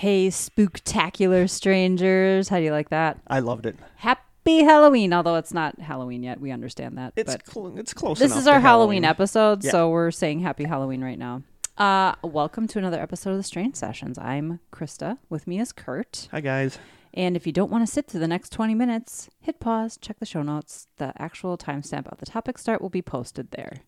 Hey, spooktacular strangers. How do you like that? I loved it. Happy Halloween, although it's not Halloween yet. We understand that. It's but cl- it's close. this enough is to our Halloween, episode, Yeah. so we're saying Happy Halloween right now. Uh, welcome to another episode of the Strange Sessions. I'm Krista. With me is Kurt. Hi guys. And if you don't want to sit through the next 20 minutes, hit pause, check the show notes. The actual timestamp of the topic start will be posted there.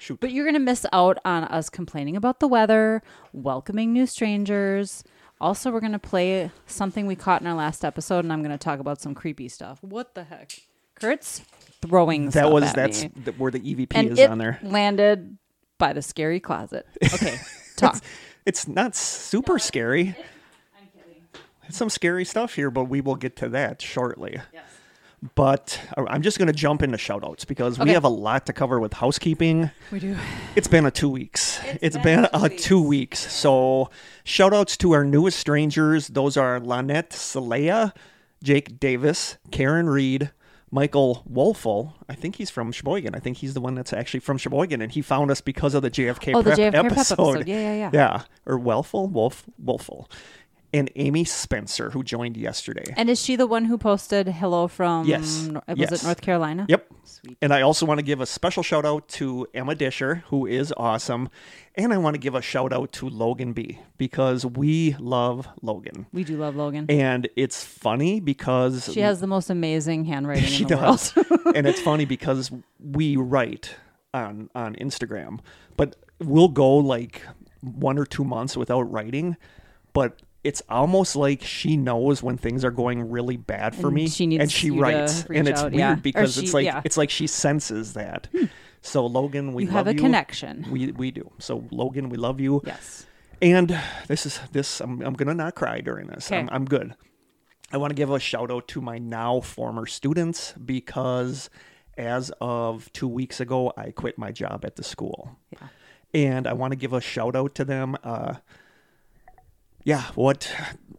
Shoot. But you're going to miss out on us complaining about the weather, welcoming new strangers. Also, we're going to play something we caught in our last episode, and I'm going to talk about some creepy stuff. What the heck? Kurt's throwing that stuff was at that's me. th- where the EVP and is it on there. landed by the scary closet. Okay, talk. It's not super scary. It's I'm kidding. It's some scary stuff here, but we will get to that shortly. But I'm just going to jump into shoutouts because we have a lot to cover with housekeeping. We do. It's been a two weeks. It's been, been two a two weeks. So shout outs to our newest strangers. Those are Lanette Salea, Jake Davis, Karen Reed, Michael Wolfel. I think he's from Sheboygan. I think he's the one that's actually from Sheboygan, and he found us because of the JFK Oh, the prep JFK prep episode. episode. Yeah, yeah, yeah. Yeah, or Welfel, Wolf, Wolfel, and Amy Spencer, who joined yesterday. And is she the one who posted hello from? Yes. Was Yes. it North Carolina? Yep. Sweet. And I also want to give a special shout out to Emma Disher, who is awesome. And I want to give a shout out to Logan B because we love Logan. We do love Logan. And it's funny because She has the most amazing handwriting she in the does. world. and it's funny because we write on on Instagram, but we'll go like one or two months without writing, but it's almost like she knows when things are going really bad for And me she needs and she writes and it's out, weird yeah. Because she- it's like yeah. it's like she senses that. So Logan, we you love have a you. connection. We we do. So Logan, we love you. Yes. And this is this. I'm I'm gonna not cry during this. I'm, I'm good. I want to give a shout out to my now former students because as of two weeks ago, I quit my job at the school, Yeah. and I want to give a shout out to them. Uh, yeah, what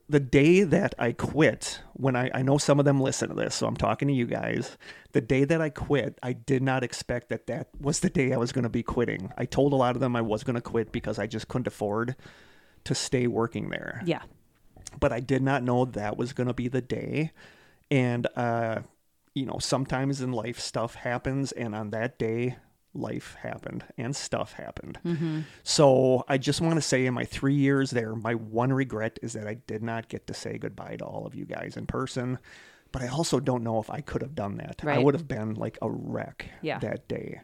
the day that I quit, when I, I know some of them listen to this, so I'm talking to you guys. The day that I quit, I did not expect that that was the day I was going to be quitting. I told a lot of them I was going to quit because I just couldn't afford to stay working there Yeah. but I did not know that was going to be the day. And, uh, you know, sometimes in life stuff happens, and on that day, life happened and stuff happened. So I just want to say, in my three years there, my one regret is that I did not get to say goodbye to all of you guys in person. But I also don't know if I could have done that. I would have been like a wreck Yeah. that day.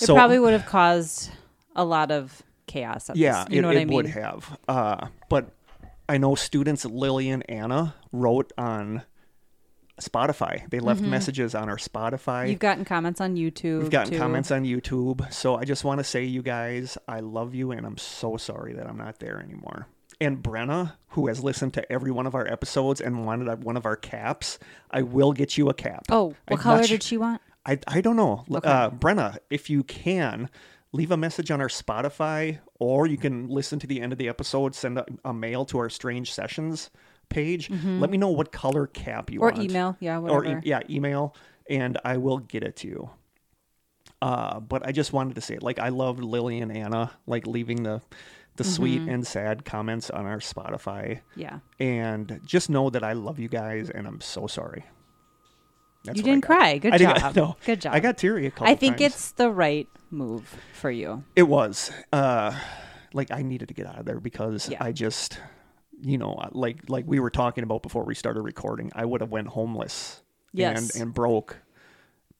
It probably would have caused a lot of chaos. Yeah, this. you it, know what it I mean. would have. Uh, but I know students Lily and Anna wrote on Spotify. They left messages on our Spotify. Mm-hmm. You've gotten comments on YouTube. We've gotten too. comments on YouTube. So I just want to say, you guys, I love you, and I'm so sorry that I'm not there anymore. And Brenna, who has listened to every one of our episodes and wanted one of our caps, I will get you a cap. Oh, what I'm color did she want? I, I don't know. Okay. Uh, Brenna, if you can, leave a message on our Spotify, or you can listen to the end of the episode, send a, a mail to our Strange Sessions page. Let me know what color cap you Mm-hmm. Or email. Yeah, Or whatever. e- yeah, email, and I will get it to you. Uh, but I just wanted to say, like, I love Lily and Anna, like leaving the the sweet Mm-hmm. and sad comments on our Spotify, yeah. and just know that I love you guys, and I'm so sorry. That's you didn't cry. Good I job. no, Good job. I got teary a couple. I think times. it's the right move for you. It was. Uh, like I needed to get out of there because Yeah. I just, you know, like like we were talking about before we started recording, I would have went homeless Yes. and and broke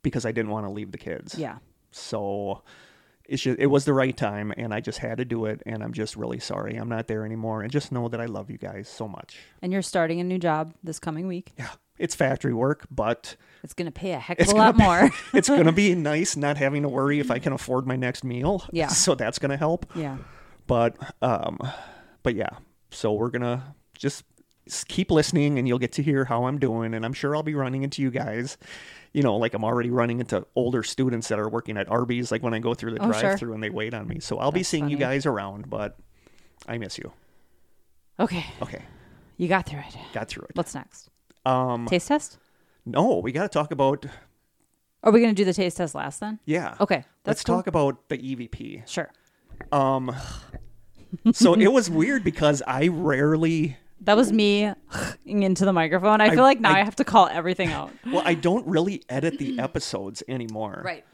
because I didn't want to leave the kids. Yeah. So it's just, it was the right time, and I just had to do it, and I'm just really sorry I'm not there anymore, and just know that I love you guys so much. And you're starting a new job this coming week. Yeah, it's factory work, but It's going to pay a heck of a lot more. it's gonna be nice not having to worry if I can afford my next meal. Yeah. so that's gonna help. yeah. but um but yeah so we're gonna just keep listening and you'll get to hear how i'm doing and i'm sure i'll be running into you guys you know like i'm already running into older students that are working at arby's like when i go through the Oh, drive through and they wait on me so i'll be That's seeing you guys around but i miss you Okay. okay You got through it. got through it What's next? um Taste test? no we got to talk about Are we going to do the taste test last then? yeah Okay. Let's cool. talk about the evp Sure. um so it was weird because I rarely That was me into the microphone. I feel like now I, I- have to call everything out. well, I don't really edit the episodes anymore. Right.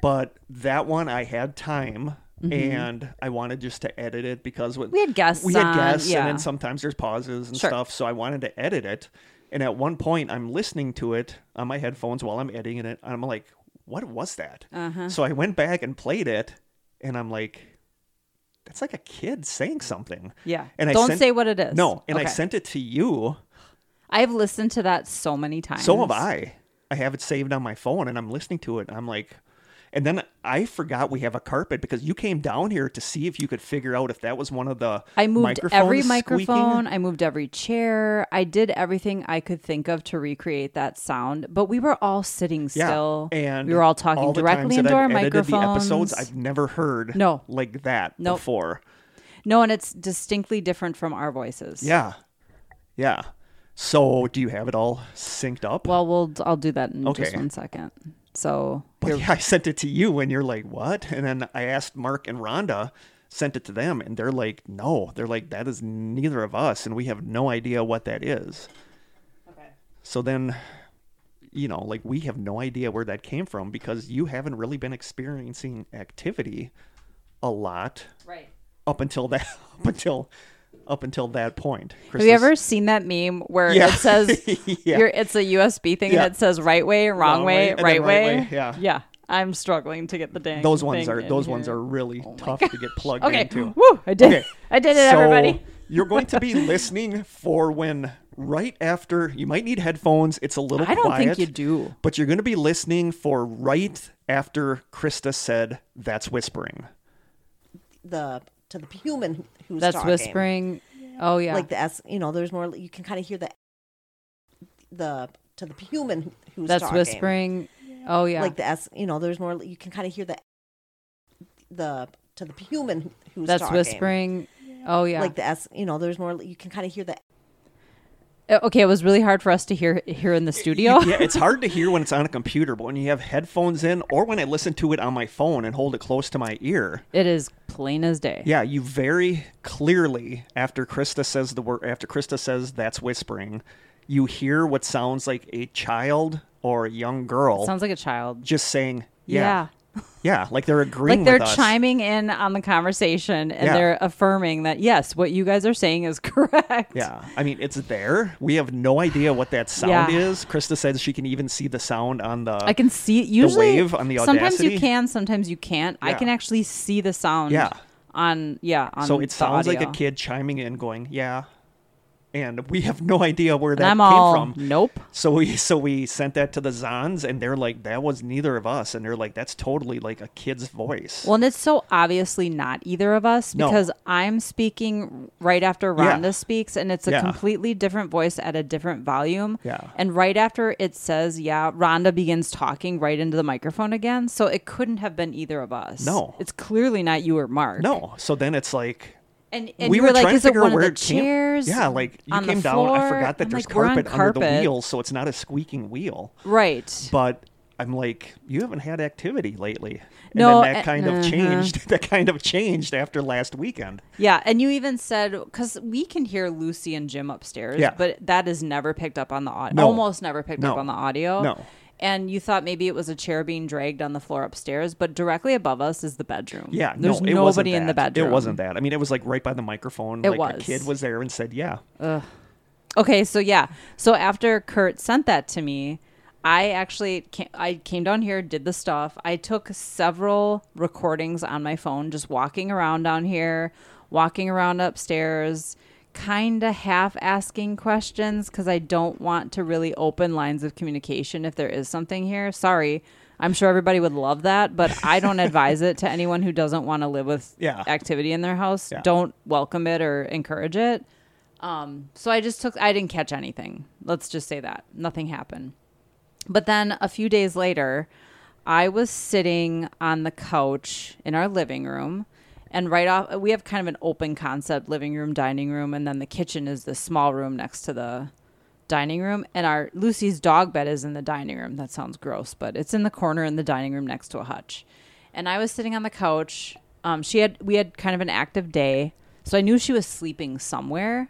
But that one I had time and I wanted just to edit it because when Mm-hmm. We had guests we had on, guests yeah. and then sometimes there's pauses and Sure. stuff. So I wanted to edit it. And at one point I'm listening to it on my headphones while I'm editing it. And I'm like, what was that? Uh-huh. So I went back and played it and I'm like, that's like a kid saying something. Yeah. And I Don't sent- say what it is. No, and I sent it to you. I've listened to that so many times. So have I. I have it saved on my phone and I'm listening to it and I'm like and then I forgot we have a carpet because you came down here to see if you could figure out if that was one of the I moved every microphone. squeaking. I moved every chair. I did everything I could think of to recreate that sound. But we were all sitting still Yeah, and we were all talking all directly into our microphones. The episodes I've never heard No. like that Nope. before. no, and it's distinctly different from our voices. Yeah, yeah. So do you have it all synced up? Well, we'll I'll do that in just Okay. one second. So here- yeah, I sent it to you and you're like, what? And then I asked Mark and Rhonda, sent it to them, and they're like, no. They're like, that is neither of us, and we have no idea what that is. Okay. So then, you know, like we have no idea where that came from because you haven't really been experiencing activity a lot right. up until that up until up until that point. Have you ever seen that meme where Yeah. it says Yeah. you're, it's a USB thing Yeah. and it says right way, wrong, Wrong way, way, right, right way? way, yeah. Yeah. I'm struggling to get the dang. those ones thing are in those ones are really Oh my tough to get plugged Okay. into. Woo! I did. Okay. I did it, so everybody. you're going to be listening for when right after you might need headphones. It's a little I don't quiet, think you do. But you're going to be listening for right after Krista said that's whispering. the to the human who's That's talking. whispering. Oh yeah. Like the S, you know, there's more. You can kind of hear the the to the human who's That's talking. whispering. Oh yeah. Like the S, you know, there's more. You can kind of hear the the to the human who's That's talking. whispering. Oh yeah. Like the S, you know, there's more. You can kind of hear the Uh, okay, it was really hard for us to hear here in the studio. yeah, it's hard to hear when it's on a computer, but when you have headphones in, or when I listen to it on my phone and hold it close to my ear, It is plain as day. yeah, you very clearly after Krista says the word after Krista says that's whispering, you hear what sounds like a child or a young girl Sounds like a child. just saying, Yeah. yeah, yeah, like they're agreeing Like they're chiming in on the conversation and Yeah. they're affirming that yes, what you guys are saying is correct. Yeah, I mean it's there. We have no idea what that sound Yeah. is. Krista says she can even see the sound on the. I can see usually wave on the sometimes you can, sometimes you can't. I Yeah. can actually see the sound Yeah. on yeah, on so it the sounds like a audio. kid chiming in, going, "Yeah," and we have no idea where that came all from. nope. So we so we sent that to the Zons, and they're like, "That was neither of us," and they're like, "That's totally like a kid's voice." Well, and it's so obviously not either of us No. because I'm speaking right after Yeah. Rhonda speaks, and it's a Yeah. completely different voice at a different volume. Yeah. And right after it says, yeah, Rhonda begins talking right into the microphone again. So it couldn't have been either of us. No. It's clearly not you or Mark. no, so then it's like. And, and we were, were like, trying is to it figure one out of where the it came. chairs? Yeah, like you came down. I forgot that I'm there's like, we're carpet, under the carpet. wheels, so it's not a squeaking wheel. Right. But I'm like, you haven't had activity lately. And No, then that uh, kind of uh-huh. changed. That kind of changed after last weekend. Yeah, and you even said because we can hear Lucy and Jim upstairs, Yeah. but that is never picked up on the audio. No. Almost never picked up on the audio. No. And you thought maybe it was a chair being dragged on the floor upstairs, but directly above us is the bedroom. Yeah, there's no, it wasn't nobody in the that. bedroom. It wasn't that. I mean, it was like right by the microphone. It like a was. kid was there and said, "Yeah." Okay, so yeah, so after Kurt sent that to me, I actually came, I came down here, did the stuff. I took several recordings on my phone, just walking around down here, walking around upstairs, kind of half asking questions because I don't want to really open lines of communication if there is something here. Sorry. I'm sure everybody would love that, but I don't advise it to anyone who doesn't want to live with Yeah. activity in their house. Yeah. Don't welcome it or encourage it. Um, so I just took, I didn't catch anything. Let's just say that. Nothing happened. But then a few days later, I was sitting on the couch in our living room. And right off, we have kind of an open concept living room, dining room, and then the kitchen is the small room next to the dining room. And our Lucy's dog bed is in the dining room. That sounds gross, but it's in the corner in the dining room next to a hutch. And I was sitting on the couch. Um, she had we had kind of an active day, So I knew she was sleeping somewhere.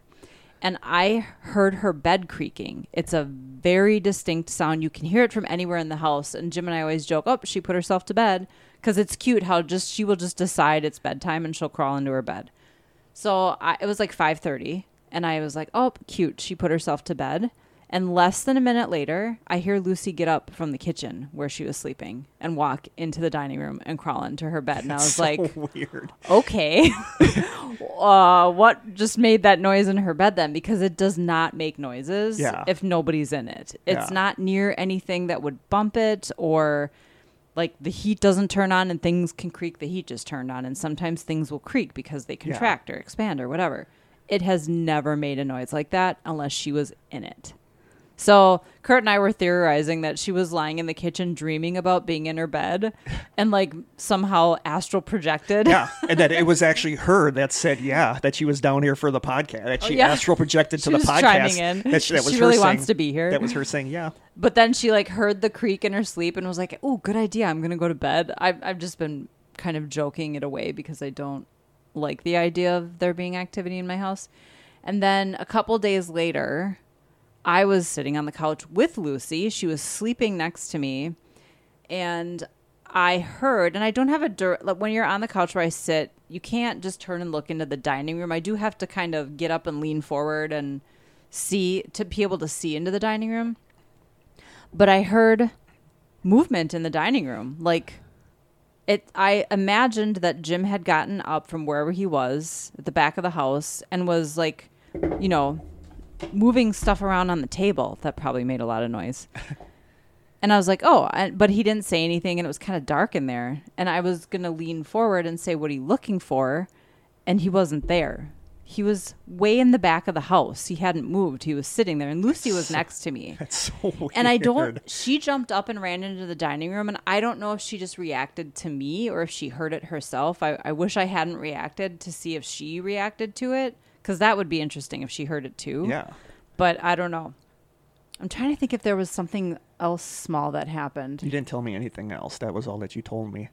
And I heard her bed creaking. It's a very distinct sound. You can hear it from anywhere in the house. And Jim and I always joke, oh, she put herself to bed. Because it's cute how just she will just decide it's bedtime and she'll crawl into her bed. So I, it was like 5:30 and I was like, "Oh, cute. She put herself to bed." And less than a minute later, I hear Lucy get up from the kitchen where she was sleeping and walk into the dining room and crawl into her bed. And I was so like, weird. "Okay. uh, what just made that noise in her bed then because it does not make noises Yeah. if nobody's in it. It's Yeah. not near anything that would bump it or like the heat doesn't turn on and things can creak the heat just turned on and sometimes things will creak because they contract or expand or whatever it has never made a noise like that unless she was in it so kurt and i were theorizing that she was lying in the kitchen dreaming about being in her bed and like somehow astral projected Yeah, and that it was actually her that said, yeah, that she was down here for the podcast. That oh, she Oh, yeah. astral projected to She the podcast. in. That, she, that She really saying, wants to be here. That was her saying, yeah. But then she like heard the creak in her sleep and was like, "Oh, good idea. I'm gonna go to bed." I've I've just been kind of joking it away because I don't like the idea of there being activity in my house. And then a couple days later, I was sitting on the couch with Lucy. She was sleeping next to me, and I heard, and I don't have a dir- like when you're on the couch where I sit, you can't just turn and look into the dining room. I do have to kind of get up and lean forward and see to be able to see into the dining room. But I heard movement in the dining room. Like it I imagined that Jim had gotten up from wherever he was at the back of the house and was like, you know, moving stuff around on the table. That probably made a lot of noise. And I was like, oh, and, but he didn't say anything, and it was kind of dark in there. And I was gonna lean forward and say, "What are you looking for?" And he wasn't there. He was way in the back of the house. He hadn't moved. He was sitting there, and Lucy was next to me. That's so weird. And I don't. She jumped up and ran into the dining room, and I don't know if she just reacted to me or if she heard it herself. I, I wish I hadn't reacted to see if she reacted to it, because that would be interesting if she heard it too. Yeah. But I don't know. I'm trying to think if there was something else small that happened. You didn't tell me anything else. That was all that you told me.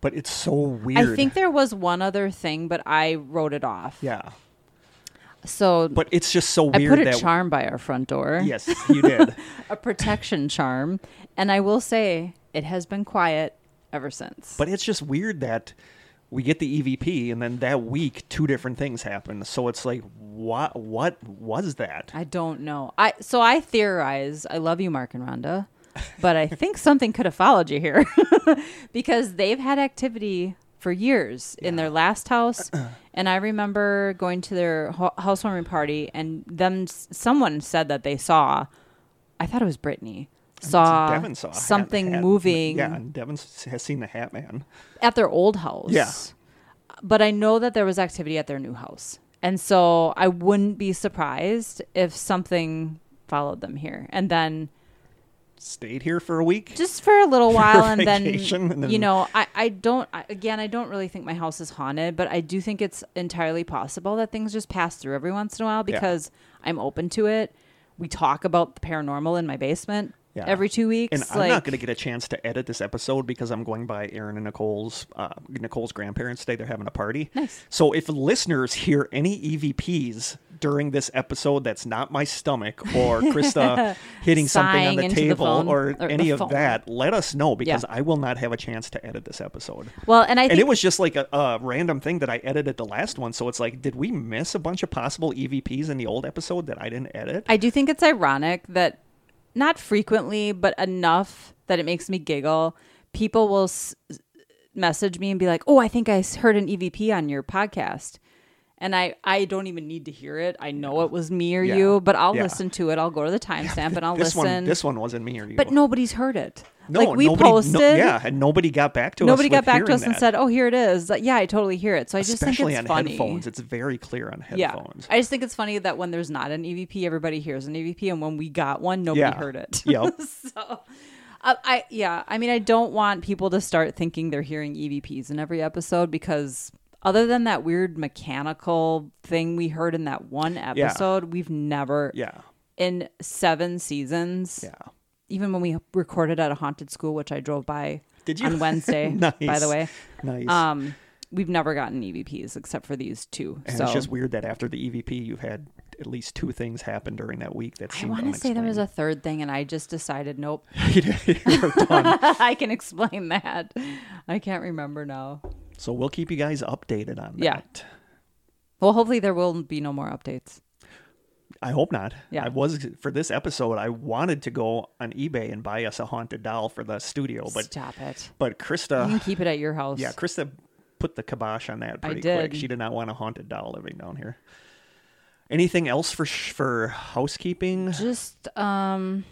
But it's so weird. I think there was one other thing, but I wrote it off. Yeah. So But it's just so weird. I put a that. charm by our front door. Yes, you did. a protection charm, and I will say it has been quiet ever since. But it's just weird that we get the EVP and then that week two different things happen. So it's like what what was that? I don't know. I so I theorize. I love you, Mark and Rhonda, but I think something could have followed you here because they've had activity for years in their last house, and I remember going to their ho- housewarming party, and them someone said that they saw. I thought it was Brittany. Saw, Devin saw a hat- something hat- moving Yeah, and Devin has seen the Hat Man. at their old house. Yeah. But I know that there was activity at their new house. And so I wouldn't be surprised if something followed them here. And then Stayed here for a week. just for a little while and then, and then- you know, I, I don't I, again, I don't really think my house is haunted, but I do think it's entirely possible that things just pass through every once in a while Yeah. because I'm open to it. We talk about the paranormal in my basement Yeah. every two weeks. And I'm like, not going to get a chance to edit this episode because I'm going by Aaron and Nicole's uh, Nicole's grandparents' day. They're having a party. Nice. So if listeners hear any EVPs during this episode, that's not my stomach or Krista hitting something on Sighing the into the table phone, or, or any the of phone. that. Let us know because. I will not have a chance to edit this episode. well, and I and it was just like a, a random thing that I edited the last one. So it's like, did we miss a bunch of possible EVPs in the old episode that I didn't edit? I do think it's ironic that not frequently, but enough that it makes me giggle. People will s- message me and be like, "Oh, I think I heard an EVP on your podcast." And I, I don't even need to hear it. I know it was me or Yeah. you, but I'll Yeah. listen to it. I'll go to the timestamp and I'll this listen. one, this one wasn't me or you. but nobody's heard it. No, like we nobody, posted. no- yeah, and nobody got back to us. Nobody got back to us and said, "Oh, here it is." Like, yeah, I totally hear it. So I just especially think it's on funny. headphones. It's very clear on headphones. Yeah, I just think it's funny that when there's not an EVP, everybody hears an EVP, and when we got one, nobody Yeah. heard it. Yep. so, uh, I yeah, I mean, I don't want people to start thinking they're hearing EVPs in every episode because other than that weird mechanical thing we heard in that one episode, we've never yeah, in seven seasons. yeah. Even when we recorded at a haunted school, which I drove by Did you? on Wednesday, by the way. Nice. Um, we've never gotten EVPs except for these two. And so it's just weird that after the EVP, you've had at least two things happen during that week that I want to say there was a third thing, and I just decided, nope, You're done. I can explain that. I can't remember now. So we'll keep you guys updated on Yeah. that. Well, hopefully there will be no more updates. I hope not. Yeah. I was for this episode. I wanted to go on eBay and buy us a haunted doll for the studio, but Stop it. but You Krista, can keep it at your house. yeah, Krista put the kibosh on that pretty quick. She did not want a haunted doll living down here. Anything else for sh- for housekeeping? Just um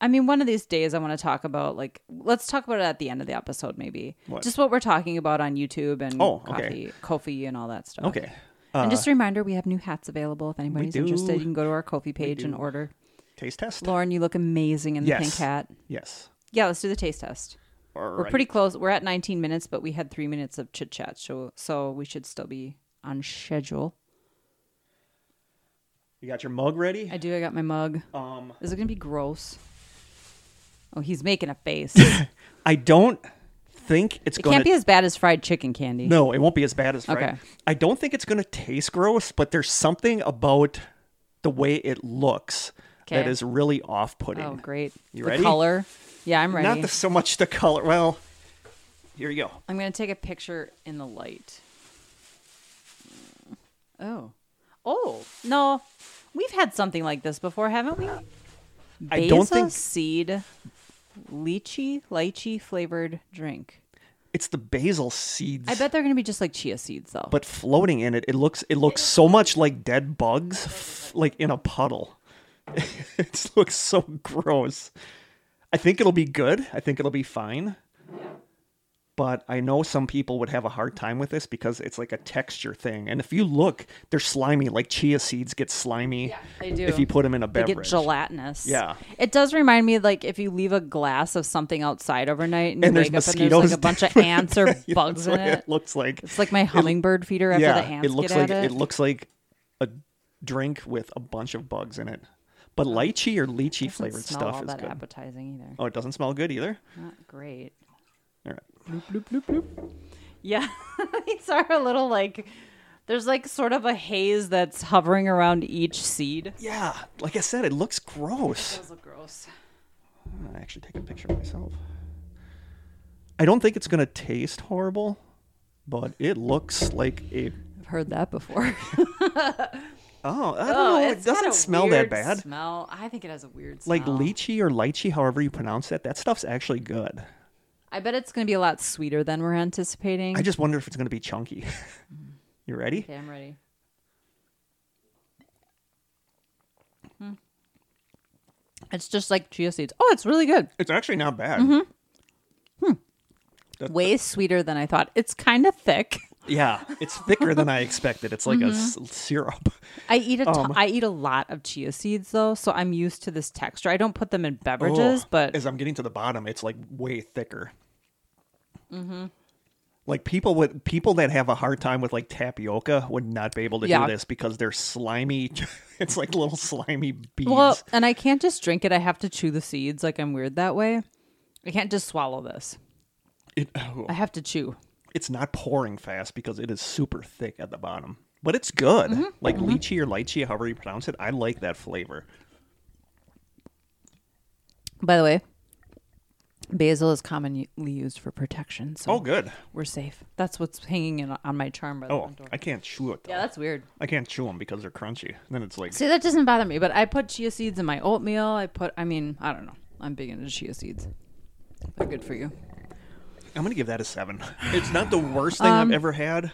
I mean one of these days I want to talk about like let's talk about it at the end of the episode maybe. What? Just what we're talking about on YouTube and Oh, coffee okay. Ko-fi and all that stuff. Okay. and Uh, just a reminder, we have new hats available. If anybody's interested, you can go to our Ko-fi page and order. taste test. Lauren, you look amazing in the Yes. pink hat. Yes. Yeah, let's do the taste test. All We're right. pretty close. We're at 19 minutes, but we had three minutes of chit chat, so so we should still be on schedule. You got your mug ready? I do. I got my mug. Um, Is it gonna be gross? Oh, he's making a face. I don't think it's it going can't to be as bad as fried chicken candy. No, it won't be as bad as fried. Okay. I don't think it's going to taste gross, but there's something about the way it looks that Okay. is really off-putting. Oh, great. You the ready? color. Yeah, I'm ready. Not the, so much the color. Well, here you go. I'm gonna take a picture in the light. Oh, oh no, we've had something like this before, haven't we? I don't think- seed lychee lychee flavored drink. It's the basil seeds. I bet they're gonna be just like chia seeds, though. But floating in it, it looks it looks so much like dead bugs, f- like in a puddle. it looks so gross. I think it'll be good. I think it'll be fine. But I know some people would have a hard time with this because it's like a texture thing. And if you look, they're slimy. Like chia seeds get slimy yeah, they do. if you put them in a beverage. they beverage. get gelatinous. Yeah. it does remind me like if you leave a glass of something outside overnight and, you And there's wake up and mosquitoes. there's like a bunch of ants or Yeah, bugs in it. it looks like. It's like my hummingbird feeder after yeah, the ants it looks get like at it. looks like a drink with a bunch of bugs in it. But lychee or lychee flavored smell stuff all is that good. appetizing either. Oh, it doesn't smell good either. Not great. All right. Yeah, these are a little like there's like sort of a haze that's hovering around each seed. Yeah, like I said, it looks gross. Those look gross. I'm gonna actually take a picture of myself. I don't think it's gonna taste horrible, but it looks like a. I've heard that before. Oh, I don't oh, know. It doesn't a smell that bad. Smell. I think it has a weird smell. Like lychee or lychee, however you pronounce that, that stuff's actually good. I bet it's going to be a lot sweeter than we're anticipating. I just wonder if it's gonna be chunky. you ready? okay, I'm ready. Hmm. It's just like chia seeds. Oh, it's really good. It's actually not bad. Mm-hmm. That- Way sweeter than I thought. It's kind of thick. Yeah, it's thicker than I expected. It's like a Mm-hmm. s- syrup. I eat a Um, I eat a lot of chia seeds though, so I'm used to this texture. I don't put them in beverages, Oh, but as I'm getting to the bottom, it's like way thicker. Mm-hmm. Like people with people that have a hard time with like tapioca would not be able to Yeah. do this because they're slimy. it's like little slimy beads. well, and I can't just drink it. I have to chew the seeds. Like I'm weird that way. I can't just swallow this. It- oh, I have to chew. it's not pouring fast because it is super thick at the bottom. But it's good. Mm-hmm. Like lychee or lychee, however you pronounce it. I like that flavor. By the way, basil is commonly used for protection, so Oh, good. we're safe. That's what's hanging in on my charm by the Oh, door. I can't chew it. Though. Yeah, that's weird. I can't chew them because they're crunchy. Then it's like See, that doesn't bother me, but I put chia seeds in my oatmeal. I put, I mean, I don't know. I'm big into chia seeds. They're good for you. I'm gonna give that a seven. It's not the worst thing I've ever had.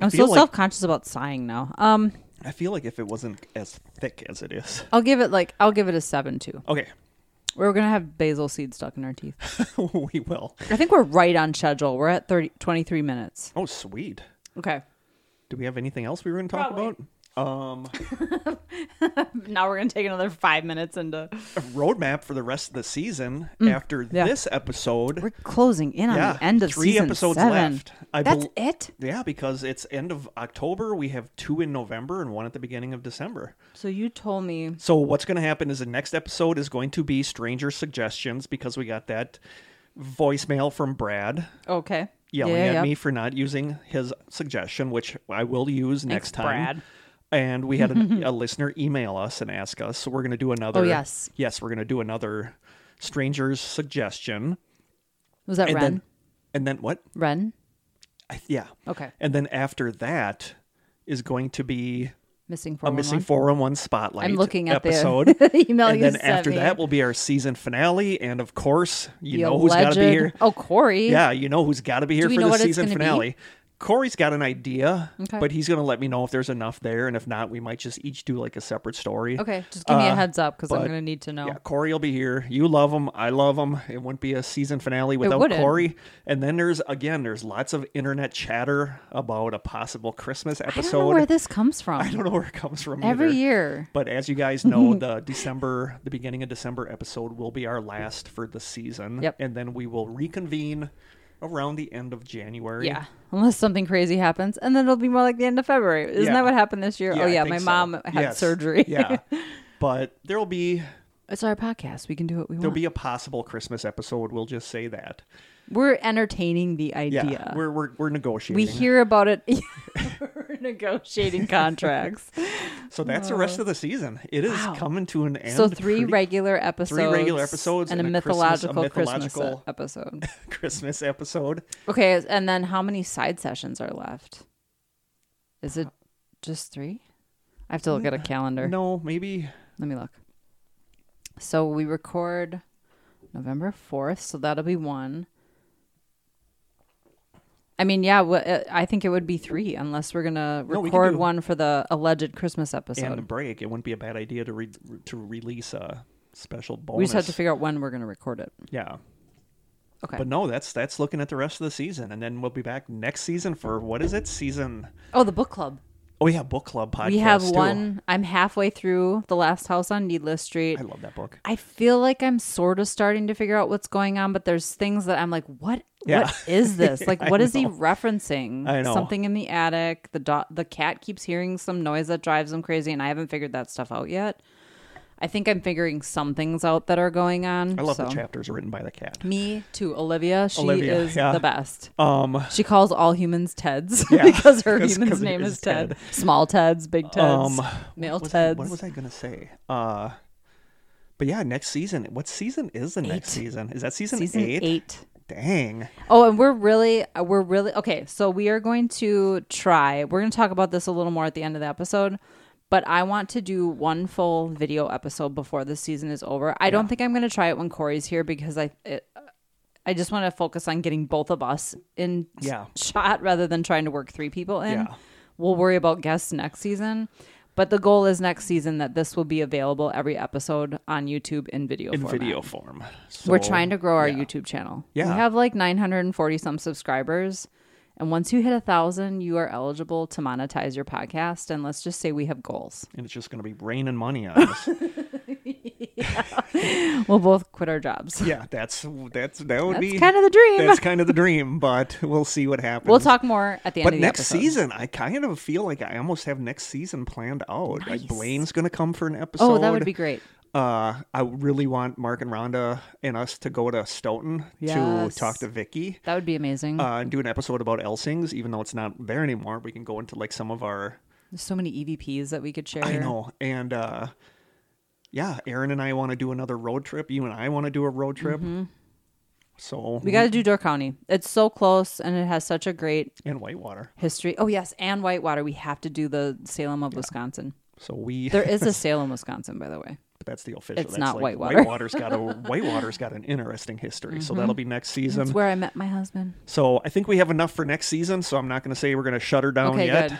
I'm feel so like- self conscious about sighing now. Um, I feel like if it wasn't as thick as it is. I'll give it like I'll give it a seven too. Okay, We're gonna have basil seeds stuck in our teeth. we will. I think we're right on schedule. We're at 30, 23 minutes. Oh, sweet. Okay. Do we have anything else we were going to talk Probably. about? Um, Now we're gonna take another five minutes into. a roadmap for the rest of the season after Mm, yeah. this episode. We're closing in on yeah, the end of three season episodes seven. left. I That's bel- it. Yeah, because it's end of October. We have two in November and one at the beginning of December. So you told me So what's going to happen is the next episode is going to be stranger suggestions because we got that voicemail from Brad. okay. yelling Yeah, at me for not using his suggestion, which I will use next time. Brad. And we had a, a listener email us and ask us, so we're going to do another. Oh, yes. yes, we're going to do another stranger's suggestion, Was that and Ren? then and then what? Ren? I, yeah, Okay. and then after that is going to be Missing a 411. missing 411 spotlight I'm looking at episode. the email and you then after me. that will be our season finale, and of course, you The know who's got to be here. Oh, Corey. Yeah, you know who's got to be here for the season gonna be? Corey's got an idea, Okay. but he's going to let me know if there's enough there, and if not, we might just each do like a separate story. Okay, just give me a Uh, heads up because I'm going to need to know. Yeah, Corey will be here. You love him. I love him. It wouldn't be a season finale without. Corey. And then there's again, there's lots of internet chatter about a possible Christmas I episode. don't know where this comes from. I don't know where it comes from. Every either. year. But as you guys know, the December, the beginning of December episode will be our last for the season. Yep. And then we will reconvene around the end of January. Yeah, unless something crazy happens, and then it'll be more like the end of February. Isn't Yeah. that what happened this year? Yeah, oh I yeah, think my so. mom had Yes. surgery. yeah. But there will be it's our podcast. We can do what we want. there'll want. be a possible Christmas episode. We'll just say that. We're entertaining the idea. Yeah. We're we're we're negotiating. we hear about it. We're negotiating contracts. so that's the rest of the season. It is Wow. coming to an end. so three pretty- regular episodes. Three regular episodes and, and a a Christmas- a mythological Christmas mythological- episode. Christmas episode. Okay, and then how many side sessions are left? Is it just three? I have to look at a calendar. No, maybe Let me look. So we record November 4th, so that'll be one. I mean, yeah, wh- uh, I think it would be three unless we're going to No, we can record do- one for the alleged Christmas episode. and a episode. break. It wouldn't be a bad idea to re- to release a special bonus. We just have to figure out when we're going to record it. Yeah. Okay. But no, that's that's looking at the rest of the season, and then we'll be back next season for what is it? Season? oh, the book club. Oh yeah, book club podcast. we have too. one. I'm halfway through The Last House on Needless Street. I love that book. I feel like I'm sort of starting to figure out what's going on, but there's things that I'm like, what? Yeah. What is this? Like, what is he referencing? I know. Something in the attic. The do- the cat keeps hearing some noise that drives him crazy, and I haven't figured that stuff out yet. I think I'm figuring some things out that are going on. I love so. the chapters written by the cat. Me too, Olivia. She Olivia, is yeah. the best. Um, She calls all humans Teds Yeah, because her 'cause- human's 'cause name is Ted. Ted. Small Teds, big Teds, um, male what was, I, Teds. what was I gonna say? Uh, but yeah, next season. What season is the next season? Is that season, Season eight? eight. Dang. Oh, and we're really, we're really okay. So we are going to try. We're going to talk about this a little more at the end of the episode. But I want to do one full video episode before the season is over. I don't think I'm going to try it when Corey's here because I, it, I just want to focus on getting both of us in Yeah. shot rather than trying to work three people in. Yeah. We'll worry about guests next season. But the goal is next season that this will be available every episode on YouTube in video In format. video form. We're trying to grow our yeah. YouTube channel. Yeah. We have like 940 some subscribers. And once you hit a thousand, you are eligible to monetize your podcast. And let's just say we have goals. and it's just gonna be raining money on us. We'll both quit our jobs. yeah, that's that's that would That's be kind of the dream. that's kind of the dream, but we'll see what happens. We'll talk more at the end But of the next episode. season, I kind of feel like I almost have next season planned out. Nice. Like Blaine's going to come for an episode. Oh, that would be great. Uh, I really want Mark and Rhonda and us to go to Stoughton Yes. to talk to Vicky That would be amazing. uh, and do an episode about Elsings. Even though it's not there anymore, we can go into like some of our. There's so many EVPs that we could share. I know, and uh, yeah, Aaron and I want to do another road trip. You and I want to do a road trip. So Mm-hmm. We got to do Door County. It's so close and it has such a great and Whitewater. history. Oh, yes. And Whitewater. We have to do the Salem of Wisconsin. So we There is a Salem, Wisconsin, by the way. But that's the official. It's that's not like, Whitewater. Whitewater's got a Whitewater's got an interesting history. So mm-hmm. that'll be next season. That's where I met my husband. So I think we have enough for next season. So I'm not going to say we're going to shut her down Okay, yet. good.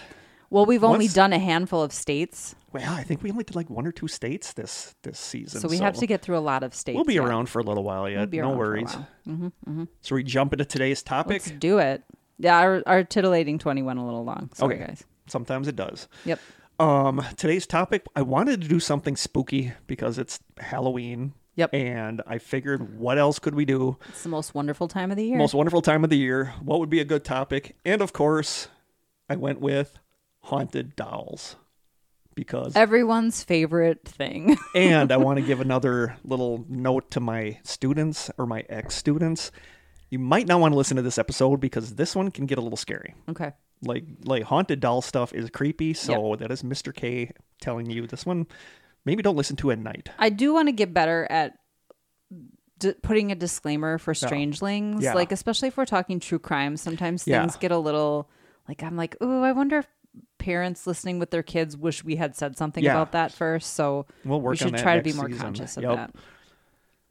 Well, we've only Once- done a handful of states, Well, I think we only did like one or two states this this season. so we have to get through a lot of states. We'll be around for a little while yet. be no around for a worries. while. Mm-hmm, mm-hmm. So we jump into today's topic. Let's do it. Yeah, our, our titillating 20 went a little long. Sorry, Okay. guys. Sometimes it does. Yep. Um, today's topic. I wanted to do something spooky because it's Halloween. Yep. And I figured, what else could we do? It's the most wonderful time of the year. Most wonderful time of the year. What would be a good topic? And of course, I went with haunted dolls because Everyone's favorite thing. and I want to give another little note to my students or my ex students. You might not want to listen to this episode because this one can get a little scary. Okay. Like like haunted doll stuff is creepy, so that is Mr. K telling you this one maybe don't listen to at night. I do want to get better at d- putting a disclaimer for strangelings. Yeah. Like, especially if we're talking true crime, sometimes Yeah. things get a little like, I'm like, oh, I wonder if parents listening with their kids wish we had said something Yeah. about that first. So We'll work we should try to be more season. conscious of Yep. that.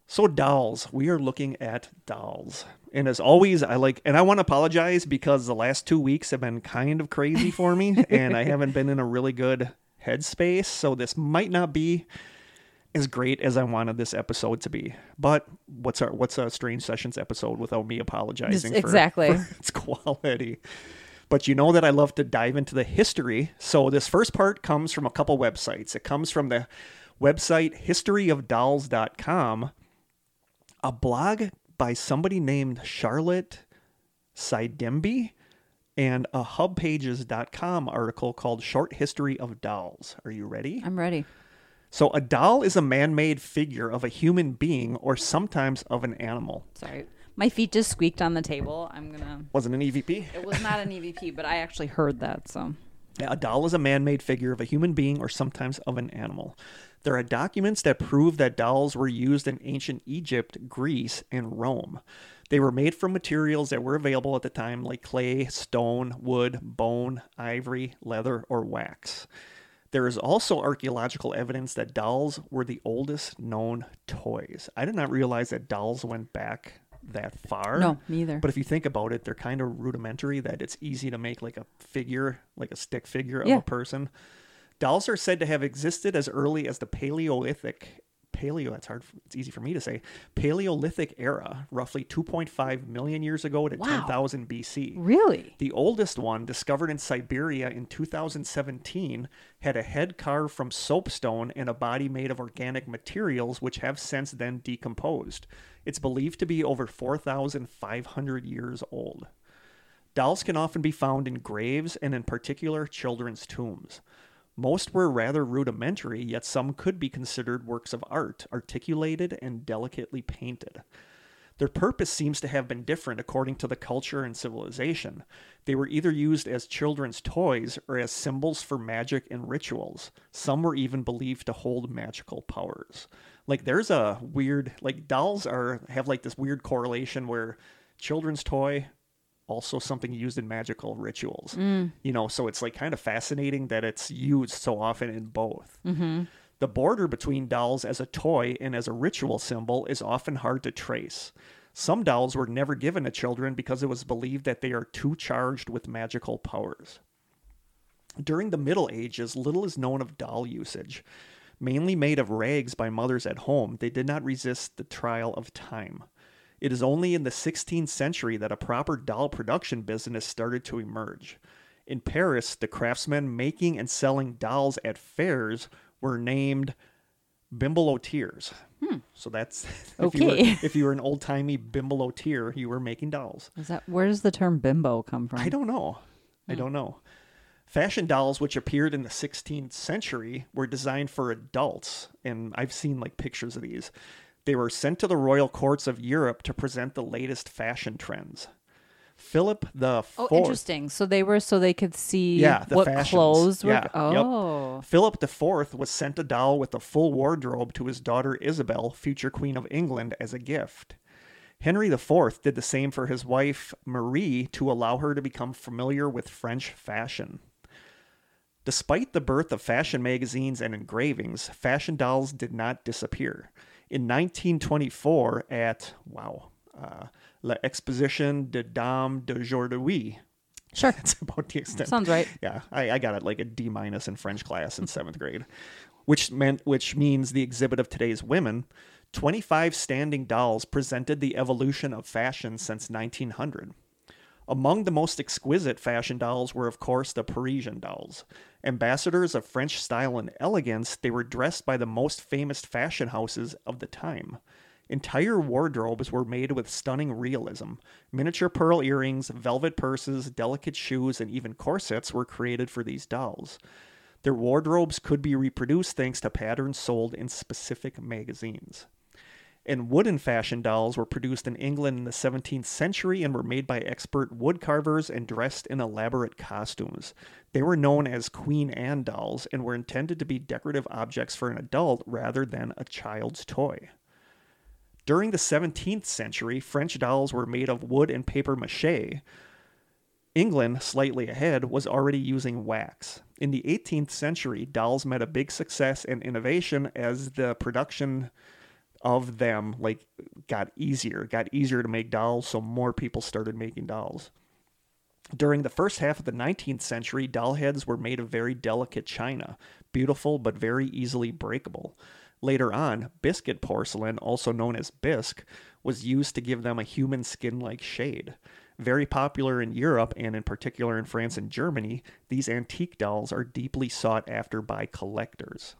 So dolls, we are looking at dolls. And as always, I like and I want to apologize because the last 2 weeks have been kind of crazy for me and I haven't been in a really good headspace, so this might not be as great as I wanted this episode to be. But what's our what's a strange sessions episode without me apologizing for, exactly. for its quality? But you know that I love to dive into the history. So this first part comes from a couple websites. It comes from the website historyofdolls.com, a blog by somebody named Charlotte Sidemby, and a hubpages.com article called Short History of Dolls. Are you ready? I'm ready. So, a doll is a man made figure of a human being or sometimes of an animal. Sorry. My feet just squeaked on the table. I'm going to. Wasn't an EVP? It was not an EVP, but I actually heard that. So A doll is a man made figure of a human being or sometimes of an animal. There are documents that prove that dolls were used in ancient Egypt, Greece, and Rome. They were made from materials that were available at the time, like clay, stone, wood, bone, ivory, leather, or wax. There is also archaeological evidence that dolls were the oldest known toys. I did not realize that dolls went back that far. No, neither. But if you think about it, they're kind of rudimentary that it's easy to make like a figure, like a stick figure of Yeah. a person. Dolls are said to have existed as early as the Paleolithic paleo that's hard it's easy for me to say paleolithic era roughly 2.5 million years ago to Wow. 10,000 BC really, the oldest one, discovered in Siberia in 2017, had a head carved from soapstone and a body made of organic materials which have since then decomposed. It's believed to be over 4,500 years old. Dolls can often be found in graves and, in particular, children's tombs. Most were rather rudimentary, yet some could be considered works of art, articulated and delicately painted. Their purpose seems to have been different according to the culture and civilization. They were either used as children's toys or as symbols for magic and rituals. Some were even believed to hold magical powers. Like there's a weird like dolls are have like this weird correlation where children's toy also something used in magical rituals. Mm. You know, so it's like kind of fascinating that it's used so often in both. Mm-hmm. The border between dolls as a toy and as a ritual symbol is often hard to trace. Some dolls were never given to children because it was believed that they are too charged with magical powers. During the Middle Ages, little is known of doll usage. Mainly made of rags by mothers at home, they did not resist the trial of time. It is only in the 16th century that a proper doll production business started to emerge. In Paris, the craftsmen making and selling dolls at fairs were named bimbelotiers. Hmm. So that's if you were, Okay. if you were an old timey bimbelotier, you were making dolls. is that where does the term bimbo come from? I don't know. I hmm. don't know. Fashion dolls, which appeared in the 16th century, were designed for adults, and I've seen like pictures of these. They were sent to the royal courts of Europe to present the latest fashion trends. Philip the oh, Fourth. Oh, interesting. So they were so they could see Yeah, the what fashions. clothes were. Yeah, yep. Oh, Philip IV was sent a doll with a full wardrobe to his daughter Isabel, future Queen of England, as a gift. Henry IV did the same for his wife Marie to allow her to become familiar with French fashion. Despite the birth of fashion magazines and engravings, fashion dolls did not disappear. In 1924, at, wow, uh, La Exposition de Dames d'Aujourd'hui, sure. that's about the extent. Sounds right. Yeah, I, I got it like a D minus in French class in seventh grade, which meant which means the exhibit of today's women. Twenty five standing dolls presented the evolution of fashion since 1900. Among the most exquisite fashion dolls were, of course, the Parisian dolls. Ambassadors of French style and elegance, they were dressed by the most famous fashion houses of the time. Entire wardrobes were made with stunning realism. Miniature pearl earrings, velvet purses, delicate shoes, and even corsets were created for these dolls. Their wardrobes could be reproduced thanks to patterns sold in specific magazines. And wooden fashion dolls were produced in England in the 17th century and were made by expert wood carvers and dressed in elaborate costumes. They were known as Queen Anne dolls and were intended to be decorative objects for an adult rather than a child's toy. During the 17th century, French dolls were made of wood and paper mache. England, slightly ahead, was already using wax. In the 18th century, dolls met a big success and innovation as the production of them like got easier, got easier to make dolls, so more people started making dolls. During the first half of the 19th century, doll heads were made of very delicate china, beautiful but very easily breakable. Later on, biscuit porcelain, also known as bisque, was used to give them a human skin like shade. Very popular in Europe and in particular in France and Germany, these antique dolls are deeply sought after by collectors.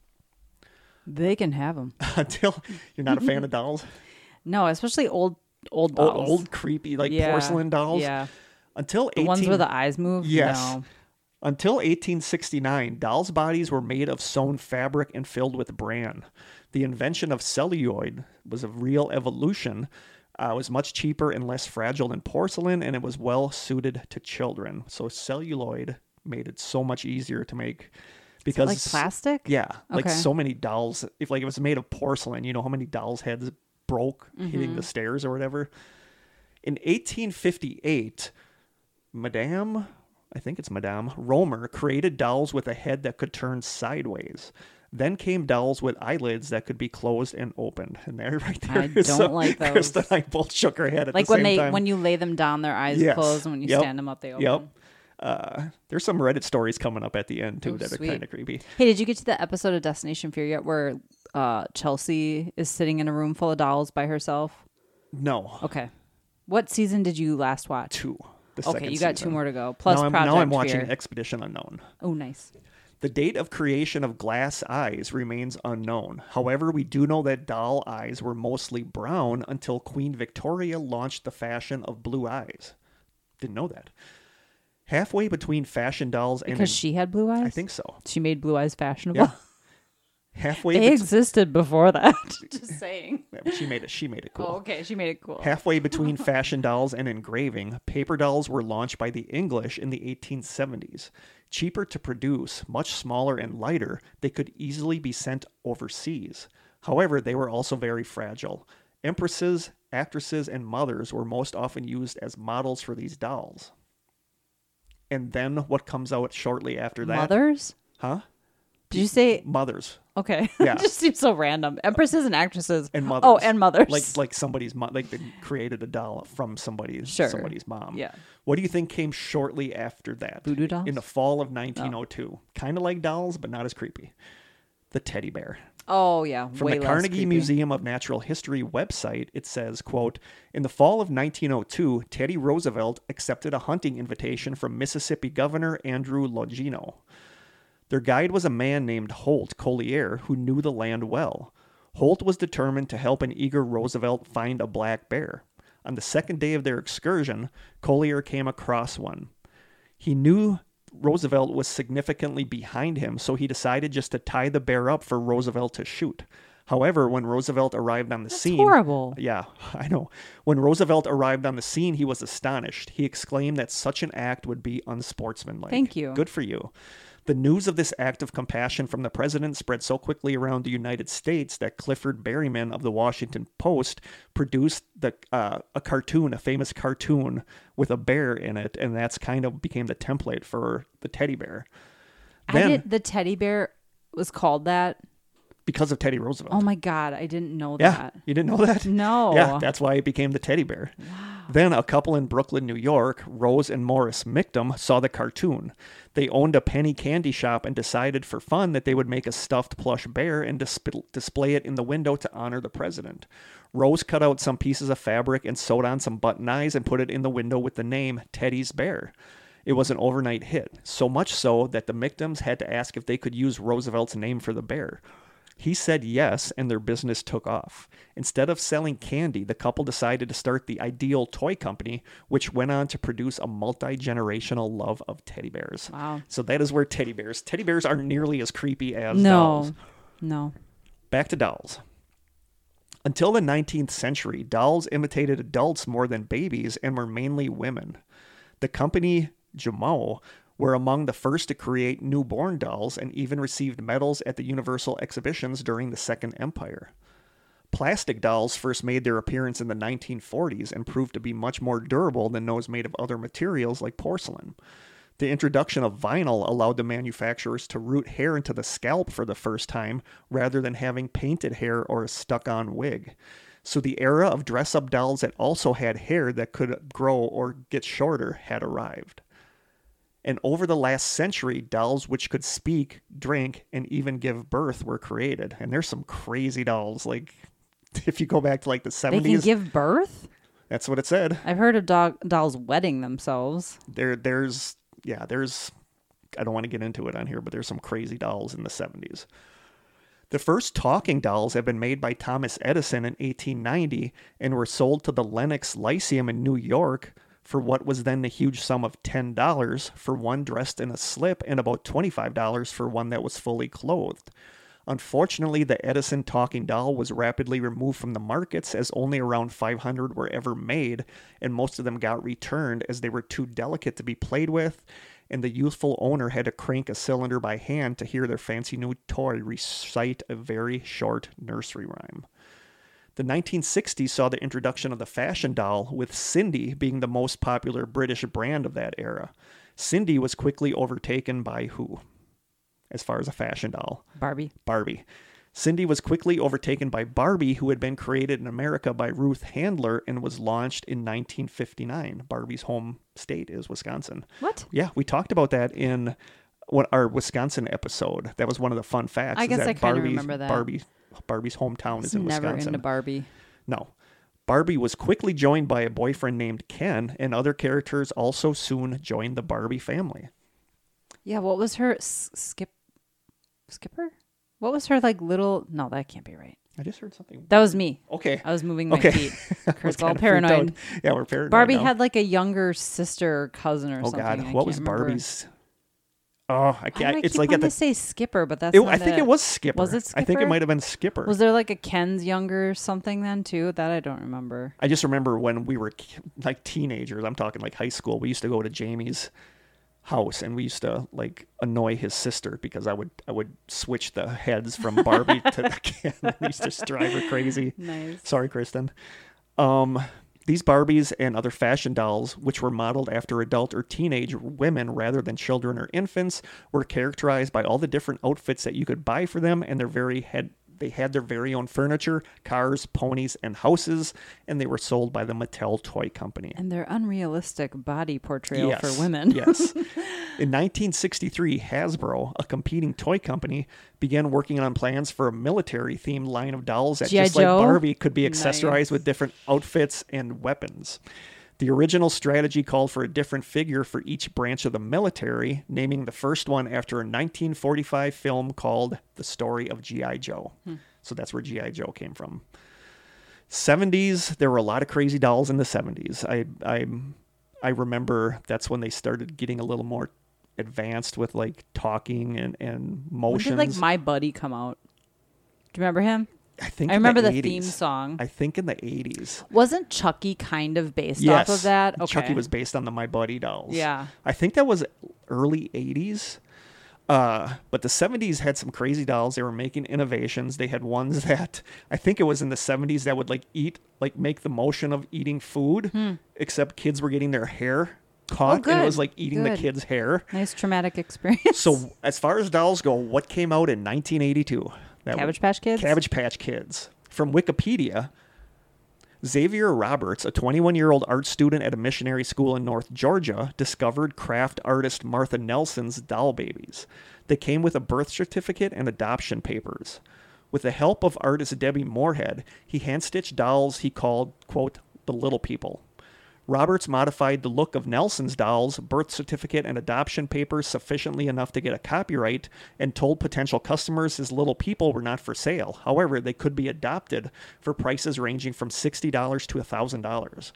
They can have them. Until you're not a fan of dolls? No, especially old old Old, dolls. old creepy, like Yeah, porcelain dolls? Yeah, Until the 18... ones where the eyes move. Yes. No. Until 1869, dolls' bodies were made of sewn fabric and filled with bran. The invention of celluloid was a real evolution. Uh, it was much cheaper and less fragile than porcelain, and it was well suited to children. So celluloid made it so much easier to make because Like plastic. yeah, like Okay. so many dolls. If like it was made of porcelain, you know how many dolls' heads broke hitting Mm-hmm. the stairs or whatever. In 1858, Madame, I think it's Madame Romer, created dolls with a head that could turn sideways. Then came dolls with eyelids that could be closed and opened. And there, right there, I don't some- like those. Krista and I both shook our head at Like the when same they time. when you lay them down, their eyes Yes. close, and when you Yep. stand them up, they open. Yep. Uh, there's some Reddit stories coming up at the end too Oh, that sweet. are kind of creepy. Hey, did you get to the episode of Destination Fear yet, where uh, Chelsea is sitting in a room full of dolls by herself? No, Okay. What season did you last watch? two. The Okay, you got two more to go. Plus now I'm, Project now I'm watching Fear. Expedition Unknown. oh, nice. The date of creation of glass eyes remains unknown. However, we do know that doll eyes were mostly brown until Queen Victoria launched the fashion of blue eyes. Didn't know that. Halfway between fashion dolls and Because she had blue eyes. I think so. she made blue eyes fashionable. Yeah. Halfway they bet- existed before that. Just saying. she made it she made it cool. Oh, okay. She made it cool. Halfway between fashion dolls and engraving, paper dolls were launched by the English in the 1870s. Cheaper to produce, much smaller and lighter, they could easily be sent overseas. However, they were also very fragile. Empresses, actresses, and mothers were most often used as models for these dolls. And then what comes out shortly after that? Mothers? Huh? Did you say Mothers. okay? Yeah. it just seems so random. Empresses and actresses. And oh, mothers. Oh, and mothers. Like like somebody's mom, like they created a doll from somebody's Sure. somebody's mom. Yeah. What do you think came shortly after that? Voodoo dolls? In the fall of 1902. Kind of like dolls, but not as creepy. The teddy bear. Oh yeah. From way the Carnegie creepy. Museum of Natural History website, it says, quote, In the fall of 1902, Teddy Roosevelt accepted a hunting invitation from Mississippi Governor Andrew Longino. Their guide was a man named Holt Collier who knew the land well. Holt was determined to help an eager Roosevelt find a black bear. On the second day of their excursion, Collier came across one. He knew Roosevelt was significantly behind him, so he decided just to tie the bear up for Roosevelt to shoot. However, when Roosevelt arrived on the That's scene, horrible. yeah, I know. When Roosevelt arrived on the scene, he was astonished. He exclaimed that such an act would be unsportsmanlike. Thank you. Good for you. The news of this act of compassion from the president spread so quickly around the United States that Clifford Berryman of the Washington Post produced the uh, a cartoon, a famous cartoon with a bear in it, and that's kind of became the template for the teddy bear. I Then, did. The teddy bear was called that. Because of Teddy Roosevelt. Oh my god, I didn't know Yeah, that. you didn't know that? No. Yeah, that's why it became the teddy bear. Then a couple in Brooklyn, New York, Rose and Morris Michtom, saw the cartoon. They owned a penny candy shop and decided for fun that they would make a stuffed plush bear and dis- display it in the window to honor the president. Rose cut out some pieces of fabric and sewed on some button eyes and put it in the window with the name Teddy's Bear. It was an overnight hit, so much so that the Michtoms had to ask if they could use Roosevelt's name for the bear. He said yes, and their business took off. Instead of selling candy, the couple decided to start the Ideal Toy Company, which went on to produce a multi generational love of teddy bears. Wow. So that is where teddy bears. Teddy bears aren't nearly as creepy as No. dolls. No. Back to dolls. Until the 19th century, dolls imitated adults more than babies and were mainly women. The company Jumeau were among the first to create newborn dolls and even received medals at the Universal exhibitions during the Second Empire. Plastic dolls first made their appearance in the 1940s and proved to be much more durable than those made of other materials like porcelain. The introduction of vinyl allowed the manufacturers to root hair into the scalp for the first time rather than having painted hair or a stuck on wig. So the era of dress up dolls that also had hair that could grow or get shorter had arrived. And over the last century, dolls which could speak, drink, and even give birth were created. And there's some crazy dolls. Like, if you go back to like the 70s, They can give birth? that's what it said. I've heard of dog dolls wedding themselves. There, there's, yeah, there's, I don't want to get into it on here, but there's some crazy dolls in the 70s. The first talking dolls have been made by Thomas Edison in 1890 and were sold to the Lenox Lyceum in New York for what was then the huge sum of $10 for one dressed in a slip and about $25 for one that was fully clothed. Unfortunately, the Edison talking doll was rapidly removed from the markets as only around 500 were ever made, and most of them got returned as they were too delicate to be played with, and the youthful owner had to crank a cylinder by hand to hear their fancy new toy recite a very short nursery rhyme. The 1960s saw the introduction of the fashion doll, with Sindy being the most popular British brand of that era. Sindy was quickly overtaken by who? As far as a fashion doll, Barbie. Barbie. Sindy was quickly overtaken by Barbie, who had been created in America by Ruth Handler and was launched in 1959. Barbie's home state is Wisconsin. What? Yeah, we talked about that in what our Wisconsin episode. That was one of the fun facts. I guess that I kinda Barbie's- remember that. Barbie, Barbie's hometown is in never Wisconsin. into Barbie. No. Barbie was quickly joined by a boyfriend named Ken, and other characters also soon joined the Barbie family. Yeah, what was her skip skipper? What was her like little No, that can't be right. I just heard something. That was me. Okay. I was moving my Okay. feet. Kurt's all kinda freaked out. paranoid. Yeah, we're paranoid. Barbie now. had like a younger sister or cousin or Oh something. Oh God, I what was remember. Barbie's? Oh, I can't. I It's like at the. to say Skipper, but that's It, I think it was Skipper. Was it Skipper? I think it might have been Skipper. Was there like a Ken's younger something then too? That I don't remember. I just remember when we were like teenagers. I'm talking like high school. We used to go to Jamie's house and we used to like annoy his sister because I would I would switch the heads from Barbie to the Ken. We used to just drive her crazy. Nice. Sorry, Kristen. Um, these Barbies and other fashion dolls, which were modeled after adult or teenage women rather than children or infants, were characterized by all the different outfits that you could buy for them, and their very had they had their very own furniture, cars, ponies, and houses, and they were sold by the Mattel Toy Company. And their unrealistic body portrayal Yes, for women. yes. In 1963, Hasbro, a competing toy company, began working on plans for a military themed line of dolls that, G.I. just like Barbie, could be Nice. accessorized with different outfits and weapons. The original strategy called for a different figure for each branch of the military, naming the first one after a 1945 film called The Story of G.I. Joe. Hmm. So that's where G.I. Joe came from. 70s, there were a lot of crazy dolls in the 70s. I I I remember that's when they started getting a little more advanced with like talking and and When motions. did like My Buddy come out? Do you remember him? I think I remember the, 80s. theme song. I think in the 80s. Wasn't Chucky kind of based yes. off of that? Okay. Chucky was based on the My Buddy dolls. Yeah. I think that was early 80s. Uh, but the 70s had some crazy dolls. They were making innovations. They had ones that I think it was in the 70s that would like eat, like make the motion of eating food, except kids were getting their hair caught and it was Hmm. Oh, good. like eating the kid's hair. Nice traumatic experience. So, as far as dolls go, what came out in 1982? That Cabbage Patch Kids? Cabbage Patch Kids. From Wikipedia, Xavier Roberts, a 21 year old art student at a missionary school in North Georgia, discovered craft artist Martha Nelson's doll babies. They came with a birth certificate and adoption papers. With the help of artist Debbie Moorhead, he hand stitched dolls he called, quote, the little people. Roberts modified the look of Nelson's dolls, birth certificate, and adoption papers sufficiently enough to get a copyright and told potential customers his little people were not for sale. However, they could be adopted for prices ranging from $60 to $1,000.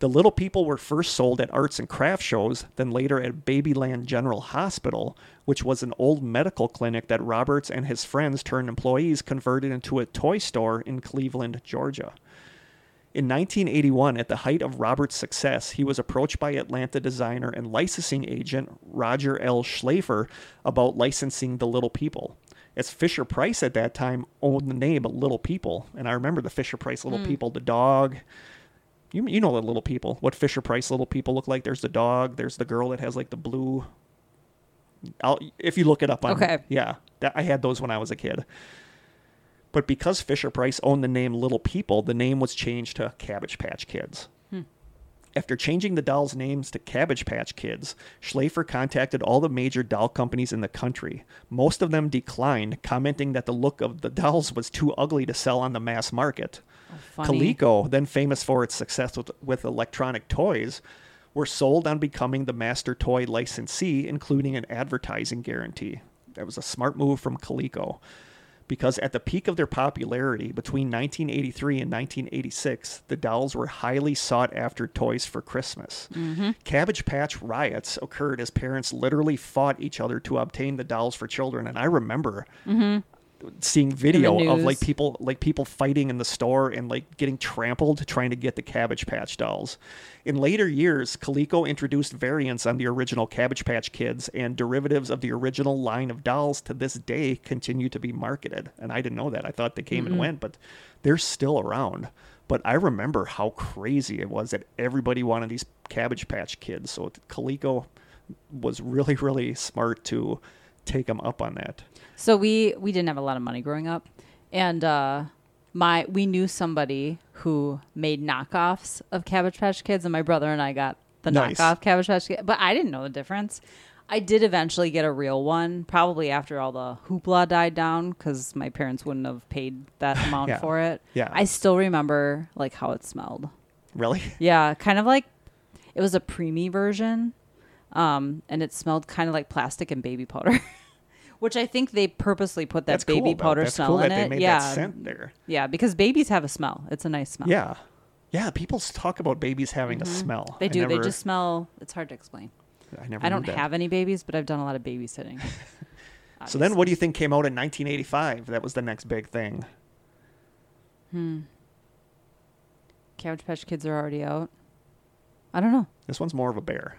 The little people were first sold at arts and craft shows, then later at Babyland General Hospital, which was an old medical clinic that Roberts and his friends turned employees converted into a toy store in Cleveland, Georgia. In 1981, at the height of Robert's success, he was approached by Atlanta designer and licensing agent Roger L. Schlaifer about licensing The Little People. As Fisher Price at that time owned the name of Little People, and I remember the Fisher Price Little hmm. People, the dog. You you know the Little People, what Fisher Price Little People look like. There's the dog. There's the girl that has like the blue. I'll if you look it up on Okay. yeah, that, I had those when I was a kid. But because Fisher Price owned the name Little People, the name was changed to Cabbage Patch Kids. Hmm. After changing the dolls' names to Cabbage Patch Kids, Schlaifer contacted all the major doll companies in the country. Most of them declined, commenting that the look of the dolls was too ugly to sell on the mass market. Oh, funny. Coleco, then famous for its success with, with electronic toys, were sold on becoming the master toy licensee, including an advertising guarantee. That was a smart move from Coleco. Because at the peak of their popularity, between 1983 and 1986, the dolls were highly sought after toys for Christmas. Mm-hmm. Cabbage Patch riots occurred as parents literally fought each other to obtain the dolls for children. And I remember mm-hmm. Seeing video of like people like people fighting in the store and like getting trampled trying to get the Cabbage Patch dolls. In later years, Coleco introduced variants on the original Cabbage Patch Kids, and derivatives of the original line of dolls to this day continue to be marketed. And I didn't know that. I thought they came and went, but they're still around. But I remember how crazy it was that everybody wanted these Cabbage Patch Kids. So Coleco was really, really smart to take them up on that. So we we didn't have a lot of money growing up, and uh, my we knew somebody who made knockoffs of Cabbage Patch Kids, and my brother and I got the Nice. knockoff Cabbage Patch Kids, but I didn't know the difference. I did eventually get a real one, probably after all the hoopla died down, because my parents wouldn't have paid that amount Yeah. for it. Yeah. I still remember like how it smelled. Really? Yeah, kind of like it was a preemie version, um, and it smelled kind of like plastic and baby powder, which I think they purposely put that That's baby cool, though. powder That's smell cool in that they it. made yeah, that scent there. yeah, because babies have a smell. It's a nice smell. Yeah. Yeah, people s- talk about babies having a smell. Mm-hmm. They I do. they never- just smell. It's hard to explain. I never I knew don't that. have any babies, but I've done a lot of babysitting. So then what do you think came out in 1985? That was the next big thing. Hmm. Cabbage Patch Kids are already out. I don't know. This one's more of a bear.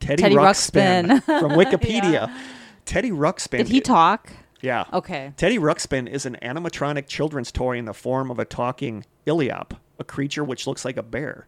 Teddy, Teddy Ruxpin, Ruxpin. from Wikipedia. Teddy Ruxpin. Did he talk? Yeah. Okay. Teddy Ruxpin is an animatronic children's toy in the form of a talking Illiop, a creature which looks like a bear.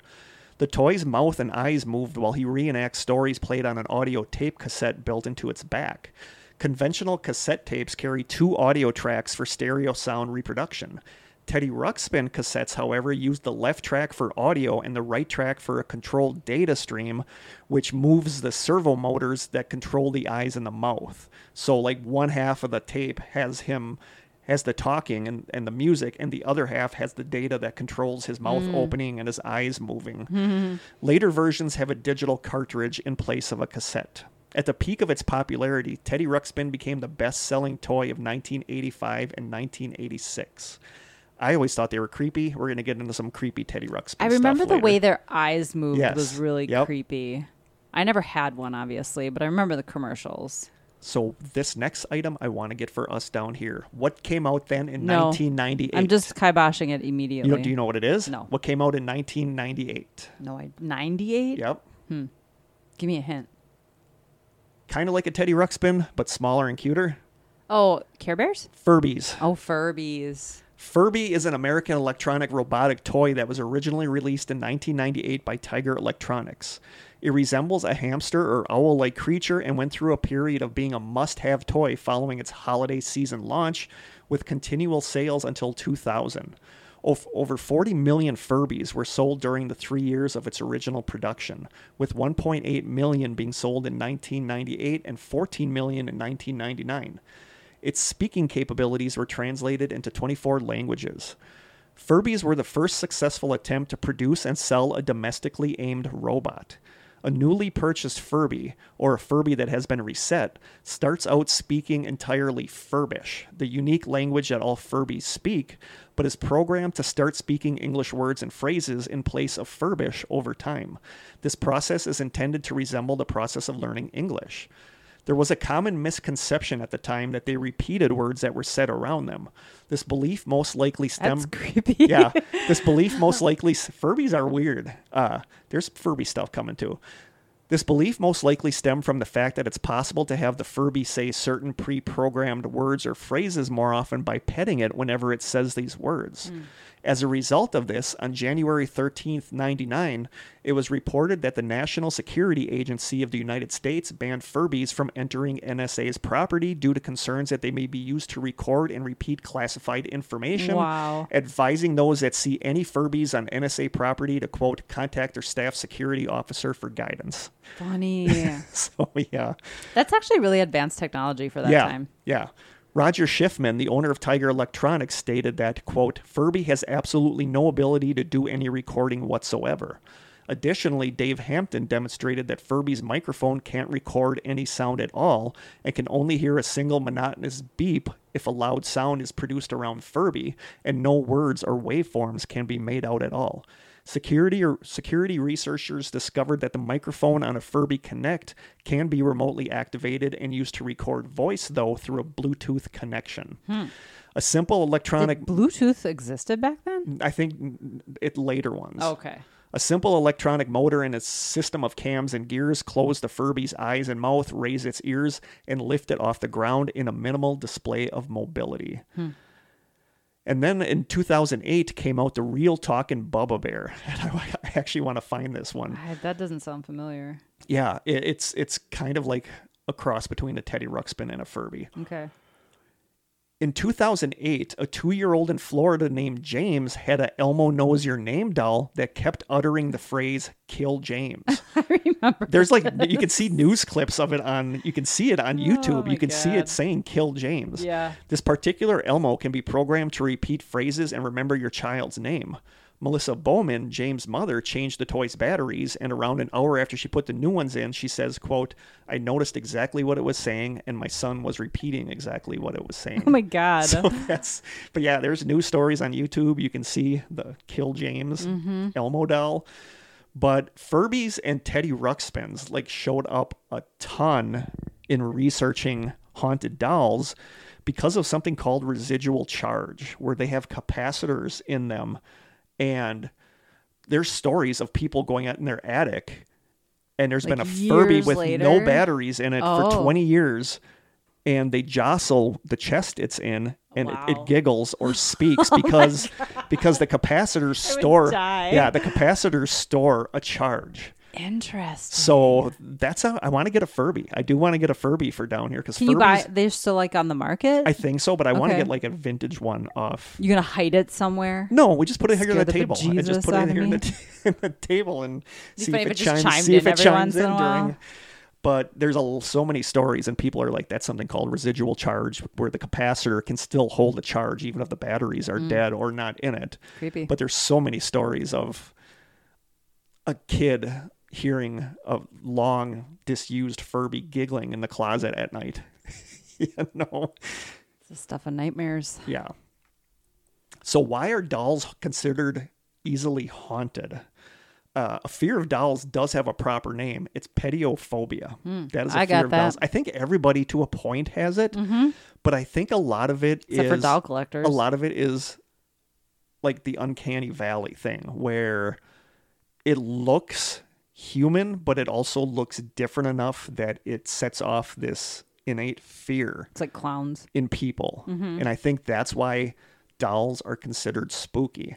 The toy's mouth and eyes moved while he reenacts stories played on an audio tape cassette built into its back. Conventional cassette tapes carry two audio tracks for stereo sound reproduction. Teddy Ruxpin cassettes, however, use the left track for audio and the right track for a controlled data stream, which moves the servo motors that control the eyes and the mouth. So, like, one half of the tape has him has the talking and, and the music, and the other half has the data that controls his mouth hmm. opening and his eyes moving. Hmm. Later versions have a digital cartridge in place of a cassette. At the peak of its popularity, Teddy Ruxpin became the best selling toy of 1985 and 1986. I always thought they were creepy. We're going to get into some creepy Teddy Ruxpin I remember the way their eyes moved Yes. was really Yep. creepy. I never had one, obviously, but I remember the commercials. So, this next item I want to get for us down here. What came out then in No. 1998? I'm just kiboshing it You immediately. know, do you know what it is? No. What came out in 1998? No, I 98. Yep. Hmm. Give me a hint. Kind of like a Teddy Ruxpin, but smaller and cuter. Oh, Care Bears. Furbies. Oh, Furbies. Furby is an American electronic robotic toy that was originally released in 1998 by Tiger Electronics. It resembles a hamster or owl like creature and went through a period of being a must have toy following its holiday season launch, with continual sales until 2000. Over 40 million Furbies were sold during the three years of its original production, with 1.8 million being sold in 1998 and 14 million in 1999. Its speaking capabilities were translated into 24 languages. Furbies were the first successful attempt to produce and sell a domestically aimed robot. A newly purchased Furby, or a Furby that has been reset, starts out speaking entirely Furbish, the unique language that all Furbies speak, but is programmed to start speaking English words and phrases in place of Furbish over time. This process is intended to resemble the process of learning English. There was a common misconception at the time that they repeated words that were said around them. This belief most likely stemmed. That's creepy. yeah, this belief most likely Furbies are weird. Uh, there's Furby stuff coming too. This belief most likely stemmed from the fact that it's possible to have the Furby say certain pre-programmed words or phrases more often by petting it whenever it says these words. As a result of this, on January 13th, 99, it was reported that the National Security Agency of the United States banned Furbies from entering NSA's property due to concerns that they may be used to record and repeat classified information, Wow. advising those that see any Furbies on NSA property to quote contact their staff security officer for guidance. Funny. So yeah. That's actually really advanced technology for that yeah, time. Yeah. Roger Shiffman, the owner of Tiger Electronics, stated that, quote, Furby has absolutely no ability to do any recording whatsoever. Additionally, Dave Hampton demonstrated that Furby's microphone can't record any sound at all and can only hear a single monotonous beep if a loud sound is produced around Furby, and no words or waveforms can be made out at all. Security or security researchers discovered that the microphone on a Furby Connect can be remotely activated and used to record voice, though, through a Bluetooth connection. Hmm. A simple electronic, Did Bluetooth existed back then? I think it later ones. Okay. A simple electronic motor and a system of cams and gears close the Furby's eyes and mouth, raise its ears, and lift it off the ground in a minimal display of mobility. Hmm. And then in 2008 came out the Real Talking Bubba Bear. And I, I actually want to find this one. I, that doesn't sound familiar. Yeah, it, it's it's kind of like a cross between a Teddy Ruxpin and a Furby. Okay. In 2008, a two-year-old in Florida named James had a Elmo Knows Your Name doll that kept uttering the phrase "Kill James." I remember. There's like you can see news clips of it on you can see it on oh YouTube. Oh you can see it saying "Kill James." Yeah. This particular Elmo can be programmed to repeat phrases and remember your child's name. Melissa Bowman, James' mother, changed the toy's batteries, and around an hour after she put the new ones in, she says, quote, I noticed exactly what it was saying, and my son was repeating exactly what it was saying. Oh my god. So that's, but yeah, there's news stories on YouTube. You can see the Kill James Mm-hmm. Elmo doll. But Furbies and Teddy Ruxpins like showed up a ton in researching haunted dolls because of something called residual charge, where they have capacitors in them, and there's stories of people going out in their attic, and there's been a Like Furby with no batteries in it Oh. for 20 years, and they jostle the chest it's in, and it, Wow. it giggles or speaks because because the capacitors store yeah the capacitors store a charge. Interesting. So that's how I want to get a Furby. I do want to get a Furby for down here because Can you buy? They're still like on the market. I think so, but I want to Okay. get like a vintage one off. you gonna hide it somewhere? No, we just put it here on Scare the the table. I bejesus just put it out of here in the, me. t- in the table and see funny if if it it just chimes. chimed See if in it every chimes once in in a while. during. But there's a, so many stories, and people are like, "That's something called residual charge, where the capacitor can still hold a charge even if the batteries Mm. are dead or not in it." Creepy. But there's so many stories of a kid hearing a long disused Furby giggling in the closet at night. you know. It's the stuff of nightmares. Yeah. So why are dolls considered easily haunted? Uh, a fear of dolls does have a proper name. It's pediophobia. that is a Hmm. Fear of dolls. I think everybody to a point has it, but I think a lot of it is Except for doll collectors. a lot of it is like the uncanny valley thing where it looks human, but it also looks different enough that it sets off this innate fear It's like clowns. in people. Mm-hmm. And I think that's why dolls are considered spooky.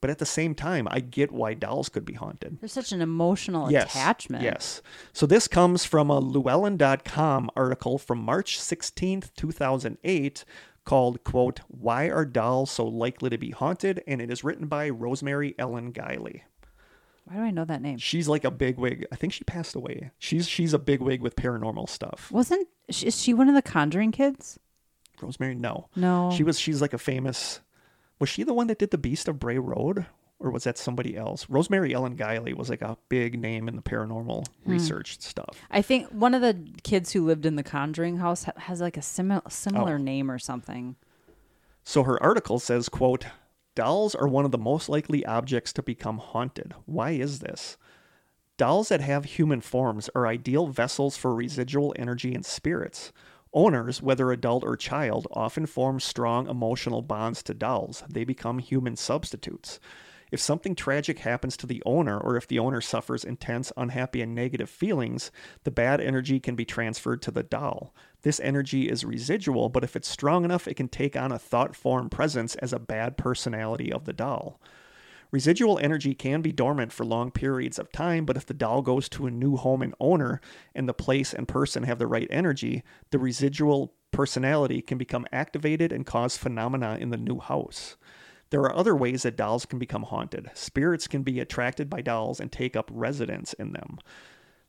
But at the same time, I get why dolls could be haunted. There's such an emotional Yes. attachment. Yes. So this comes from a Llewellyn.com article from March 16th, 2008 called, quote, Why Are Dolls So Likely to Be Haunted? And it is written by Rosemary Ellen Guiley. Why do I know that name? She's like a bigwig. I think she passed away. She's she's a bigwig with paranormal stuff. Wasn't is she one of the Conjuring kids? Rosemary, no. No. She was she's like a famous was she the one that did the Beast of Bray Road? or was that somebody else? Rosemary Ellen Guiley was like a big name in the paranormal Hmm. research stuff. I think one of the kids who lived in the Conjuring house has like a similar similar Oh. name or something. So her article says, quote, Dolls are one of the most likely objects to become haunted. Why is this? Dolls that have human forms are ideal vessels for residual energy and spirits. Owners, whether adult or child, often form strong emotional bonds to dolls. They become human substitutes. If something tragic happens to the owner, or if the owner suffers intense, unhappy, and negative feelings, the bad energy can be transferred to the doll. This energy is residual, but if it's strong enough, it can take on a thought form presence as a bad personality of the doll. Residual energy can be dormant for long periods of time, but if the doll goes to a new home and owner and the place and person have the right energy, the residual personality can become activated and cause phenomena in the new house. There are other ways that dolls can become haunted. Spirits can be attracted by dolls and take up residence in them.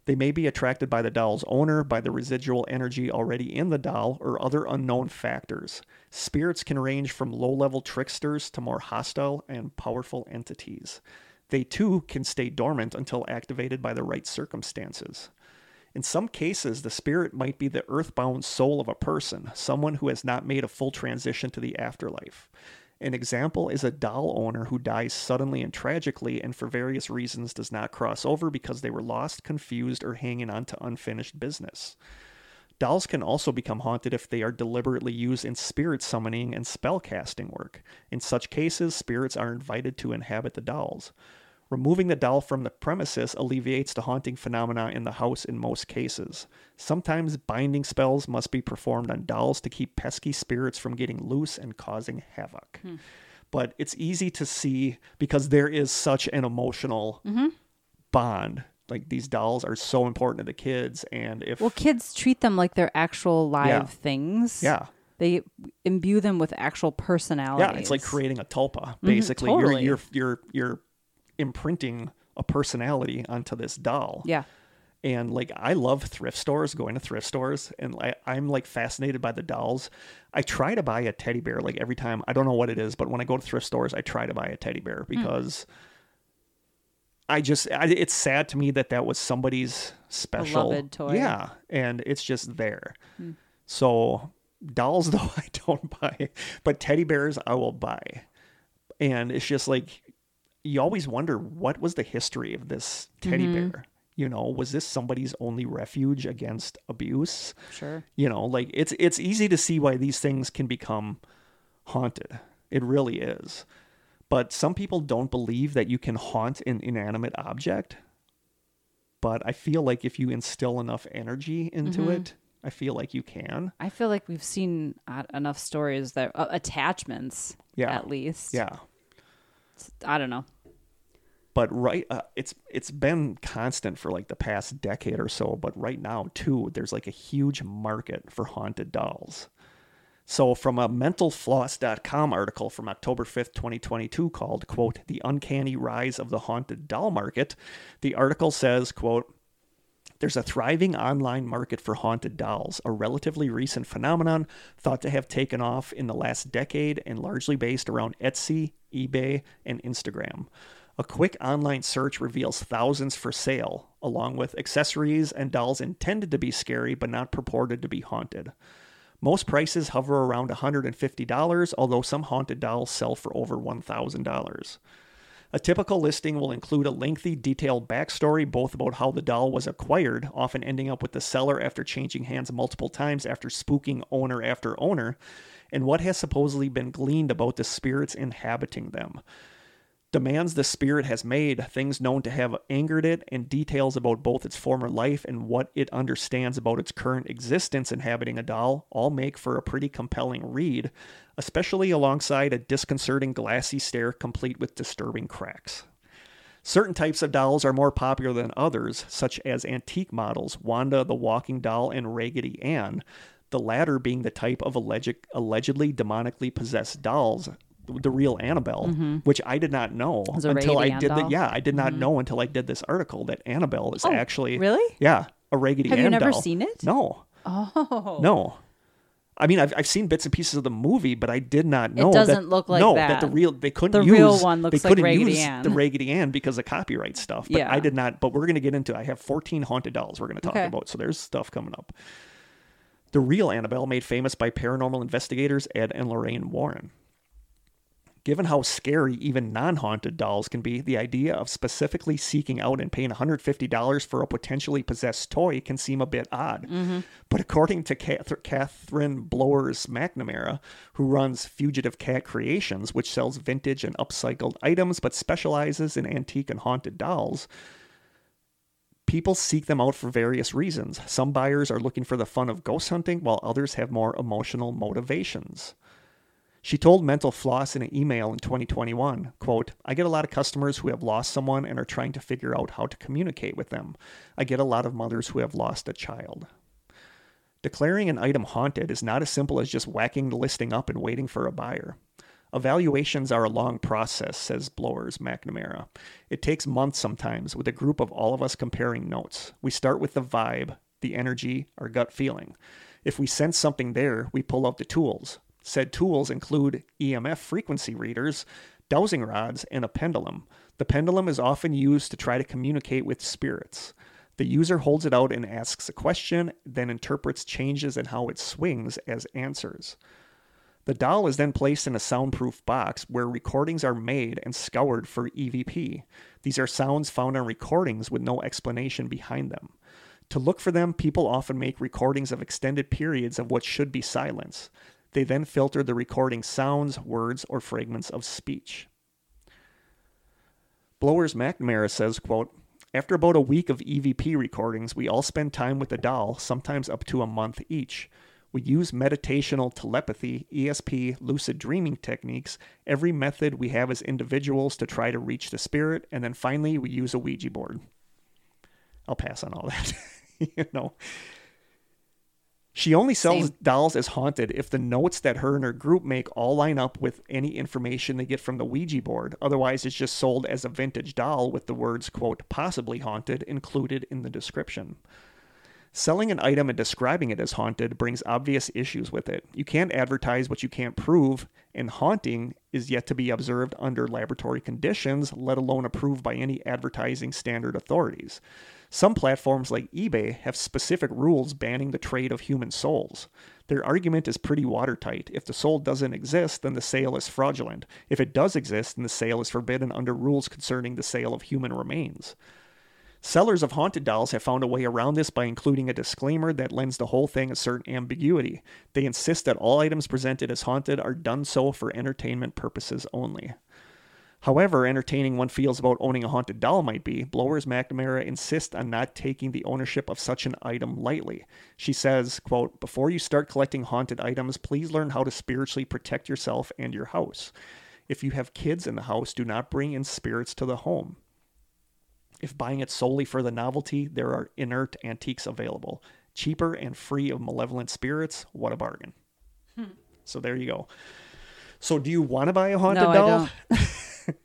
They may be attracted by the doll's owner, by the residual energy already in the doll, or other unknown factors. Spirits can range from low level tricksters to more hostile and powerful entities. They too can stay dormant until activated by the right circumstances. In some cases, the spirit might be the earthbound soul of a person, someone who has not made a full transition to the afterlife. An example is a doll owner who dies suddenly and tragically and for various reasons does not cross over because they were lost, confused, or hanging on to unfinished business. Dolls can also become haunted if they are deliberately used in spirit summoning and spell casting work. In such cases, spirits are invited to inhabit the dolls. Removing the doll from the premises alleviates the haunting phenomena in the house in most cases. Sometimes binding spells must be performed on dolls to keep pesky spirits from getting loose and causing havoc. Hmm. But it's easy to see because there is such an emotional mm-hmm. bond. Like these dolls are so important to the kids, and if Well, kids treat them like they're actual live Yeah. things. yeah, They imbue them with actual personalities. Yeah, it's like creating a tulpa. Mm-hmm, basically, totally. you're you're you're you're imprinting a personality onto this doll. Yeah. And like I love thrift stores, going to thrift stores, and I, I'm like fascinated by the dolls. I try to buy a teddy bear like every time. I don't know what it is, but when I go to thrift stores, I try to buy a teddy bear Hmm. because I just I, it's sad to me that that was somebody's special Beloved toy. Yeah, and it's just there. So dolls though I don't buy, but teddy bears I will buy. And it's just like you always wonder what was the history of this teddy Mm-hmm. bear? You know, was this somebody's only refuge against abuse? Sure. You know, like it's it's easy to see why these things can become haunted. It really is. But some people don't believe that you can haunt an inanimate object. But I feel like if you instill enough energy into Mm-hmm. it, I feel like you can. I feel like we've seen uh, enough stories that uh, attachments, Yeah. at least. Yeah. I don't know. but right uh, it's it's been constant for like the past decade or so but right now too there's like a huge market for haunted dolls so from a mentalfloss.com article from october 5th 2022 called quote the uncanny rise of the haunted doll market the article says quote there's a thriving online market for haunted dolls, a relatively recent phenomenon thought to have taken off in the last decade and largely based around Etsy, eBay, and Instagram. A quick online search reveals thousands for sale, along with accessories and dolls intended to be scary but not purported to be haunted. Most prices hover around $150, although some haunted dolls sell for over $1,000. A typical listing will include a lengthy, detailed backstory, both about how the doll was acquired, often ending up with the seller after changing hands multiple times after spooking owner after owner, and what has supposedly been gleaned about the spirits inhabiting them. Demands the spirit has made, things known to have angered it, and details about both its former life and what it understands about its current existence inhabiting a doll all make for a pretty compelling read, especially alongside a disconcerting glassy stare complete with disturbing cracks. Certain types of dolls are more popular than others, such as antique models, Wanda the Walking Doll and Raggedy Ann, the latter being the type of alleged, allegedly demonically possessed dolls, the real Annabelle, mm-hmm. which I did not know until I did that. yeah, I did not mm-hmm. know until I did this article that Annabelle is Oh, actually really? yeah, a Raggedy Have you never seen it? No. Oh. No. I mean, I've, I've seen bits and pieces of the movie, but I did not know It doesn't that, look like no, that. the real they couldn't The use real one looks they like couldn't Raggedy use Ann. the Raggedy Ann because of copyright stuff. But Yeah. I did not. But we're gonna get into. I have 14 haunted dolls we're gonna talk Okay. about. So there's stuff coming up. The real Annabelle, made famous by paranormal investigators Ed and Lorraine Warren. Given how scary even non haunted dolls can be, the idea of specifically seeking out and paying $150 for a potentially possessed toy can seem a bit odd. Mm-hmm. But according to Cath- Catherine Blowers McNamara, who runs Fugitive Cat Creations, which sells vintage and upcycled items but specializes in antique and haunted dolls, People seek them out for various reasons. Some buyers are looking for the fun of ghost hunting, while others have more emotional motivations. She told Mental Floss in an email in 2021, quote, I get a lot of customers who have lost someone and are trying to figure out how to communicate with them. I get a lot of mothers who have lost a child. Declaring an item haunted is not as simple as just whacking the listing up and waiting for a buyer. Evaluations are a long process, says Blowers McNamara. It takes months sometimes, with a group of all of us comparing notes. We start with the vibe, the energy, our gut feeling. If we sense something there, we pull out the tools. Said tools include EMF frequency readers, dowsing rods, and a pendulum. The pendulum is often used to try to communicate with spirits. The user holds it out and asks a question, then interprets changes in how it swings as answers. The doll is then placed in a soundproof box where recordings are made and scoured for EVP. These are sounds found on recordings with no explanation behind them. To look for them, people often make recordings of extended periods of what should be silence. They then filter the recording sounds, words, or fragments of speech. Blowers McNamara says, quote, After about a week of EVP recordings, we all spend time with the doll, sometimes up to a month each. We use meditational telepathy, ESP, lucid dreaming techniques, every method we have as individuals to try to reach the spirit, and then finally we use a Ouija board. I'll pass on all that. you know. She only sells Same. dolls as haunted if the notes that her and her group make all line up with any information they get from the Ouija board. Otherwise, it's just sold as a vintage doll with the words, quote, possibly haunted included in the description. Selling an item and describing it as haunted brings obvious issues with it. You can't advertise what you can't prove, and haunting is yet to be observed under laboratory conditions, let alone approved by any advertising standard authorities. Some platforms like eBay have specific rules banning the trade of human souls. Their argument is pretty watertight. If the soul doesn't exist, then the sale is fraudulent. If it does exist, then the sale is forbidden under rules concerning the sale of human remains. Sellers of haunted dolls have found a way around this by including a disclaimer that lends the whole thing a certain ambiguity. They insist that all items presented as haunted are done so for entertainment purposes only. However entertaining one feels about owning a haunted doll might be, Blowers McNamara insists on not taking the ownership of such an item lightly. She says, quote, Before you start collecting haunted items, please learn how to spiritually protect yourself and your house. If you have kids in the house, do not bring in spirits to the home. If buying it solely for the novelty, there are inert antiques available. Cheaper and free of malevolent spirits. What a bargain. Hmm. So there you go. So do you want to buy a haunted No, I doll?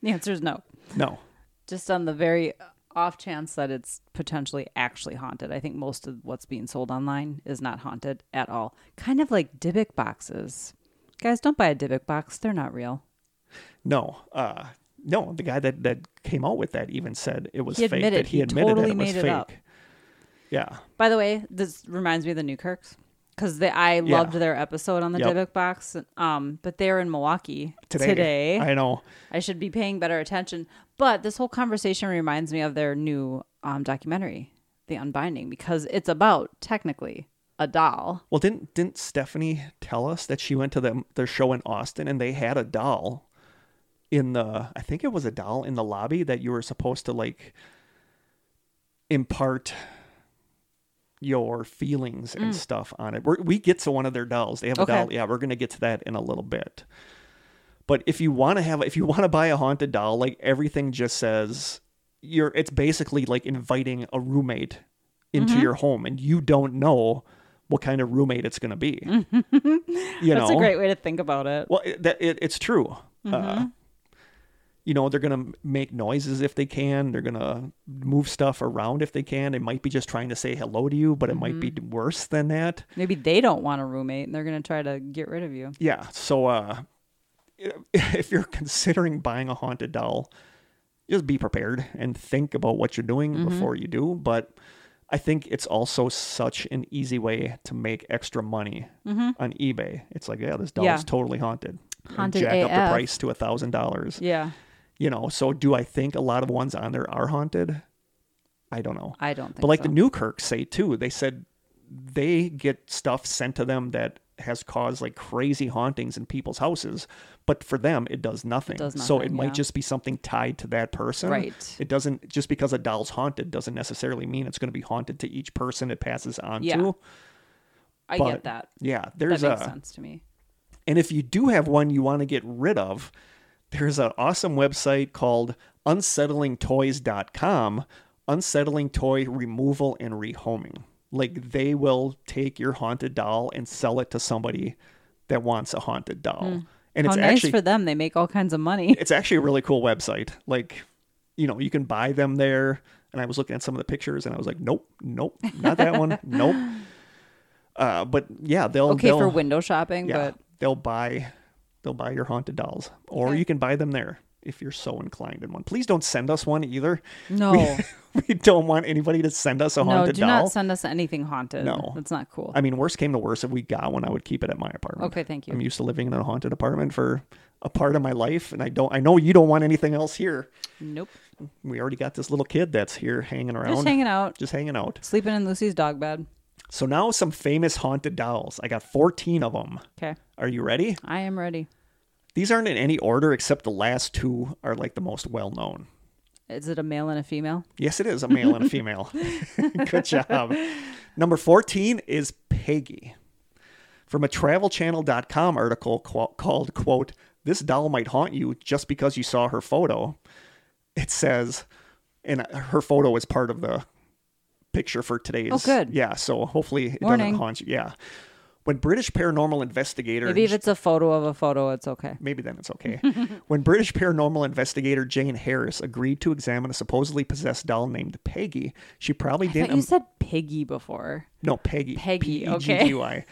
the answer is no. No. Just on the very off chance that it's potentially actually haunted. I think most of what's being sold online is not haunted at all. Kind of like Dybbuk boxes. Guys, don't buy a Dybbuk box. They're not real. No. Uh no, the guy that, that came out with that even said it was He fake. admitted- that he, he admitted totally that it was made it fake. up. Yeah. By the way, this reminds me of the Newkirks because I Yeah. loved their episode on the Yep. Dybbuk box. Um, but they're in Milwaukee Today. today. I know. I should be paying better attention. But this whole conversation reminds me of their new um, documentary, The Unbinding, because it's about technically a doll. Well, didn't didn't Stephanie tell us that she went to the, their show in Austin and they had a doll in the I think it was a doll in the lobby that you were supposed to like impart your feelings and mm. stuff on it. We're, we get to one of their dolls. They have a Okay. doll. Yeah, we're gonna get to that in a little bit. But if you want to have, if you want to buy a haunted doll, like everything just says, you're. It's basically like inviting a roommate into mm-hmm. your home, and you don't know what kind of roommate it's going to be. you know, That's a great way to think about it. well, it, that it, it's true. Uh, mm-hmm. You know, they're going to make noises if they can. They're going to move stuff around if they can. They might be just trying to say hello to you, but it might be mm-hmm. worse than that. Maybe they don't want a roommate and they're going to try to get rid of you. Yeah. So, uh, if you're considering buying a haunted doll, just be prepared and think about what you're doing mm-hmm. before you do. But I think it's also such an easy way to make extra money mm-hmm. on eBay. It's like, yeah, this doll Yeah. is totally haunted. And Haunted jack up the price to a thousand dollars. Yeah. You know, so do I think a lot of ones on there are haunted? I don't know. I don't think But like so. the Newkirks say too, they said they get stuff sent to them that has caused like crazy hauntings in people's houses, but for them it does nothing. does so it nothing, might just be something tied to that person. Right. It doesn't just because a doll's haunted doesn't necessarily mean it's going to be haunted to each person it passes on Yeah. to. I but, get that. Yeah, That there's makes a sense to me. and if you do have one you want to get rid of, there's an awesome website called unsettlingtoys.com, unsettling toy removal and rehoming. Like they will take your haunted doll and sell it to somebody that wants a haunted doll. And Hmm. How it's nice actually for them. They make all kinds of money. it's actually a really cool website. Like, you know, you can buy them there. And I was looking at some of the pictures and I was like, nope, nope, not that one, nope. Uh, but yeah, they'll Okay they'll, for window shopping, yeah, but they'll buy they'll buy your haunted dolls, or Okay. you can buy them there if you're so inclined in one. Please don't send us one either. no. We don't want anybody to send us a haunted doll. no, do doll. not send us anything haunted. No. That's not cool. I mean, worst came to worst, if we got one, I would keep it at my apartment. Okay, thank you. I'm used to living in a haunted apartment for a part of my life, and I don't. I know you don't want anything else here. nope. We already got this little kid that's here hanging around, Just hanging out, just hanging out. sleeping in Lucy's dog bed. So now some famous haunted dolls. I got 14 of them. Okay. Are you ready? I am ready. These aren't in any order except the last two are like the most well known. Is it a male and a female? Yes, it is a male and a female. Good job. Number 14 is Peggy. From a travelchannel.com article called, quote, This doll might haunt you just because you saw her photo. It says, and her photo is part of the picture for today's. Oh, good. Yeah, so hopefully it Morning. doesn't haunt you. Yeah. When British paranormal investigator Maybe if it's a photo of a photo, it's okay. maybe then it's okay. when British paranormal investigator Jane Harris agreed to examine a supposedly possessed doll named Peggy, she probably I didn't. thought you said piggy before. no, Peggy. Peggy, P-E-G-G-Y.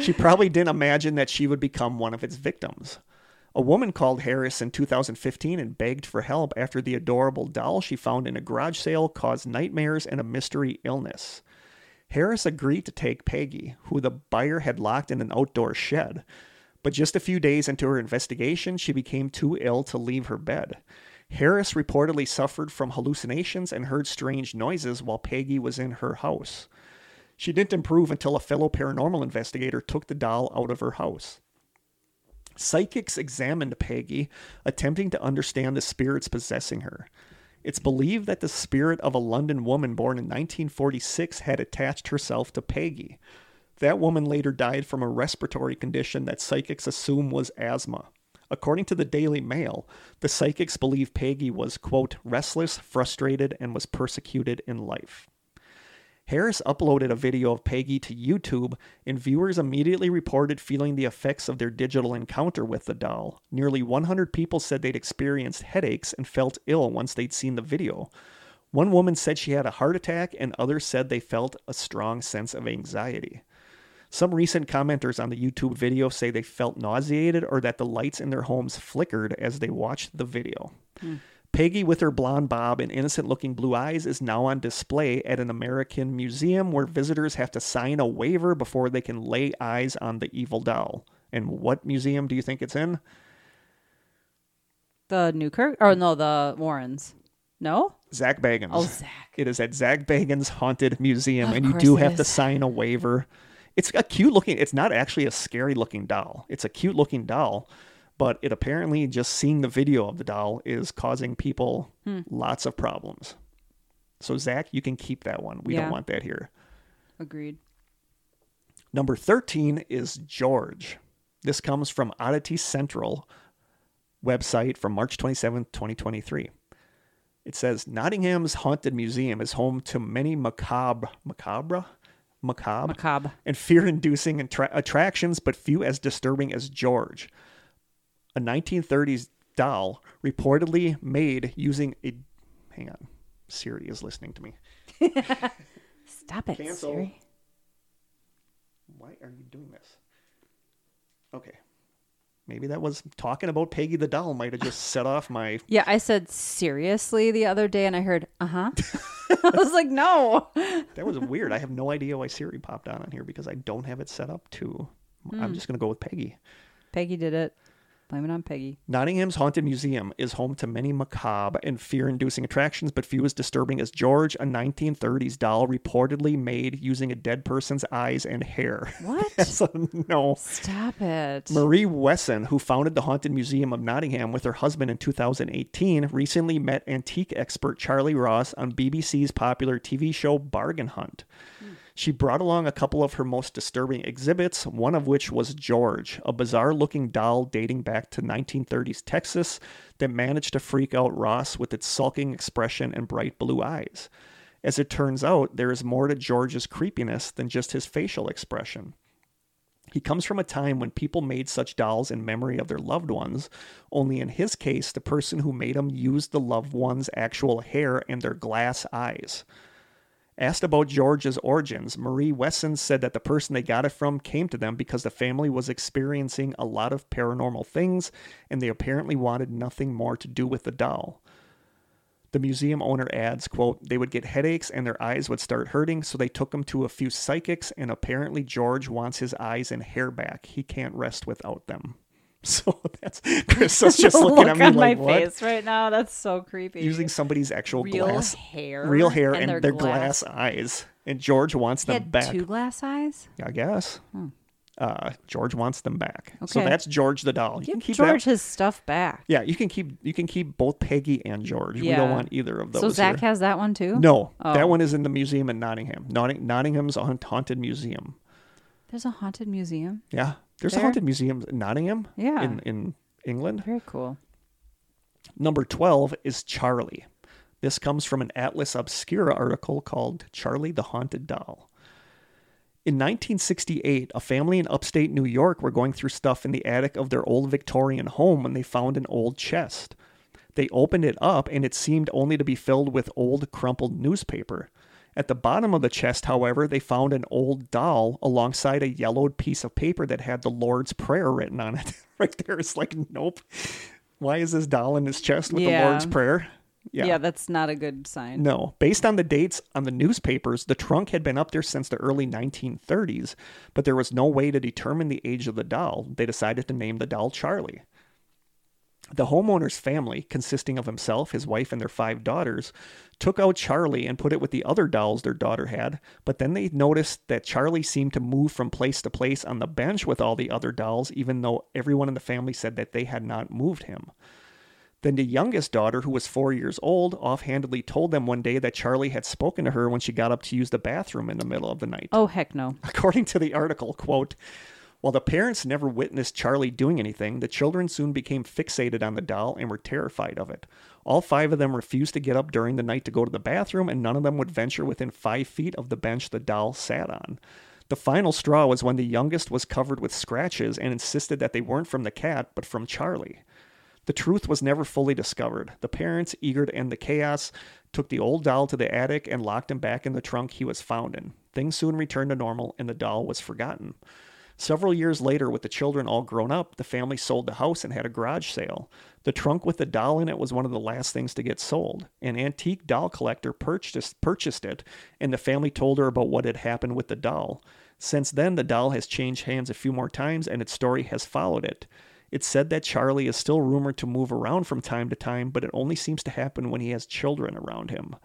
she probably didn't imagine that she would become one of its victims. A woman called Harris in 2015 and begged for help after the adorable doll she found in a garage sale caused nightmares and a mystery illness. Harris agreed to take Peggy, who the buyer had locked in an outdoor shed. But just a few days into her investigation, she became too ill to leave her bed. Harris reportedly suffered from hallucinations and heard strange noises while Peggy was in her house. She didn't improve until a fellow paranormal investigator took the doll out of her house. Psychics examined Peggy, attempting to understand the spirits possessing her. It's believed that the spirit of a London woman born in 1946 had attached herself to Peggy. That woman later died from a respiratory condition that psychics assume was asthma. According to the Daily Mail, the psychics believe Peggy was, quote, restless, frustrated, and was persecuted in life. Harris uploaded a video of Peggy to YouTube, and viewers immediately reported feeling the effects of their digital encounter with the doll. Nearly 100 people said they'd experienced headaches and felt ill once they'd seen the video. One woman said she had a heart attack, and others said they felt a strong sense of anxiety. Some recent commenters on the YouTube video say they felt nauseated or that the lights in their homes flickered as they watched the video. Hmm. Peggy, with her blonde bob and innocent looking blue eyes, is now on display at an American museum where visitors have to sign a waiver before they can lay eyes on the evil doll. And what museum do you think it's in? The Newkirk? Or no, the Warrens. No? Zach Bagans. Oh, Zach. It is at Zach Bagans Haunted Museum, Of and you do have to sign a waiver. It's a cute looking. It's not actually a scary looking doll. It's a cute looking doll, but it apparently just seeing the video of the doll is causing people Hmm. lots of problems. So Zach, you can keep that one. We Yeah. don't want that here. Agreed. Number 13 is George. This comes from Oddity Central website from March 27th, 2023. It says Nottingham's Haunted Museum is home to many macabre, macabre, macabre, Macabre. and fear-inducing attra- attractions, but few as disturbing as George. A 1930s doll reportedly made using a. Hang on. Siri is listening to me. Stop it, Cancel. Siri. Why are you doing this? Okay. Maybe that was talking about Peggy the doll might have just set off my. Yeah, I said seriously the other day, and I heard, uh huh. I was like, no. That was weird. I have no idea why Siri popped on on here because I don't have it set up to. I'm just going to go with Peggy. Peggy did it. Blame it on Peggy. Nottingham's Haunted Museum is home to many macabre and fear inducing attractions, but few as disturbing as George, a 1930s doll reportedly made using a dead person's eyes and hair. What? so, no. Stop it. Marie Wesson, who founded the Haunted Museum of Nottingham with her husband in 2018, recently met antique expert Charlie Ross on BBC's popular TV show Bargain Hunt. She brought along a couple of her most disturbing exhibits, one of which was George, a bizarre looking doll dating back to 1930s Texas that managed to freak out Ross with its sulking expression and bright blue eyes. As it turns out, there is more to George's creepiness than just his facial expression. He comes from a time when people made such dolls in memory of their loved ones, only in his case, the person who made them used the loved one's actual hair and their glass eyes. Asked about George's origins, Marie Wesson said that the person they got it from came to them because the family was experiencing a lot of paranormal things and they apparently wanted nothing more to do with the doll. The museum owner adds, quote, they would get headaches and their eyes would start hurting, so they took him to a few psychics, and apparently George wants his eyes and hair back. He can't rest without them. So that's Chris is just looking look at me on like my what? face right now. That's so creepy. Using somebody's actual real glass hair, real hair and, their, their, glass. eyes. And George wants He them back. two glass eyes. I guess. Uh, George wants them back. So that's George the doll. You can keep George that. his stuff back. Yeah, you can keep you can keep both Peggy and George. We don't want either of those. So Zach here. has that one too. no, Oh. that one is in the museum in Nottingham. Notting- Nottingham's haunt- haunted museum. There's a haunted museum. Yeah, there's a haunted museum in Nottingham. Yeah. in in England. Very cool. Number 12 is Charlie. This comes from an Atlas Obscura article called Charlie the Haunted Doll. In 1968, a family in upstate New York were going through stuff in the attic of their old Victorian home when they found an old chest. They opened it up and it seemed only to be filled with old crumpled newspaper. At the bottom of the chest, however, they found an old doll alongside a yellowed piece of paper that had the Lord's Prayer written on it. right there, it's like, nope. Why is this doll in his chest with the Lord's Prayer? Yeah. Yeah. that's not a good sign. No. Based on the dates on the newspapers, the trunk had been up there since the early 1930s, but there was no way to determine the age of the doll. They decided to name the doll Charlie. The homeowner's family, consisting of himself, his wife, and their five daughters, took out Charlie and put it with the other dolls their daughter had, but then they noticed that Charlie seemed to move from place to place on the bench with all the other dolls, even though everyone in the family said that they had not moved him. Then the youngest daughter, who was four years old, offhandedly told them one day that Charlie had spoken to her when she got up to use the bathroom in the middle of the night. Oh heck no. According to the article, quote, while the parents never witnessed Charlie doing anything, the children soon became fixated on the doll and were terrified of it. All five of them refused to get up during the night to go to the bathroom, and none of them would venture within five feet of the bench the doll sat on. The final straw was when the youngest was covered with scratches and insisted that they weren't from the cat, but from Charlie. The truth was never fully discovered. The parents, eager to end the chaos, took the old doll to the attic and locked him back in the trunk he was found in. Things soon returned to normal, and the doll was forgotten. Several years later, with the children all grown up, the family sold the house and had a garage sale. The trunk with the doll in it was one of the last things to get sold. An antique doll collector purchased, purchased it, and the family told her about what had happened with the doll. Since then, the doll has changed hands a few more times, and its story has followed it. It's said that Charlie is still rumored to move around from time to time, but it only seems to happen when he has children around him.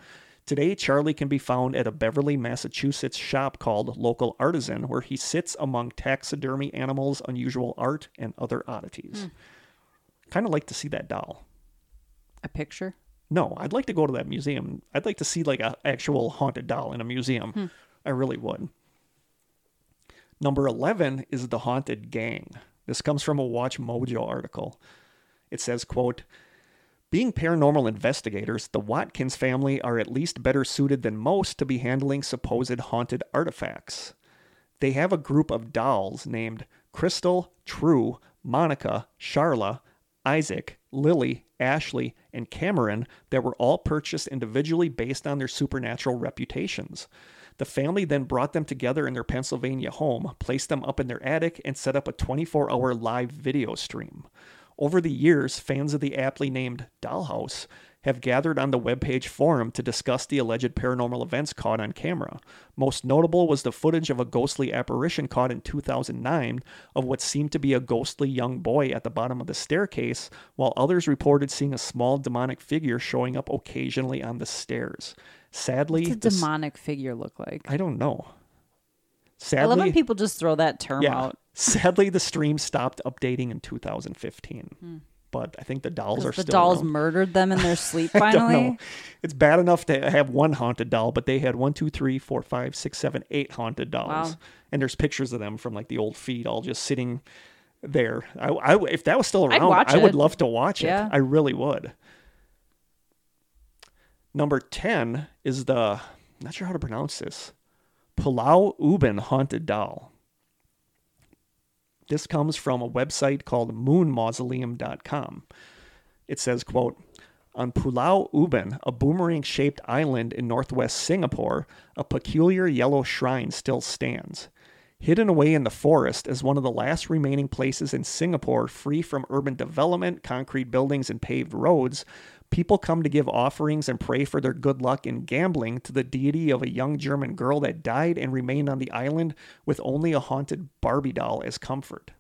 Today, Charlie can be found at a Beverly, Massachusetts shop called Local Artisan, where he sits among taxidermy animals, unusual art, and other oddities. Hmm. Kind of like to see that doll. A picture? No, I'd like to go to that museum. I'd like to see like a actual haunted doll in a museum. Hmm. I really would. Number 11 is The Haunted Gang. This comes from a Watch Mojo article. It says, quote, being paranormal investigators, the Watkins family are at least better suited than most to be handling supposed haunted artifacts. They have a group of dolls named Crystal, True, Monica, Charla, Isaac, Lily, Ashley, and Cameron that were all purchased individually based on their supernatural reputations. The family then brought them together in their Pennsylvania home, placed them up in their attic, and set up a 24 hour live video stream. Over the years, fans of the aptly named Dollhouse have gathered on the webpage forum to discuss the alleged paranormal events caught on camera. Most notable was the footage of a ghostly apparition caught in 2009 of what seemed to be a ghostly young boy at the bottom of the staircase, while others reported seeing a small demonic figure showing up occasionally on the stairs. Sadly, What's a demonic figure look like? I don't know. I love when Sadly, people just throw that term yeah. out. Sadly, the stream stopped updating in 2015. But I think the dolls are Hmm. The still dolls around. murdered them in their sleep I don't finally. know. It's bad enough to have one haunted doll, but they had one, two, three, four, five, six, seven, eight haunted dolls. Wow. And there's pictures of them from like the old feed, all just sitting there. I, I- if that was still around, I would love to watch it. Yeah. I really would. Number 10 is the, not sure how to pronounce this, Pulau Ubin Haunted Doll. This comes from a website called moonmausoleum.com. It says, quote, on Pulau Ubin, a boomerang-shaped island in northwest Singapore, a peculiar yellow shrine still stands. Hidden away in the forest as one of the last remaining places in Singapore free from urban development, concrete buildings, and paved roads, people come to give offerings and pray for their good luck in gambling to the deity of a young German girl that died and remained on the island with only a haunted Barbie doll as comfort.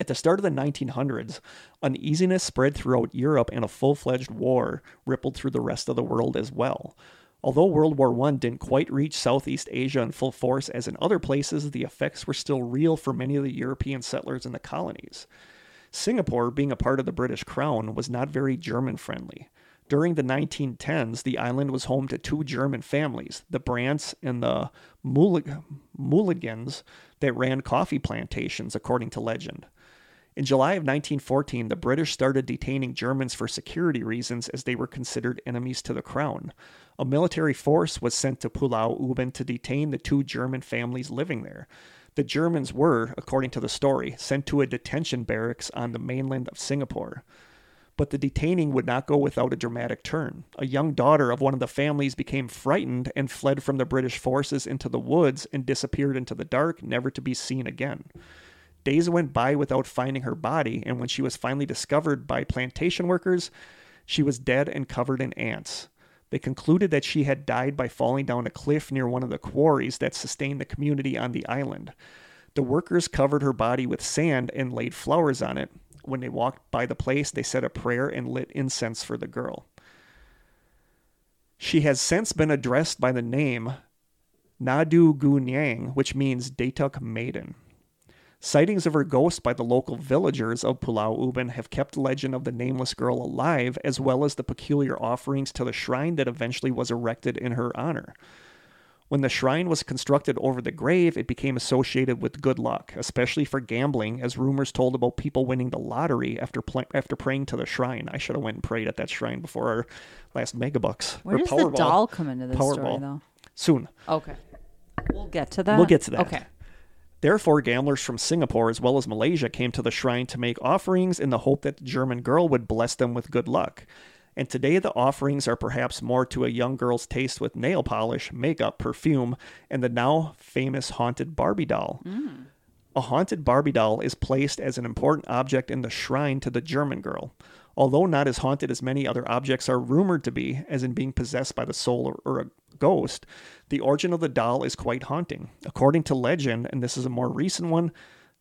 At the start of the 1900s, uneasiness spread throughout Europe and a full fledged war rippled through the rest of the world as well. Although World War I didn't quite reach Southeast Asia in full force as in other places, the effects were still real for many of the European settlers in the colonies. Singapore, being a part of the British Crown, was not very German friendly. During the 1910s, the island was home to two German families, the Brants and the Mulligans, that ran coffee plantations, according to legend. In July of 1914, the British started detaining Germans for security reasons as they were considered enemies to the crown. A military force was sent to Pulau Ubin to detain the two German families living there. The Germans were, according to the story, sent to a detention barracks on the mainland of Singapore. But the detaining would not go without a dramatic turn. A young daughter of one of the families became frightened and fled from the British forces into the woods and disappeared into the dark, never to be seen again. Days went by without finding her body, and when she was finally discovered by plantation workers, she was dead and covered in ants. They concluded that she had died by falling down a cliff near one of the quarries that sustained the community on the island. The workers covered her body with sand and laid flowers on it. When they walked by the place, they said a prayer and lit incense for the girl. She has since been addressed by the name Nadu Gunyang, which means Datuk Maiden. Sightings of her ghost by the local villagers of Pulau Ubin have kept the legend of the nameless girl alive, as well as the peculiar offerings to the shrine that eventually was erected in her honor. When the shrine was constructed over the grave, it became associated with good luck, especially for gambling, as rumors told about people winning the lottery after pl- after praying to the shrine. I should have went and prayed at that shrine before our last megabucks. Where or does the doll come into this story, Powerball. though? Soon. Okay. We'll get to that. We'll get to that. Okay. Therefore, gamblers from Singapore as well as Malaysia came to the shrine to make offerings in the hope that the German girl would bless them with good luck. And today, the offerings are perhaps more to a young girl's taste with nail polish, makeup, perfume, and the now famous haunted Barbie doll. Mm. A haunted Barbie doll is placed as an important object in the shrine to the German girl. Although not as haunted as many other objects are rumored to be, as in being possessed by the soul or, or a ghost, the origin of the doll is quite haunting. According to legend, and this is a more recent one,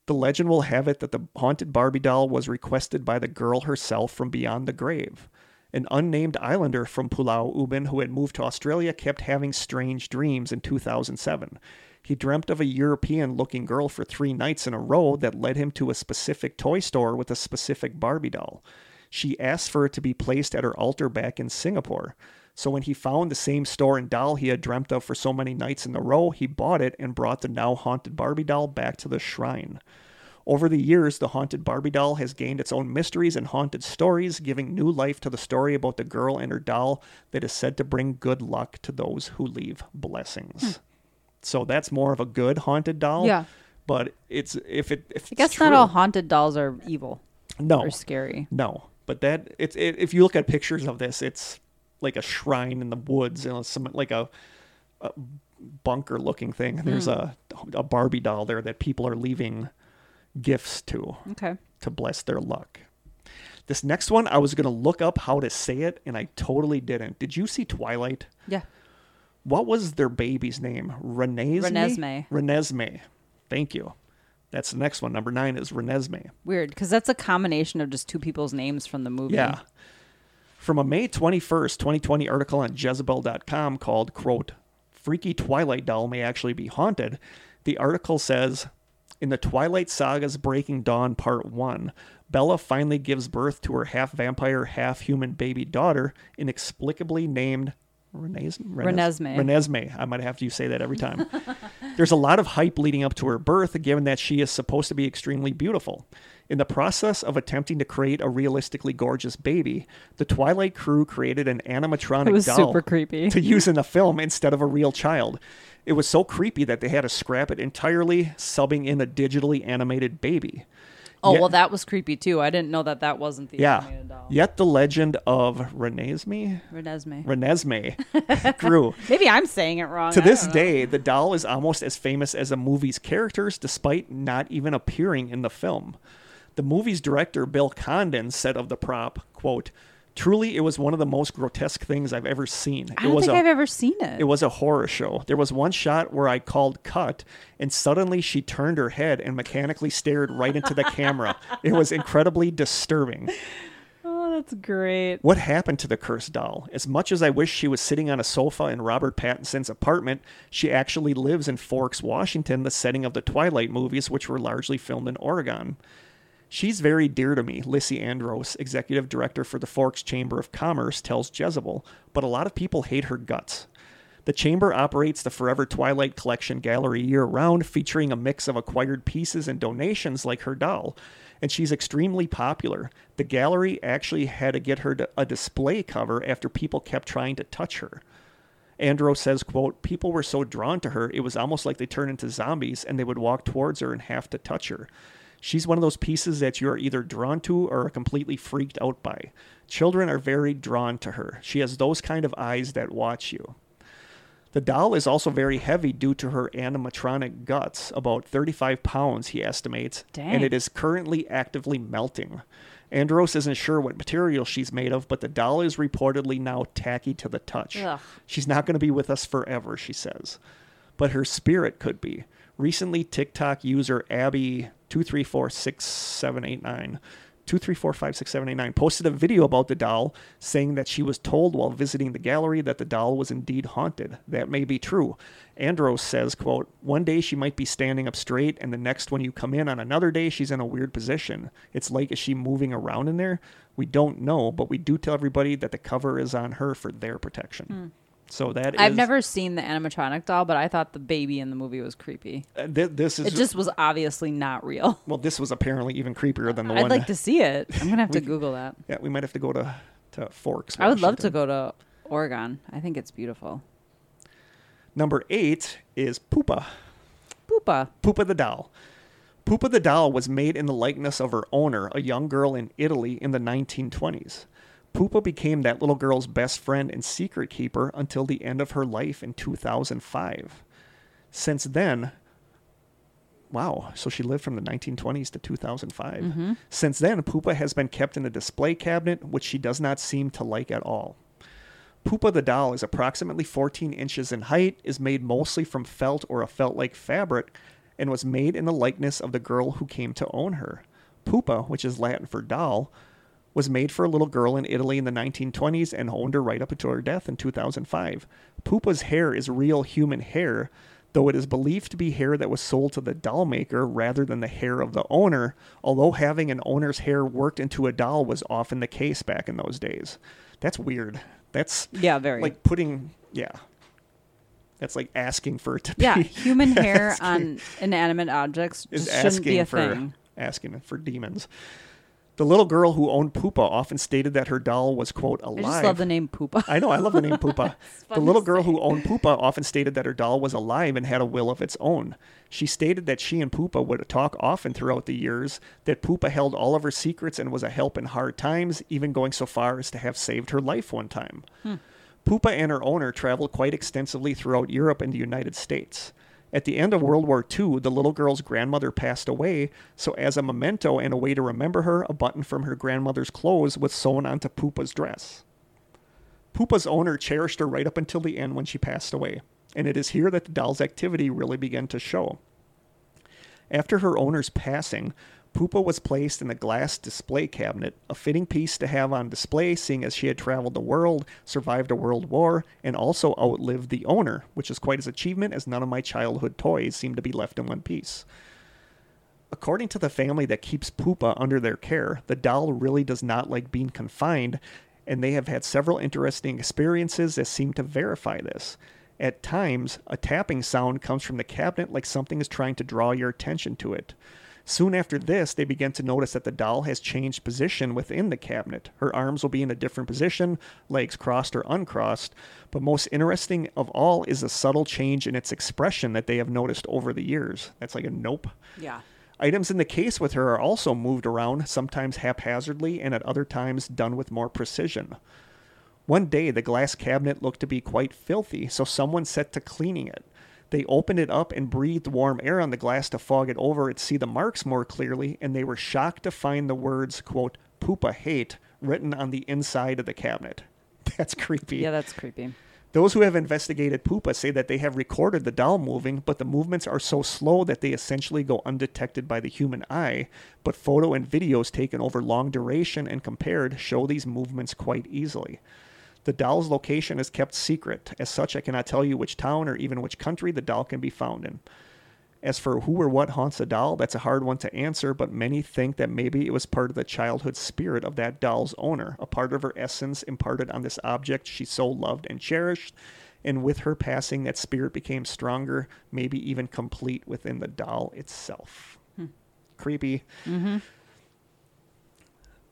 the legend will have it that the haunted Barbie doll was requested by the girl herself from beyond the grave. An unnamed islander from Pulau Ubin who had moved to Australia kept having strange dreams in 2007. He dreamt of a European looking girl for three nights in a row that led him to a specific toy store with a specific Barbie doll. She asked for it to be placed at her altar back in Singapore. So when he found the same store and doll he had dreamt of for so many nights in a row, he bought it and brought the now haunted Barbie doll back to the shrine. Over the years, the haunted Barbie doll has gained its own mysteries and haunted stories, giving new life to the story about the girl and her doll that is said to bring good luck to those who leave blessings. Hmm. So that's more of a good haunted doll. Yeah. But it's if it if I guess it's not all haunted dolls are evil. No, or scary. no. But that it's it, if you look at pictures of this, it's like a shrine in the woods and some like a, a bunker looking thing. There's hmm. a a Barbie doll there that people are leaving gifts to Okay. to bless their luck. This next one, I was gonna look up how to say it, and I totally didn't. Did you see Twilight? Yeah. What was their baby's name? Renesmee. Renesmee. Renesmee. Thank you. That's the next one. Number nine is Renesmee. Weird, because that's a combination of just two people's names from the movie. Yeah. From a May 21st, 2020 article on Jezebel.com called, quote, Freaky Twilight Doll May Actually Be Haunted, the article says, In the Twilight Saga's Breaking Dawn Part 1, Bella finally gives birth to her half vampire, half human baby daughter, inexplicably named Renes- Renes- Renesmee. Renesmee. I might have to say that every time. There's a lot of hype leading up to her birth, given that she is supposed to be extremely beautiful. In the process of attempting to create a realistically gorgeous baby, the Twilight crew created an animatronic was doll super creepy. to use in the film instead of a real child. It was so creepy that they had to scrap it entirely, subbing in a digitally animated baby. Oh Yet- well, that was creepy too. I didn't know that that wasn't the yeah. animated doll. Yet the legend of Renesmee, Renesmee. Renesmee grew. Maybe I'm saying it wrong. To I this day, the doll is almost as famous as the movie's characters, despite not even appearing in the film. The movie's director, Bill Condon, said of the prop, quote, Truly, it was one of the most grotesque things I've ever seen. I it don't was think a, I've ever seen it. it was a horror show. There was one shot where I called cut, and suddenly she turned her head and mechanically stared right into the camera. It was incredibly disturbing. oh, that's great. What happened to the cursed doll? As much as I wish she was sitting on a sofa in Robert Pattinson's apartment, she actually lives in Forks, Washington, the setting of the Twilight movies, which were largely filmed in Oregon. She's very dear to me, Lissy Andros, executive director for the Forks Chamber of Commerce, tells Jezebel, but a lot of people hate her guts. The Chamber operates the Forever Twilight Collection gallery year round, featuring a mix of acquired pieces and donations like her doll. And she's extremely popular. The gallery actually had to get her a display cover after people kept trying to touch her. Andro says, quote, People were so drawn to her, it was almost like they turned into zombies and they would walk towards her and have to touch her. She's one of those pieces that you are either drawn to or are completely freaked out by. Children are very drawn to her. She has those kind of eyes that watch you. The doll is also very heavy due to her animatronic guts, about 35 pounds, he estimates, Dang. and it is currently actively melting. Andros isn't sure what material she's made of, but the doll is reportedly now tacky to the touch. Ugh. She's not going to be with us forever, she says. But her spirit could be. Recently, TikTok user Abby two three four six seven eight nine. 2345679 posted a video about the doll saying that she was told while visiting the gallery that the doll was indeed haunted. That may be true. Andros says quote one day she might be standing up straight and the next when you come in on another day she's in a weird position. It's like is she moving around in there? We don't know but we do tell everybody that the cover is on her for their protection hmm. So that I've is- never seen the animatronic doll, but I thought the baby in the movie was creepy. uh, thi- this is It just was obviously not real. well this was apparently even creepier than the one. I'd like to see it. I'm gonna have to Google that. yeah we might have to go to to forks I would love to go to Oregon. I think it's beautiful. number eight is poopa Poopa. Poopa the doll. Poopa the doll was made in the likeness of her owner, a young girl in Italy in the 1920s. Poopa became that little girl's best friend and secret keeper until the end of her life in 2005. Since then, wow, so she lived from the 1920s to 2005. Mm-hmm. Since then, Poopa has been kept in a display cabinet, which she does not seem to like at all. Poopa the doll is approximately 14 inches in height, is made mostly from felt or a felt like fabric, and was made in the likeness of the girl who came to own her. Poopa, which is Latin for doll, was made for a little girl in Italy in the 1920s and owned her right up until her death in 2005. Poopa's hair is real human hair, though it is believed to be hair that was sold to the doll maker rather than the hair of the owner, although having an owner's hair worked into a doll was often the case back in those days. That's weird. That's Yeah, very. like putting yeah. That's like asking for it to be yeah, human hair on inanimate objects is just shouldn't be asking a for thing. asking for demons. The little girl who owned Poopa often stated that her doll was, quote, alive. I just love the name Poopa. I know, I love the name Poopa. the little girl who owned Poopa often stated that her doll was alive and had a will of its own. She stated that she and Poopa would talk often throughout the years, that Poopa held all of her secrets and was a help in hard times, even going so far as to have saved her life one time. Hmm. Poopa and her owner traveled quite extensively throughout Europe and the United States. At the end of World War II, the little girl's grandmother passed away, so as a memento and a way to remember her, a button from her grandmother's clothes was sewn onto Poopa's dress. Poopa's owner cherished her right up until the end when she passed away, and it is here that the doll's activity really began to show. After her owner's passing, Poopa was placed in a glass display cabinet, a fitting piece to have on display, seeing as she had traveled the world, survived a world war, and also outlived the owner, which is quite as achievement as none of my childhood toys seem to be left in one piece. According to the family that keeps Poopa under their care, the doll really does not like being confined, and they have had several interesting experiences that seem to verify this. At times, a tapping sound comes from the cabinet like something is trying to draw your attention to it. Soon after this, they begin to notice that the doll has changed position within the cabinet. Her arms will be in a different position, legs crossed or uncrossed, but most interesting of all is a subtle change in its expression that they have noticed over the years. That's like a nope. yeah. Items in the case with her are also moved around, sometimes haphazardly and at other times done with more precision. One day, the glass cabinet looked to be quite filthy, so someone set to cleaning it. They opened it up and breathed warm air on the glass to fog it over and see the marks more clearly, and they were shocked to find the words, quote, Poopa hate written on the inside of the cabinet. That's creepy. Yeah, that's creepy. Those who have investigated Poopa say that they have recorded the doll moving, but the movements are so slow that they essentially go undetected by the human eye. But photo and videos taken over long duration and compared show these movements quite easily. The doll's location is kept secret. As such, I cannot tell you which town or even which country the doll can be found in. As for who or what haunts a doll, that's a hard one to answer, but many think that maybe it was part of the childhood spirit of that doll's owner, a part of her essence imparted on this object she so loved and cherished. And with her passing, that spirit became stronger, maybe even complete within the doll itself. Hmm. Creepy. Mm-hmm.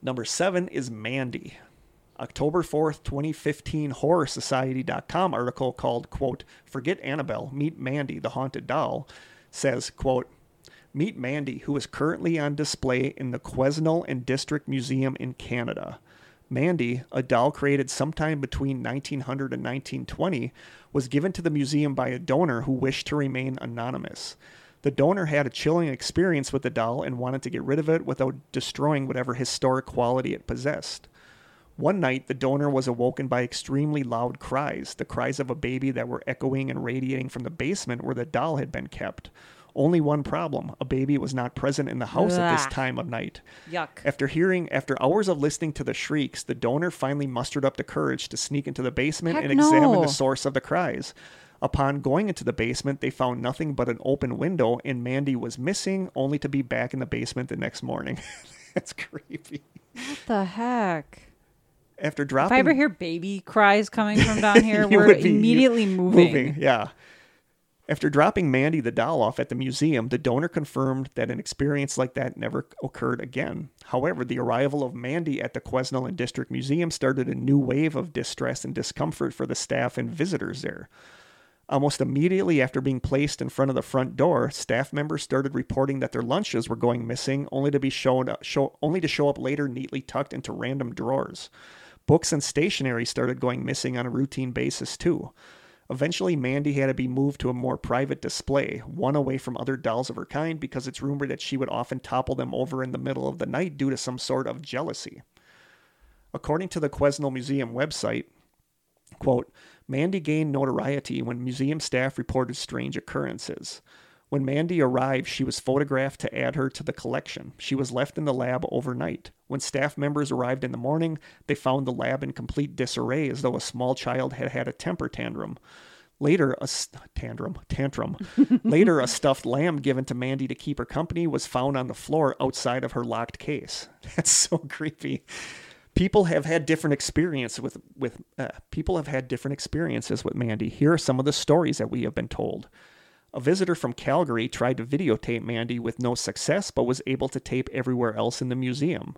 Number seven is Mandy. October 4th, 2015 HorrorSociety.com article called, quote, Forget Annabelle, Meet Mandy, the Haunted Doll, says, quote, Meet Mandy, who is currently on display in the Quesnel and District Museum in Canada. Mandy, a doll created sometime between 1900 and 1920, was given to the museum by a donor who wished to remain anonymous. The donor had a chilling experience with the doll and wanted to get rid of it without destroying whatever historic quality it possessed. One night, the donor was awoken by extremely loud cries, the cries of a baby that were echoing and radiating from the basement where the doll had been kept. Only one problem a baby was not present in the house at this time of night. Yuck. After hearing, after hours of listening to the shrieks, the donor finally mustered up the courage to sneak into the basement Heck and examine no. the source of the cries. Upon going into the basement, they found nothing but an open window, and Mandy was missing, only to be back in the basement the next morning. That's creepy. What the heck? After dropping. If I ever hear baby cries coming from down here, we're be- immediately moving. yeah. After dropping Mandy the doll off at the museum, the donor confirmed that an experience like that never occurred again. However, the arrival of Mandy at the Quesnel and District Museum started a new wave of distress and discomfort for the staff and visitors there. Almost immediately after being placed in front of the front door, staff members started reporting that their lunches were going missing, only to be shown uh, show, only to show up later neatly tucked into random drawers. Books and stationery started going missing on a routine basis too. Eventually, Mandy had to be moved to a more private display, one away from other dolls of her kind, because it's rumored that she would often topple them over in the middle of the night due to some sort of jealousy. According to the Quesnel Museum website, quote, Mandy gained notoriety when museum staff reported strange occurrences. When Mandy arrived, she was photographed to add her to the collection. She was left in the lab overnight. When staff members arrived in the morning, they found the lab in complete disarray as though a small child had had a temper tantrum. Later, a s- tantrum, tantrum. Later, a stuffed lamb given to Mandy to keep her company was found on the floor outside of her locked case. That's so creepy. People have had different experiences with with uh, people have had different experiences with Mandy. Here are some of the stories that we have been told. A visitor from Calgary tried to videotape Mandy with no success, but was able to tape everywhere else in the museum.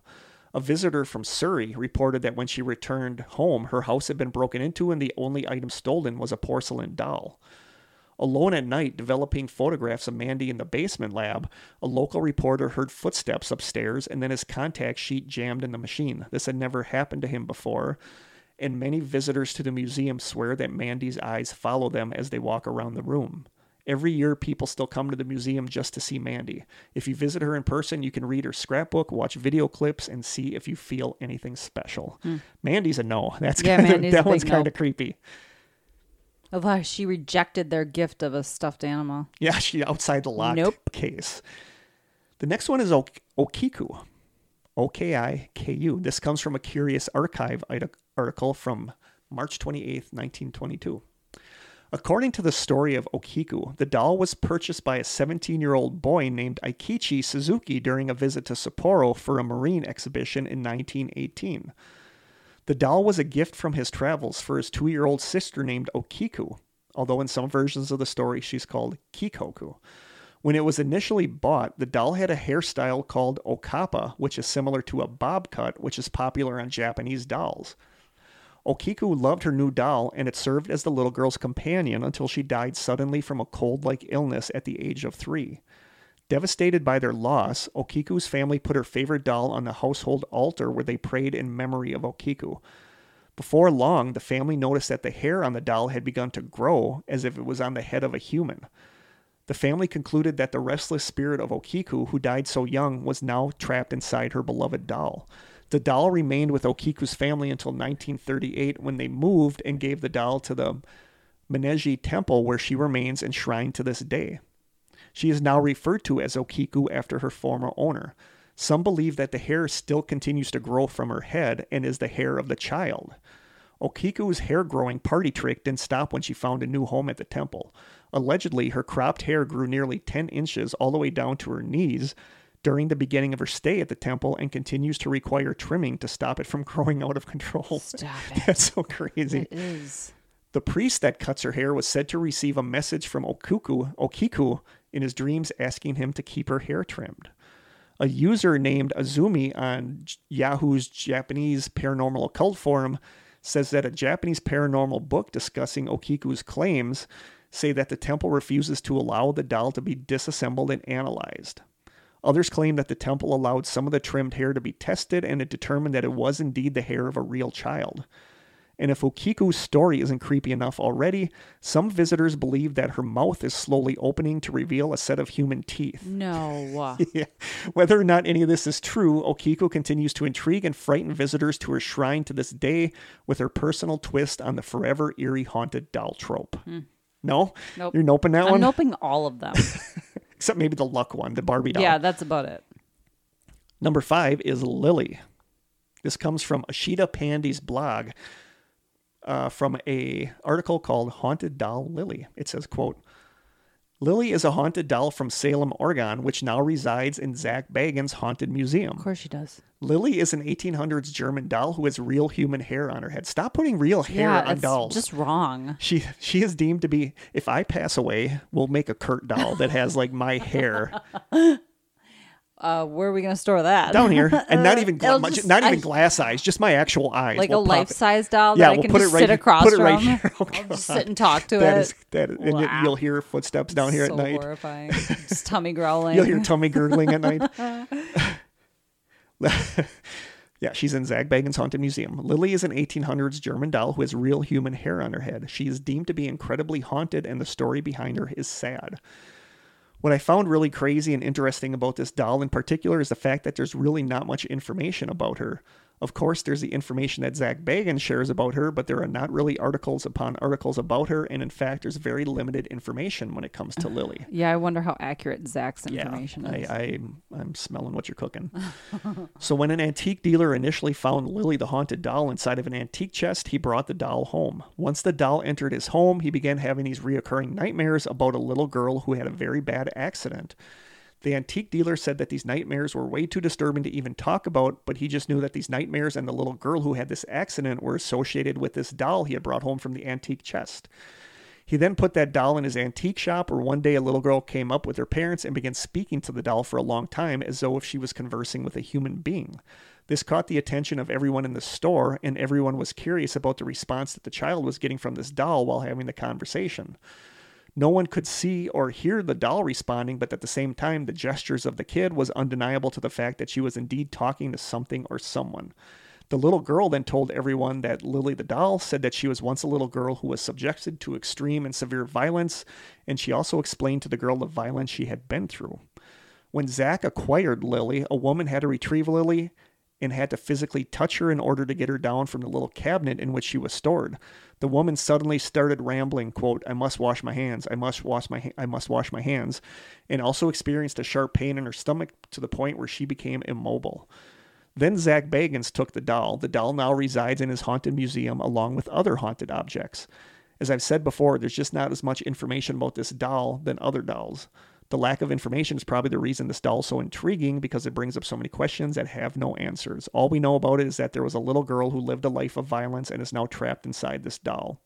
A visitor from Surrey reported that when she returned home, her house had been broken into and the only item stolen was a porcelain doll. Alone at night, developing photographs of Mandy in the basement lab, a local reporter heard footsteps upstairs and then his contact sheet jammed in the machine. This had never happened to him before, and many visitors to the museum swear that Mandy's eyes follow them as they walk around the room. Every year, people still come to the museum just to see Mandy. If you visit her in person, you can read her scrapbook, watch video clips, and see if you feel anything special. Mandy's a no. That's Hmm. Yeah, kind of, Mandy's a that one's kind no. of creepy. Although she rejected their gift of a stuffed animal. Yeah, she outside the locked Nope. case. The next one is ok- Okiku. O K I K U. This comes from a Curious Archive article from March 28th, 1922. According to the story of Okiku, the doll was purchased by a 17 year old boy named Aikichi Suzuki during a visit to Sapporo for a marine exhibition in 1918. The doll was a gift from his travels for his two year old sister named Okiku, although in some versions of the story she's called Kikoku. When it was initially bought, the doll had a hairstyle called okappa, which is similar to a bob cut, which is popular on Japanese dolls. Okiku loved her new doll, and it served as the little girl's companion until she died suddenly from a cold like illness at the age of three. Devastated by their loss, Okiku's family put her favorite doll on the household altar where they prayed in memory of Okiku. Before long, the family noticed that the hair on the doll had begun to grow as if it was on the head of a human. The family concluded that the restless spirit of Okiku, who died so young, was now trapped inside her beloved doll. The doll remained with Okiku's family until 1938 when they moved and gave the doll to the Mannenji Temple, where she remains enshrined to this day. She is now referred to as Okiku after her former owner. Some believe that the hair still continues to grow from her head and is the hair of the child. Okiku's hair growing party trick didn't stop when she found a new home at the temple. Allegedly, her cropped hair grew nearly 10 inches all the way down to her knees during the beginning of her stay at the temple and continues to require trimming to stop it from growing out of control. Stop it. That's so crazy. It is. The priest that cuts her hair was said to receive a message from Okuku, Okiku in his dreams asking him to keep her hair trimmed. A user named Azumi on Yahoo's Japanese Paranormal Occult Forum says that a Japanese paranormal book discussing Okiku's claims say that the temple refuses to allow the doll to be disassembled and analyzed. Others claim that the temple allowed some of the trimmed hair to be tested and it determined that it was indeed the hair of a real child. And if Okiku's story isn't creepy enough already, some visitors believe that her mouth is slowly opening to reveal a set of human teeth. No. Yeah. Whether or not any of this is true, Okiku continues to intrigue and frighten visitors to her shrine to this day with her personal twist on the forever eerie haunted doll trope. Hmm. No? Nope. You're noping that I'm one? noping all of them. Except maybe the luck one, the Barbie doll. yeah, that's about it. Number five is Lily. This comes from Ashita Pandy's blog uh, from a article called Haunted Doll Lily. It says, quote, Lily is a haunted doll from Salem, Oregon, which now resides in Zach Bagan's Haunted Museum. Of course she does. Lily is an 1800s German doll who has real human hair on her head. Stop putting real hair yeah, on it's dolls. just wrong. She she is deemed to be. If I pass away, we'll make a Kurt doll that has like my hair Uh, where are we gonna store that? down here, and not even gla- just- not even I- glass eyes, just my actual eyes. like We'll a life size doll Yeah, that I we'll can put just it right sit here- across put it right from. here. Oh, I'll just sit and talk to That it. is that, and you- Wow. you'll hear footsteps down here so at night. horrifying. just tummy growling. You'll hear tummy gurgling at night. yeah, she's in Zag Bagan's Haunted Museum. Lily is an 1800s German doll who has real human hair on her head. She is deemed to be incredibly haunted, and the story behind her is sad. What I found really crazy and interesting about this doll in particular is the fact that there's really not much information about her. Of course, there's the information that Zach Bagan shares about her, but there are not really articles upon articles about her, and in fact, there's very limited information when it comes to Lily. yeah, I wonder how accurate Zach's information yeah, is. I, I, I'm smelling what you're cooking. so when an antique dealer initially found Lily the haunted doll inside of an antique chest, he brought the doll home. Once the doll entered his home, he began having these reoccurring nightmares about a little girl who had a very bad accident. The antique dealer said that these nightmares were way too disturbing to even talk about, but he just knew that these nightmares and the little girl who had this accident were associated with this doll he had brought home from the antique chest. He then put that doll in his antique shop, where one day a little girl came up with her parents and began speaking to the doll for a long time as though if she was conversing with a human being. This caught the attention of everyone in the store, and everyone was curious about the response that the child was getting from this doll while having the conversation. No one could see or hear the doll responding, but at the same time, the gestures of the kid was undeniable to the fact that she was indeed talking to something or someone. The little girl then told everyone that Lily the doll said that she was once a little girl who was subjected to extreme and severe violence, and she also explained to the girl the violence she had been through. When Zach acquired Lily, a woman had to retrieve Lily and had to physically touch her in order to get her down from the little cabinet in which she was stored. The woman suddenly started rambling, quote, "I must wash my hands. I must wash my ha- I must wash my hands," and also experienced a sharp pain in her stomach to the point where she became immobile. Then Zach Bagans took the doll. The doll now resides in his haunted museum along with other haunted objects. As I've said before, there's just not as much information about this doll than other dolls. The lack of information is probably the reason this doll is so intriguing because it brings up so many questions that have no answers. All we know about it is that there was a little girl who lived a life of violence and is now trapped inside this doll.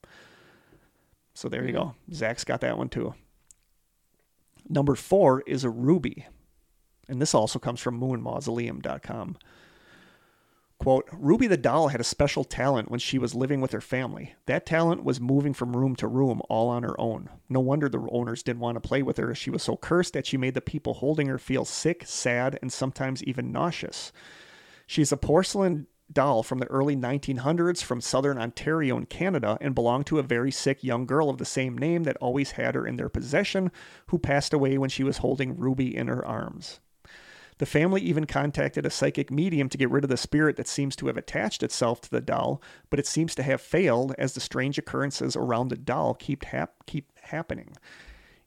So there you go. Hmm. Zach's got that one too. Number four is a ruby. And this also comes from moonmausoleum.com. Quote, Ruby the doll had a special talent when she was living with her family. That talent was moving from room to room all on her own. No wonder the owners didn't want to play with her. She was so cursed that she made the people holding her feel sick, sad, and sometimes even nauseous. She's a porcelain doll from the early 1900s from southern Ontario in Canada and belonged to a very sick young girl of the same name that always had her in their possession, who passed away when she was holding Ruby in her arms. The family even contacted a psychic medium to get rid of the spirit that seems to have attached itself to the doll, but it seems to have failed as the strange occurrences around the doll keep hap- keep happening.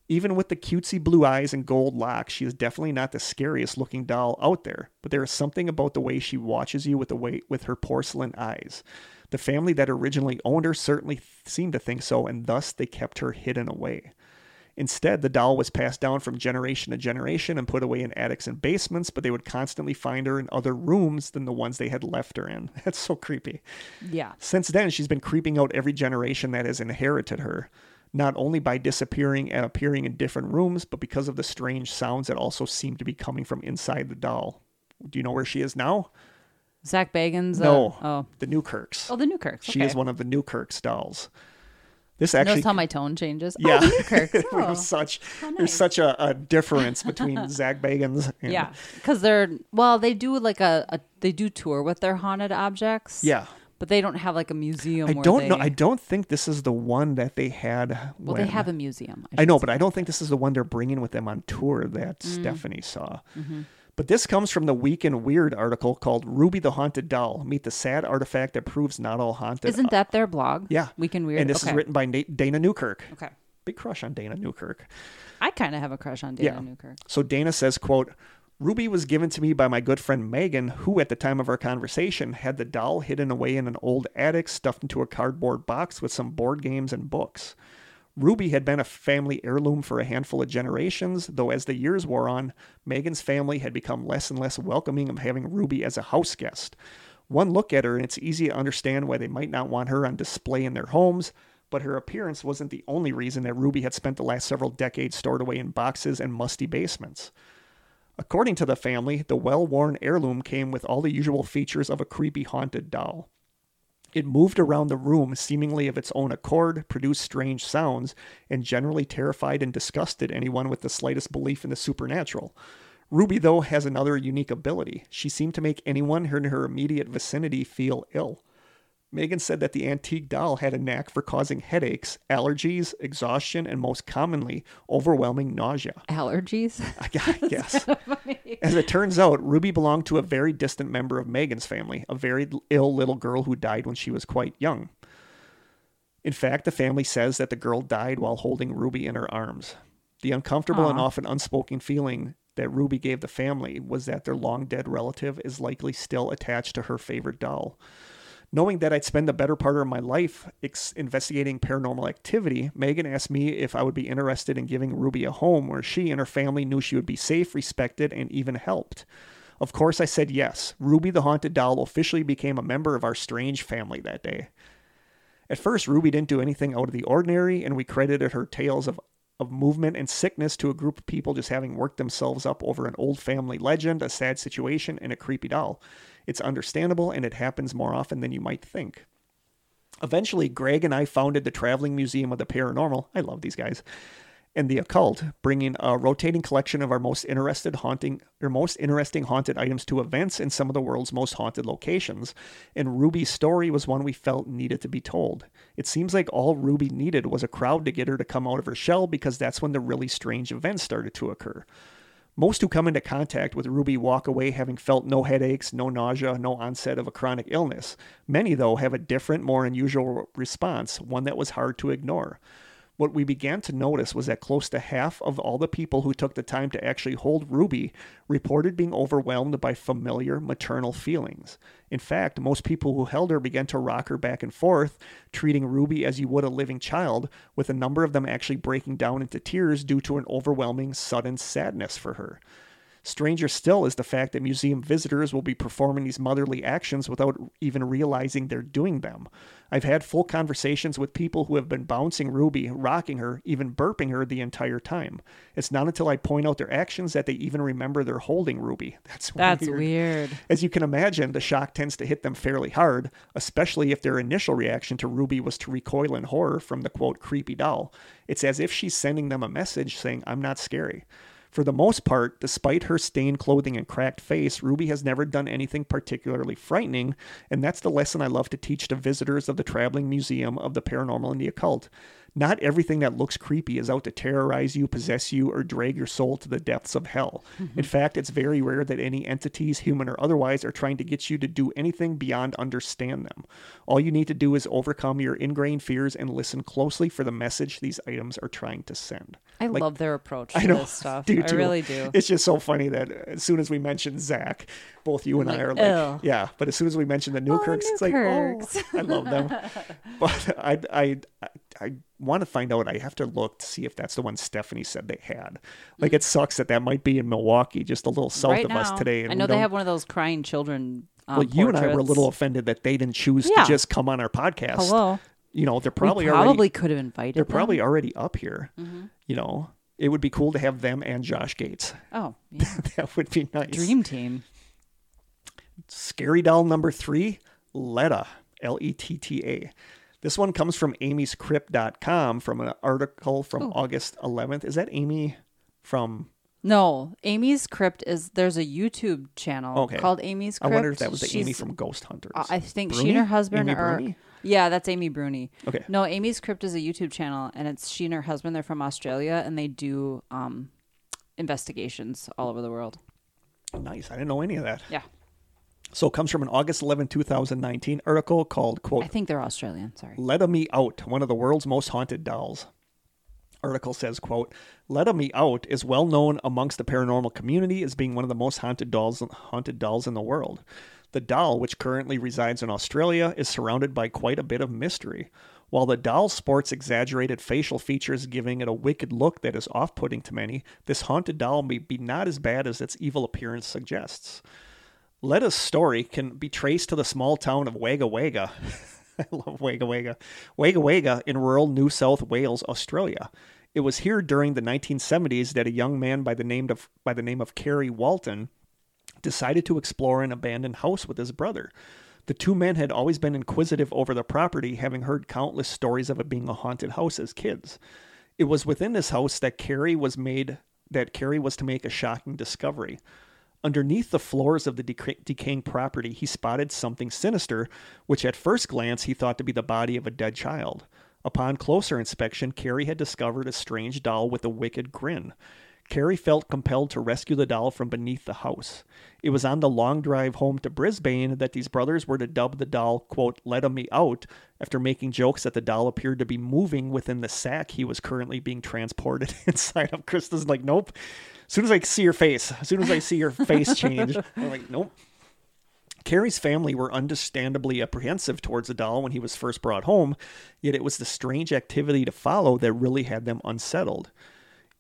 Even with the cutesy blue eyes and gold locks, she is definitely not the scariest looking doll out there, but there is something about the way she watches you with the way with her porcelain eyes. The family that originally owned her certainly th- seemed to think so, and thus they kept her hidden away. Instead, the doll was passed down from generation to generation and put away in attics and basements, but they would constantly find her in other rooms than the ones they had left her in. That's so creepy. Yeah. Since then, she's been creeping out every generation that has inherited her, not only by disappearing and appearing in different rooms, but because of the strange sounds that also seem to be coming from inside the doll. Do you know where she is now? Zak Bagans. uh, No. oh. The Newkirks. Oh, the Newkirks. She okay. is one of the Newkirks dolls. This Notice actually how my tone changes. yeah, Oh, the Newkirks. there's Oh. such How there's such a, a difference between Zak Bagans and Yeah, because they're well, they do like a, a they do tour with their haunted objects. yeah. but they don't have like a museum. I don't they, know. I don't think this is the one that they had. well, when- they have a museum. I know, should but I don't think this is the one they're bringing with them on tour that Mm. Stephanie saw. Mm-hmm. But this comes from the Week in Weird article called "Ruby the Haunted Doll: Meet the Sad Artifact That Proves Not All Haunted." Isn't that their blog? yeah, Week in Weird. And this okay. is written by Nate, Dana Newkirk. Okay, Big crush on Dana Newkirk. I kind of have a crush on Dana Yeah. Newkirk. So Dana says, quote, Ruby was given to me by my good friend Megan, who at the time of our conversation had the doll hidden away in an old attic stuffed into a cardboard box with some board games and books. Ruby had been a family heirloom for a handful of generations, though as the years wore on, Megan's family had become less and less welcoming of having Ruby as a house guest. One look at her, and it's easy to understand why they might not want her on display in their homes, but her appearance wasn't the only reason that Ruby had spent the last several decades stored away in boxes and musty basements. According to the family, the well worn heirloom came with all the usual features of a creepy haunted doll. It moved around the room seemingly of its own accord, produced strange sounds, and generally terrified and disgusted anyone with the slightest belief in the supernatural. Ruby, though, has another unique ability. She seemed to make anyone in her immediate vicinity feel ill. Megan said that the antique doll had a knack for causing headaches, allergies, exhaustion, and most commonly, overwhelming nausea. Allergies. I guess. As it turns out, Ruby belonged to a very distant member of Megan's family, a very ill little girl who died when she was quite young. In fact, the family says that the girl died while holding Ruby in her arms. The uncomfortable and often unspoken feeling that Ruby gave the family was that their long dead relative is likely still attached to her favorite doll. Knowing that I'd spend the better part of my life ex- investigating paranormal activity, Megan asked me if I would be interested in giving Ruby a home where she and her family knew she would be safe, respected, and even helped. Of course, I said yes. Ruby the Haunted Doll officially became a member of our strange family that day. At first, Ruby didn't do anything out of the ordinary, and we credited her tales of, of movement and sickness to a group of people just having worked themselves up over an old family legend, a sad situation, and a creepy doll. It's understandable, and it happens more often than you might think. Eventually, Greg and I founded the Traveling Museum of the Paranormal. I love these guys. And the occult, bringing a rotating collection of our most interested haunting or most interesting haunted items to events in some of the world's most haunted locations. And Ruby's story was one we felt needed to be told. It seems like all Ruby needed was a crowd to get her to come out of her shell because that's when the really strange events started to occur. Most who come into contact with Ruby walk away having felt no headaches, no nausea, no onset of a chronic illness. Many, though, have a different, more unusual response, one that was hard to ignore. What we began to notice was that close to half of all the people who took the time to actually hold Ruby reported being overwhelmed by familiar maternal feelings. In fact, most people who held her began to rock her back and forth, treating Ruby as you would a living child, with a number of them actually breaking down into tears due to an overwhelming sudden sadness for her. Stranger still is the fact that museum visitors will be performing these motherly actions without even realizing they're doing them. I've had full conversations with people who have been bouncing Ruby, rocking her, even burping her the entire time. It's not until I point out their actions that they even remember they're holding Ruby. That's That's weird. weird. As you can imagine, the shock tends to hit them fairly hard, especially if their initial reaction to Ruby was to recoil in horror from the quote creepy doll. It's as if she's sending them a message saying, I'm not scary. For the most part, despite her stained clothing and cracked face, Ruby has never done anything particularly frightening, and that's the lesson I love to teach to visitors of the Traveling Museum of the Paranormal and the Occult. Not everything that looks creepy is out to terrorize you, possess you, or drag your soul to the depths of hell. Mm-hmm. In fact, it's very rare that any entities, human or otherwise, are trying to get you to do anything beyond understand them. All you need to do is overcome your ingrained fears and listen closely for the message these items are trying to send. I Like- love their approach to I know, this stuff. do I really do. It's just so funny that as soon as we mention Zak, both you and I Like, are like, "Ugh." yeah. But as soon as we mention the Newkirks, oh, it's like, oh, I love them. but I, I, I, I want to find out. I have to look to see if that's the one Stephanie said they had. Like, it sucks that that might be in Milwaukee, just a little south right of us now, today. I know they have one of those crying children. Um, Well, you and I were a little offended that they didn't choose Yeah. to just come on our podcast. Hello. You know, they're Probably probably already could have invited. they're them. probably already up here. Mm-hmm. You know, it would be cool to have them and Josh Gates. Oh, yeah. that would be nice. dream team. Scary doll number three, Letta, L E T T A. This one comes from amy'scrypt.com from an article from Oh. August 11th. Is that Amy from? No, Amy's Crypt is there's a YouTube channel Okay. called Amy's Crypt. I wonder if that was the Amy from Ghost Hunters. uh, I think she and her husband Amy are. Bruni? Yeah, that's Amy Bruni. Okay. No, Amy's Crypt is a YouTube channel, and it's she and her husband. They're from Australia, and they do um, investigations all over the world. Nice. I didn't know any of that. Yeah, So it comes from an August 11, 2019 article called, quote, I think they're Australian. Sorry. Let Me Out, one of the world's most haunted dolls. Article says, quote, Let Me Out is well known amongst the paranormal community as being one of the most haunted dolls haunted dolls in the world. The doll, which currently resides in Australia, is surrounded by quite a bit of mystery. While the doll sports exaggerated facial features, giving it a wicked look that is off putting to many, this haunted doll may be not as bad as its evil appearance suggests. Letta's story can be traced to the small town of Wagga Wagga. I love Wagga Wagga. Wagga Wagga in rural New South Wales, Australia. It was here during the 1970s that a young man by the name of by the name of Kerry Walton decided to explore an abandoned house with his brother. The two men had always been inquisitive over the property, having heard countless stories of it being a haunted house as kids. It was within this house that Kerry was made that Kerry was to make a shocking discovery. Underneath the floors of the deca- decaying property, he spotted something sinister, which at first glance he thought to be the body of a dead child. Upon closer inspection, Kerry had discovered a strange doll with a wicked grin. Kerry felt compelled to rescue the doll from beneath the house. It was on the long drive home to Brisbane that these brothers were to dub the doll, quote, let me out, after making jokes that the doll appeared to be moving within the sack he was currently being transported inside of. Krista's like, nope. As soon as I see your face, as soon as I see your face change, I'm like, nope. Kerry's family were understandably apprehensive towards the doll when he was first brought home, yet it was the strange activity to follow that really had them unsettled.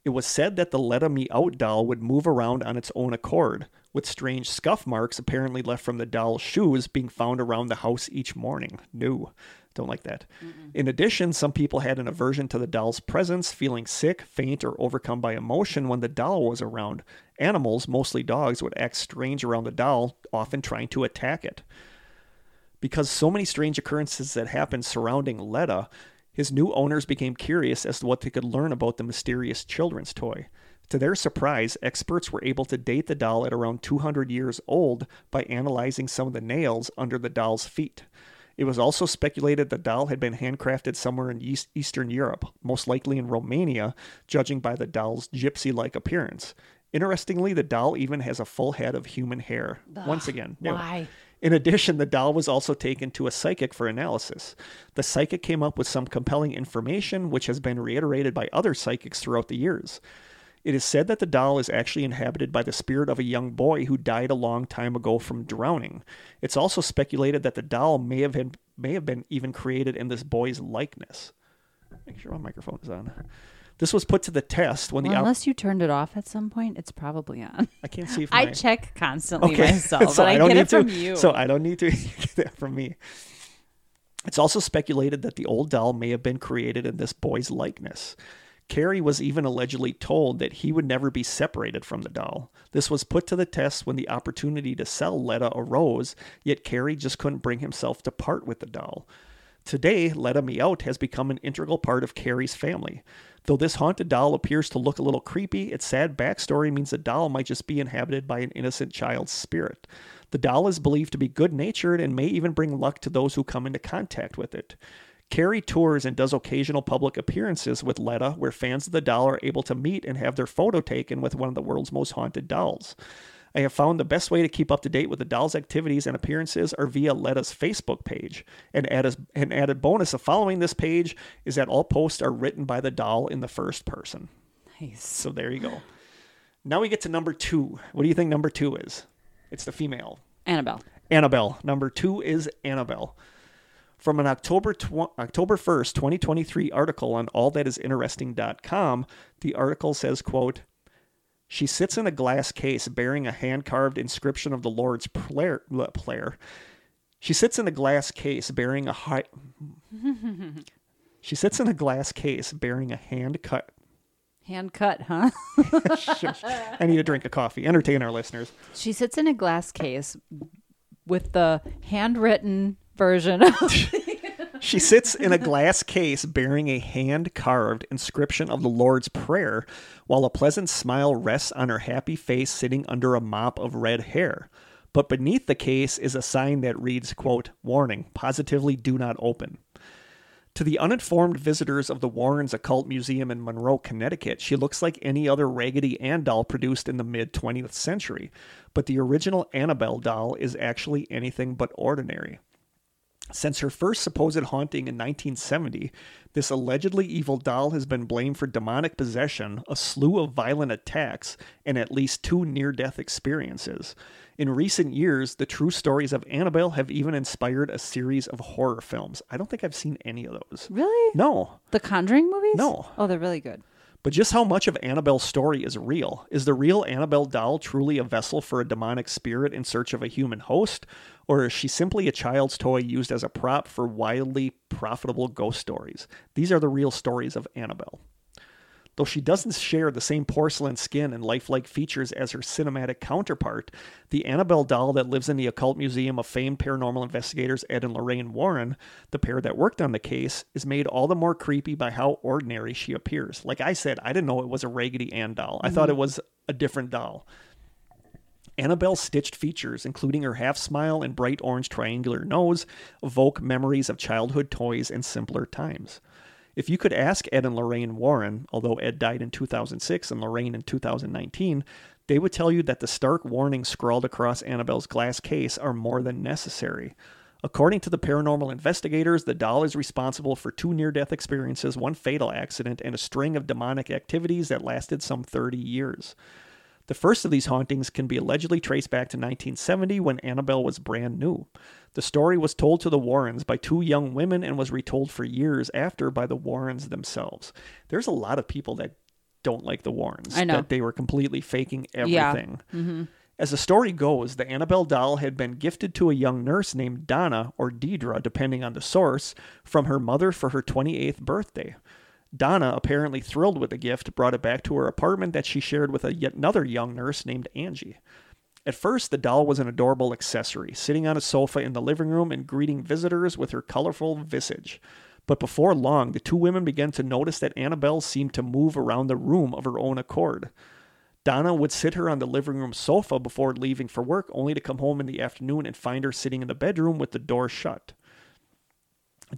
It was said that the Let Me Out doll would move around on its own accord, with strange scuff marks apparently left from the doll's shoes being found around the house each morning. No. Don't like that. In addition, some people had an aversion to the doll's presence, feeling sick, faint, or overcome by emotion when the doll was around. Animals, mostly dogs, would act strange around the doll, often trying to attack it. Because so many strange occurrences that happened surrounding Letta, his new owners became curious as to what they could learn about the mysterious children's toy. To their surprise, experts were able to date the doll at around 200 years old by analyzing some of the nails under the doll's feet. It was also speculated the doll had been handcrafted somewhere in East- Eastern Europe, most likely in Romania, judging by the doll's gypsy like appearance. Interestingly, the doll even has a full head of human hair. Once again. Why? In addition, the doll was also taken to a psychic for analysis. The psychic came up with some compelling information, which has been reiterated by other psychics throughout the years. It is said that the doll is actually inhabited by the spirit of a young boy who died a long time ago from drowning. It's also speculated that the doll may have been, may have been even created in this boy's likeness. Make sure my microphone is on. This was put to the test when Well, the op- unless you turned it off at some point, it's probably on. I can't see if I check constantly Okay, myself, so but I, don't get need it from to, you. So I don't need to get that from me. It's also speculated that the old doll may have been created in this boy's likeness. Kerry was even allegedly told that he would never be separated from the doll. This was put to the test when the opportunity to sell Letta arose, yet Kerry just couldn't bring himself to part with the doll. Today, Letta Me Out has become an integral part of Kerry's family. Though this haunted doll appears to look a little creepy, its sad backstory means the doll might just be inhabited by an innocent child's spirit. The doll is believed to be good natured and may even bring luck to those who come into contact with it. Kerry tours and does occasional public appearances with Letta, where fans of the doll are able to meet and have their photo taken with one of the world's most haunted dolls. I have found the best way to keep up to date with the doll's activities and appearances are via Letta's Facebook page. And added, an added bonus of following this page is that all posts are written by the doll in the first person. nice. So there you go. Now we get to number two. What do you think number two is? It's the female. Annabelle. Annabelle. Number two is Annabelle. From an October tw- October 1st, 2023 article on allthatisinteresting.com, the article says, quote, she sits in a glass case bearing a hand-carved inscription of the Lord's prayer. Uh, prayer. She sits in a glass case bearing a high... she sits in a glass case bearing a hand-cut... Hand cut, huh? I need a drink of coffee. Entertain our listeners. she sits in a glass case with the handwritten version She sits in a glass case bearing a hand carved inscription of the Lord's Prayer, while a pleasant smile rests on her happy face sitting under a mop of red hair. But beneath the case is a sign that reads, quote, Warning, positively do not open. To the uninformed visitors of the Warrens Occult Museum in Monroe, Connecticut, she looks like any other Raggedy Ann doll produced in the mid 20th century. But the original Annabelle doll is actually anything but ordinary. Since her first supposed haunting in 1970, this allegedly evil doll has been blamed for demonic possession, a slew of violent attacks, and at least two near death experiences. In recent years, the true stories of Annabelle have even inspired a series of horror films. I don't think I've seen any of those. Really? No. The Conjuring movies? No. Oh, they're really good. But just how much of Annabelle's story is real? Is the real Annabelle doll truly a vessel for a demonic spirit in search of a human host? Or is she simply a child's toy used as a prop for wildly profitable ghost stories? These are the real stories of Annabelle. Though she doesn't share the same porcelain skin and lifelike features as her cinematic counterpart, the Annabelle doll that lives in the Occult Museum of famed paranormal investigators Ed and Lorraine Warren, the pair that worked on the case, is made all the more creepy by how ordinary she appears. Like I said, I didn't know it was a Raggedy Ann doll. I thought it mm-hmm. was a different doll. Annabelle's stitched features, including her half smile and bright orange triangular nose, evoke memories of childhood toys and simpler times. If you could ask Ed and Lorraine Warren, although Ed died in 2006 and Lorraine in 2019, they would tell you that the stark warnings scrawled across Annabelle's glass case are more than necessary. According to the paranormal investigators, the doll is responsible for two near death experiences, one fatal accident, and a string of demonic activities that lasted some 30 years. The first of these hauntings can be allegedly traced back to 1970 when Annabelle was brand new. The story was told to the Warrens by two young women and was retold for years after by the Warrens themselves. There's a lot of people that don't like the Warrens. I know. That they were completely faking everything. Yeah. everything. Mm-hmm. As the story goes, the Annabelle doll had been gifted to a young nurse named Donna, or Deidre, depending on the source, from her mother for her 28th birthday. Donna, apparently thrilled with the gift, brought it back to her apartment that she shared with a yet another young nurse named Angie. At first, the doll was an adorable accessory, sitting on a sofa in the living room and greeting visitors with her colorful visage. But before long, the two women began to notice that Annabelle seemed to move around the room of her own accord. Donna would sit her on the living room sofa before leaving for work, only to come home in the afternoon and find her sitting in the bedroom with the door shut.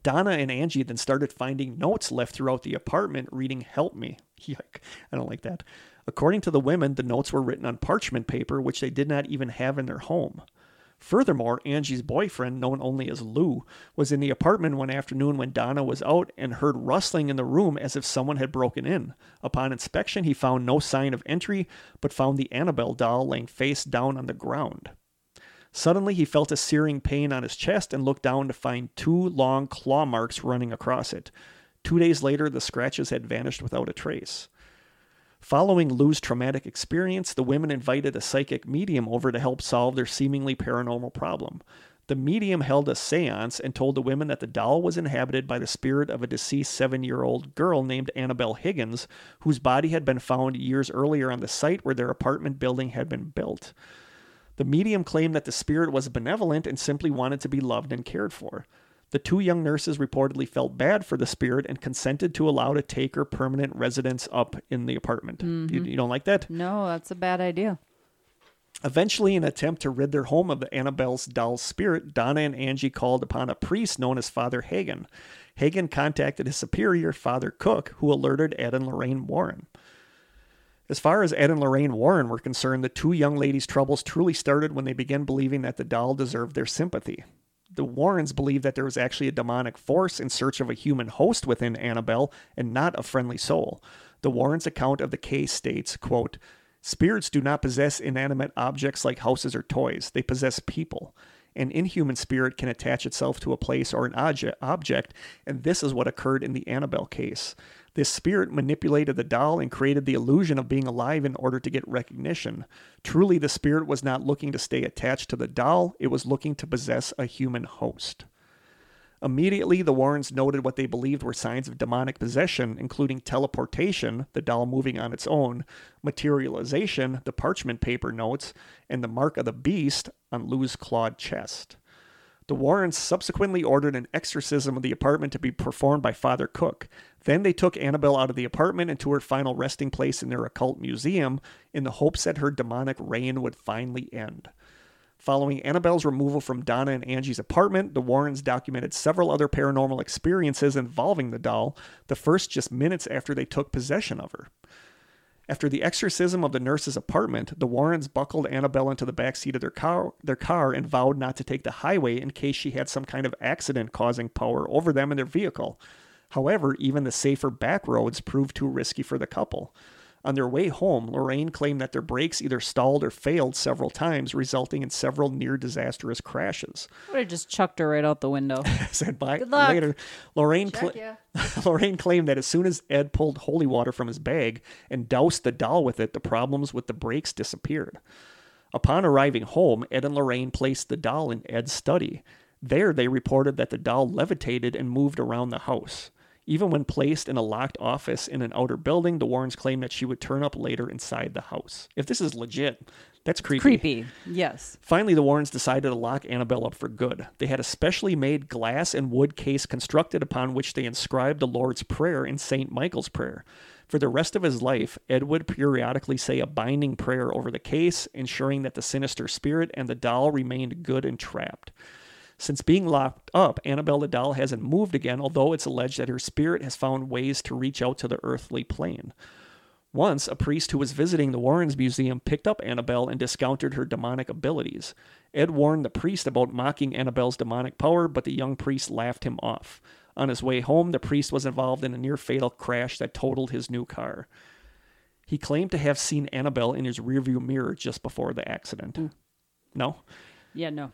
Donna and Angie then started finding notes left throughout the apartment reading Help Me. Yuck, I don't like that. According to the women, the notes were written on parchment paper, which they did not even have in their home. Furthermore, Angie's boyfriend, known only as Lou, was in the apartment one afternoon when Donna was out and heard rustling in the room as if someone had broken in. Upon inspection, he found no sign of entry, but found the Annabelle doll laying face down on the ground. Suddenly, he felt a searing pain on his chest and looked down to find two long claw marks running across it. Two days later, the scratches had vanished without a trace. Following Lou's traumatic experience, the women invited a psychic medium over to help solve their seemingly paranormal problem. The medium held a seance and told the women that the doll was inhabited by the spirit of a deceased seven year old girl named Annabelle Higgins, whose body had been found years earlier on the site where their apartment building had been built. The medium claimed that the spirit was benevolent and simply wanted to be loved and cared for. The two young nurses reportedly felt bad for the spirit and consented to allow to take her permanent residence up in the apartment. You, mm-hmm. you don't like that? No, that's a bad idea. Eventually, in an attempt to rid their home of the Annabelle's doll's spirit, Donna and Angie called upon a priest known as Father Hagen. Hagen contacted his superior, Father Cook, who alerted Ed and Lorraine Warren. As far as Ed and Lorraine Warren were concerned, the two young ladies' troubles truly started when they began believing that the doll deserved their sympathy. The Warrens believed that there was actually a demonic force in search of a human host within Annabelle and not a friendly soul. The Warrens' account of the case states, quote, Spirits do not possess inanimate objects like houses or toys. They possess people. An inhuman spirit can attach itself to a place or an object, and this is what occurred in the Annabelle case. This spirit manipulated the doll and created the illusion of being alive in order to get recognition. Truly, the spirit was not looking to stay attached to the doll, it was looking to possess a human host. Immediately, the Warrens noted what they believed were signs of demonic possession, including teleportation, the doll moving on its own, materialization, the parchment paper notes, and the mark of the beast on Lou's clawed chest. The Warrens subsequently ordered an exorcism of the apartment to be performed by Father Cook. Then they took Annabelle out of the apartment and to her final resting place in their occult museum in the hopes that her demonic reign would finally end. Following Annabelle's removal from Donna and Angie's apartment, the Warrens documented several other paranormal experiences involving the doll, the first just minutes after they took possession of her. After the exorcism of the nurse's apartment, the Warrens buckled Annabelle into the back seat of their car, their car and vowed not to take the highway in case she had some kind of accident causing power over them and their vehicle. However, even the safer back roads proved too risky for the couple. On their way home, Lorraine claimed that their brakes either stalled or failed several times, resulting in several near disastrous crashes. I would have just chucked her right out the window. Said by Good luck. later, Lorraine cla- ya. Lorraine claimed that as soon as Ed pulled holy water from his bag and doused the doll with it, the problems with the brakes disappeared. Upon arriving home, Ed and Lorraine placed the doll in Ed's study. There, they reported that the doll levitated and moved around the house. Even when placed in a locked office in an outer building, the Warrens claimed that she would turn up later inside the house. If this is legit, that's creepy. Creepy. Yes. Finally, the Warrens decided to lock Annabelle up for good. They had a specially made glass and wood case constructed upon which they inscribed the Lord's Prayer and St. Michael's Prayer. For the rest of his life, Ed would periodically say a binding prayer over the case, ensuring that the sinister spirit and the doll remained good and trapped. Since being locked up, Annabelle the doll hasn't moved again, although it's alleged that her spirit has found ways to reach out to the earthly plane. Once, a priest who was visiting the Warrens Museum picked up Annabelle and discounted her demonic abilities. Ed warned the priest about mocking Annabelle's demonic power, but the young priest laughed him off. On his way home, the priest was involved in a near fatal crash that totaled his new car. He claimed to have seen Annabelle in his rearview mirror just before the accident. Hmm. No? Yeah, no.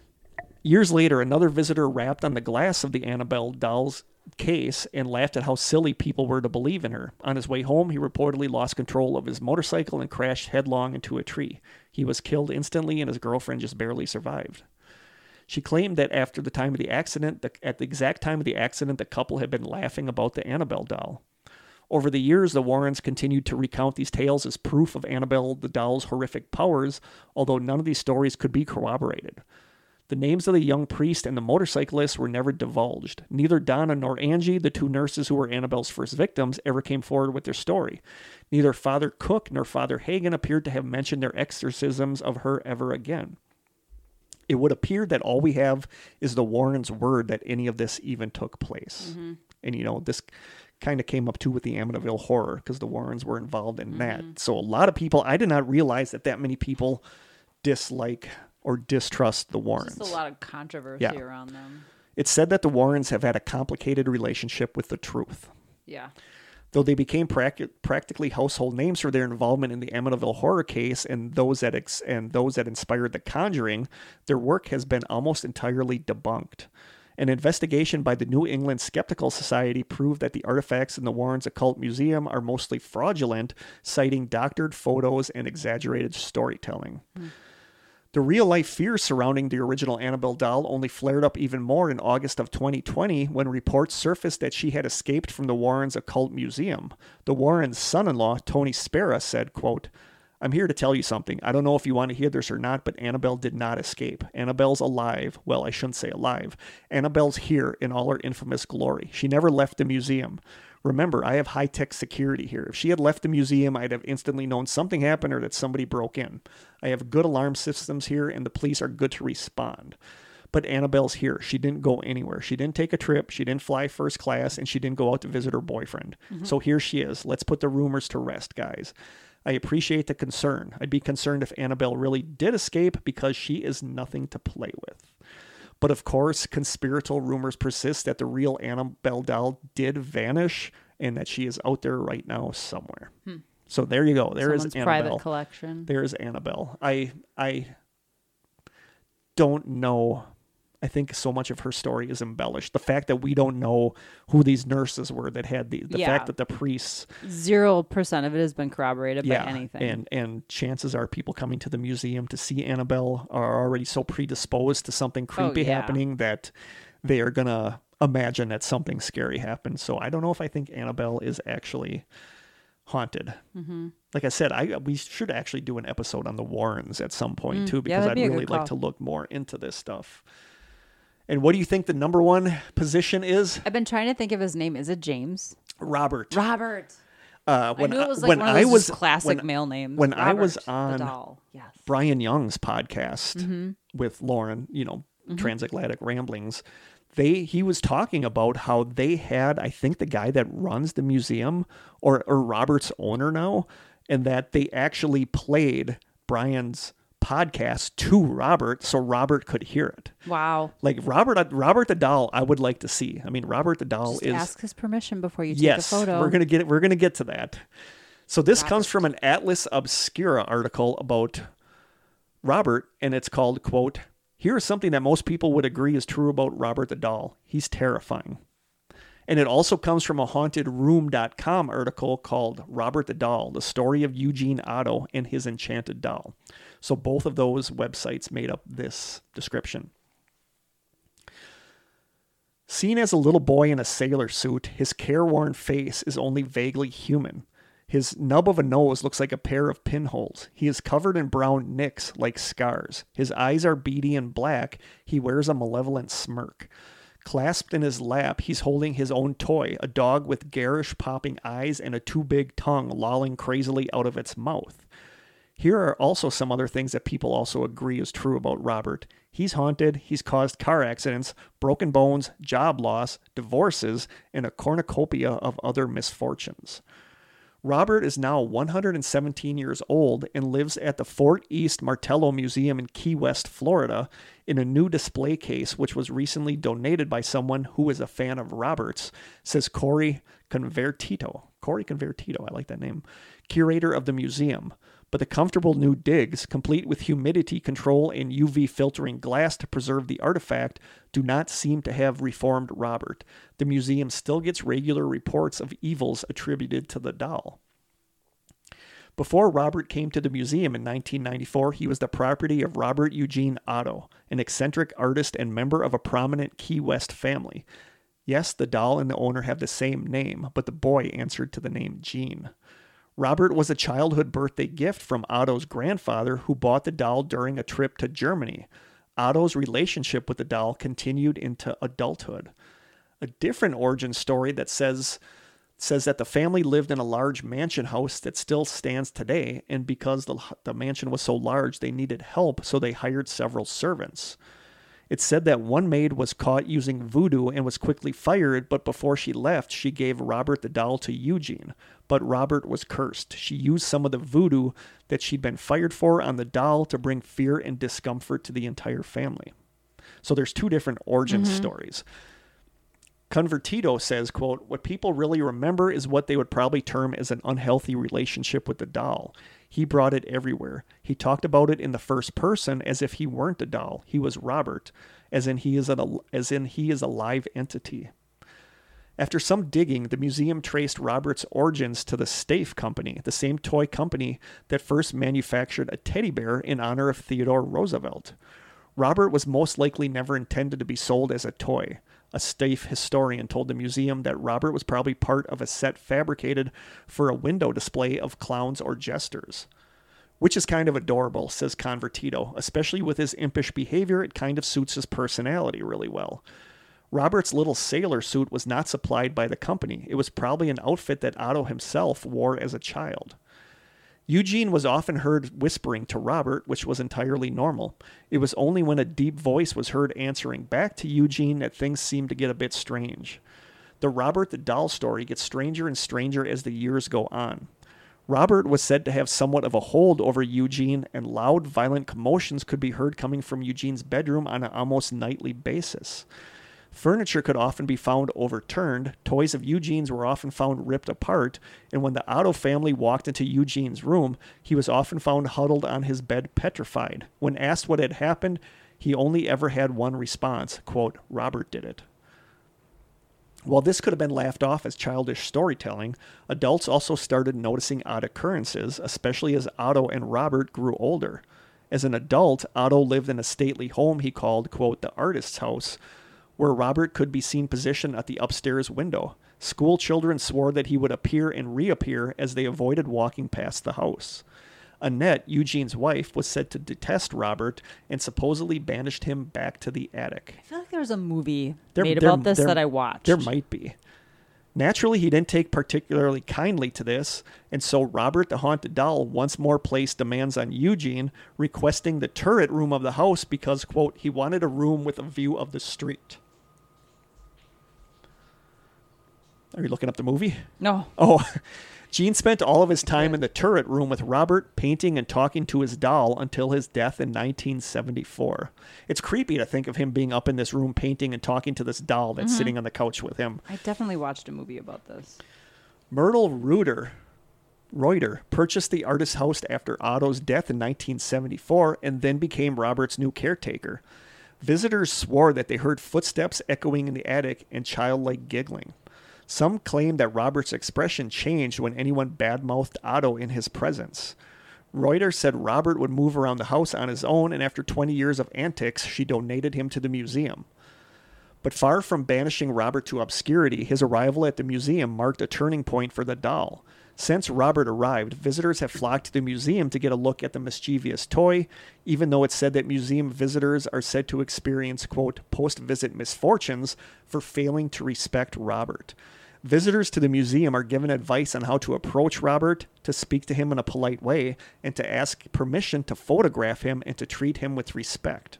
Years later, another visitor rapped on the glass of the Annabelle doll's case and laughed at how silly people were to believe in her. On his way home, he reportedly lost control of his motorcycle and crashed headlong into a tree. He was killed instantly, and his girlfriend just barely survived. She claimed that after the time of the accident, the, at the exact time of the accident, the couple had been laughing about the Annabelle doll. Over the years, the Warrens continued to recount these tales as proof of Annabelle the doll's horrific powers, although none of these stories could be corroborated. The names of the young priest and the motorcyclist were never divulged. Neither Donna nor Angie, the two nurses who were Annabelle's first victims, ever came forward with their story. Neither Father Cook nor Father Hagen appeared to have mentioned their exorcisms of her ever again. It would appear that all we have is the Warrens' word that any of this even took place. Mm-hmm. And, you know, this kind of came up too with the Amityville horror because the Warrens were involved in that. Mm-hmm. So a lot of people, I did not realize that that many people dislike or distrust the Warrens. Just a lot of controversy Yeah. around them. It's said that the Warrens have had a complicated relationship with the truth. Yeah. Though they became prac- practically household names for their involvement in the Amityville horror case and those that ex- and those that inspired The Conjuring, their work has been almost entirely debunked. An investigation by the New England Skeptical Society proved that the artifacts in the Warrens Occult Museum are mostly fraudulent, citing doctored photos and exaggerated storytelling. Hmm. The real life fears surrounding the original Annabelle doll only flared up even more in August of 2020 when reports surfaced that she had escaped from the Warrens Occult Museum. The Warrens' son-in-law, Tony Spera, said, quote, I'm here to tell you something. I don't know if you want to hear this or not, but Annabelle did not escape. Annabelle's alive. Well, I shouldn't say alive. Annabelle's here in all her infamous glory. She never left the museum. Remember, I have high tech security here. If she had left the museum, I'd have instantly known something happened or that somebody broke in. I have good alarm systems here, and the police are good to respond. But Annabelle's here. She didn't go anywhere. She didn't take a trip. She didn't fly first class, and she didn't go out to visit her boyfriend. Mm-hmm. So here she is. Let's put the rumors to rest, guys. I appreciate the concern. I'd be concerned if Annabelle really did escape because she is nothing to play with. But of course, conspiratorial rumors persist that the real Annabelle doll did vanish and that she is out there right now somewhere. Hmm. So there you go. There is Someone's private Annabelle. collection. There's Annabelle. I I don't know. I think so much of her story is embellished. The fact that we don't know who these nurses were that had the the Yeah. fact that the priests Zero percent of it has been corroborated yeah, by anything. and and chances are people coming to the museum to see Annabelle are already so predisposed to something creepy Oh, yeah. happening that they are gonna imagine that something scary happened. So I don't know if I think Annabelle is actually haunted. Mm-hmm. Like I said, I we should actually do an episode on the Warrens at some point too, because Mm, that'd I'd be really like to look more into this stuff. And what do you think the number one position is? I've been trying to think of his name. Is it James? Robert. Robert. Uh, I knew it was like when one of I was classic when- male names. when I was on- Yes. Brian Young's podcast Mm-hmm. with Lauren, you know, Transatlantic Ramblings, they he was talking about how they had, I think the guy that runs the museum or or Robert's owner now, and that they actually played Brian's podcast to Robert so Robert could hear it. Wow. Like Robert uh, Robert the doll, I would like to see. I mean, Robert the doll Just is ask his permission before you take yes, a photo. we're gonna get we're gonna get to that. So this comes from an Atlas Obscura article about Robert, and it's called "quote Here is something that most people would agree is true about Robert the doll. He's terrifying." And it also comes from a hauntedroom.com article called Robert the Doll, the story of Eugene Otto and his enchanted doll. So both of those websites made up this description. Seen as a little boy in a sailor suit, his careworn face is only vaguely human. His nub of a nose looks like a pair of pinholes. He is covered in brown nicks like scars. His eyes are beady and black. He wears a malevolent smirk. Clasped in his lap, he's holding his own toy, a dog with garish popping eyes and a too big tongue lolling crazily out of its mouth. Here are also some other things that people also agree is true about Robert. He's haunted, he's caused car accidents, broken bones, job loss, divorces, and a cornucopia of other misfortunes. Robert is now 117 years old and lives at the Fort East Martello Museum in Key West, Florida, in a new display case which was recently donated by someone who is a fan of Robert's, says Cori Convertito. Cori Convertito, I like that name. Curator of the museum. But the comfortable new digs, complete with humidity control and UV filtering glass to preserve the artifact, do not seem to have reformed Robert. The museum still gets regular reports of evils attributed to the doll. Before Robert came to the museum in 1994, he was the property of Robert Eugene Otto, an eccentric artist and member of a prominent Key West family. Yes, the doll and the owner have the same name, but the boy answered to the name Gene. Robert was a childhood birthday gift from Otto's grandfather, who bought the doll during a trip to Germany. Otto's relationship with the doll continued into adulthood. A different origin story that says says that the family lived in a large mansion house that still stands today, and because the, the mansion was so large, they needed help, so they hired several servants. It's said that one maid was caught using voodoo and was quickly fired, but before she left, she gave Robert the doll to Eugene. But Robert was cursed. She used some of the voodoo that she'd been fired for on the doll to bring fear and discomfort to the entire family. So there's two different origin mm-hmm. stories. Convertito says, quote, what people really remember is what they would probably term as an unhealthy relationship with the doll. He brought it everywhere. He talked about it in the first person as if he weren't a doll. He was Robert, as in he is a, as in he is a live entity. After some digging, the museum traced Robert's origins to the Steiff Company, the same toy company that first manufactured a teddy bear in honor of Theodore Roosevelt. Robert was most likely never intended to be sold as a toy. A Steiff historian told the museum that Robert was probably part of a set fabricated for a window display of clowns or jesters. Which is kind of adorable, says Convertito. Especially with his impish behavior, it kind of suits his personality really well. Robert's little sailor suit was not supplied by the company. It was probably an outfit that Otto himself wore as a child. Eugene was often heard whispering to Robert, which was entirely normal. It was only when a deep voice was heard answering back to Eugene that things seemed to get a bit strange. The Robert the Doll story gets stranger and stranger as the years go on. Robert was said to have somewhat of a hold over Eugene, and loud, violent commotions could be heard coming from Eugene's bedroom on an almost nightly basis. Furniture could often be found overturned. Toys of Eugene's were often found ripped apart, and when the Otto family walked into Eugene's room, he was often found huddled on his bed petrified. When asked what had happened, he only ever had one response, quote, Robert did it. While this could have been laughed off as childish storytelling, adults also started noticing odd occurrences, especially as Otto and Robert grew older. As an adult, Otto lived in a stately home he called, quote, the artist's house, where Robert could be seen positioned at the upstairs window. School children swore that he would appear and reappear as they avoided walking past the house. Annette, Eugene's wife, was said to detest Robert and supposedly banished him back to the attic. I feel like there was a movie There- made there- about this there- that I watched. There might be. Naturally, he didn't take particularly kindly to this, and so Robert the Haunted Doll once more placed demands on Eugene, requesting the turret room of the house because, quote, he wanted a room with a view of the street. Are you looking up the movie? No. Oh, Gene spent all of his time in the turret room with Robert, painting and talking to his doll until his death in 1974. It's creepy to think of him being up in this room painting and talking to this doll that's mm-hmm. sitting on the couch with him. I definitely watched a movie about this. Myrtle Reuter, Reuter purchased the artist's house after Otto's death in 1974 and then became Robert's new caretaker. Visitors swore that they heard footsteps echoing in the attic and childlike giggling. Some claim that Robert's expression changed when anyone badmouthed Otto in his presence. Reuter said Robert would move around the house on his own, and after 20 years of antics, she donated him to the museum. But far from banishing Robert to obscurity, his arrival at the museum marked a turning point for the doll. Since Robert arrived, visitors have flocked to the museum to get a look at the mischievous toy, even though it's said that museum visitors are said to experience, quote, post visit misfortunes for failing to respect Robert. Visitors to the museum are given advice on how to approach Robert, to speak to him in a polite way, and to ask permission to photograph him and to treat him with respect.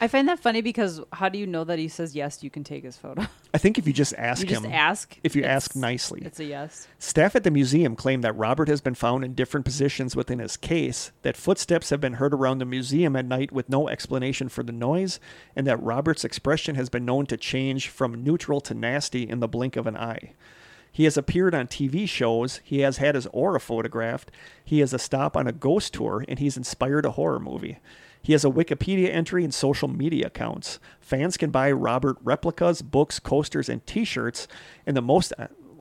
I find that funny because how do you know that he says yes? You can take his photo. I think if you just ask you just him, ask. if you ask nicely, it's a yes. Staff at the museum claim that Robert has been found in different positions within his case, that footsteps have been heard around the museum at night with no explanation for the noise, and that Robert's expression has been known to change from neutral to nasty in the blink of an eye. He has appeared on TV shows. He has had his aura photographed. He has a stop on a ghost tour, and he's inspired a horror movie. He has a Wikipedia entry and social media accounts. Fans can buy Robert replicas, books, coasters, and T-shirts. And the most,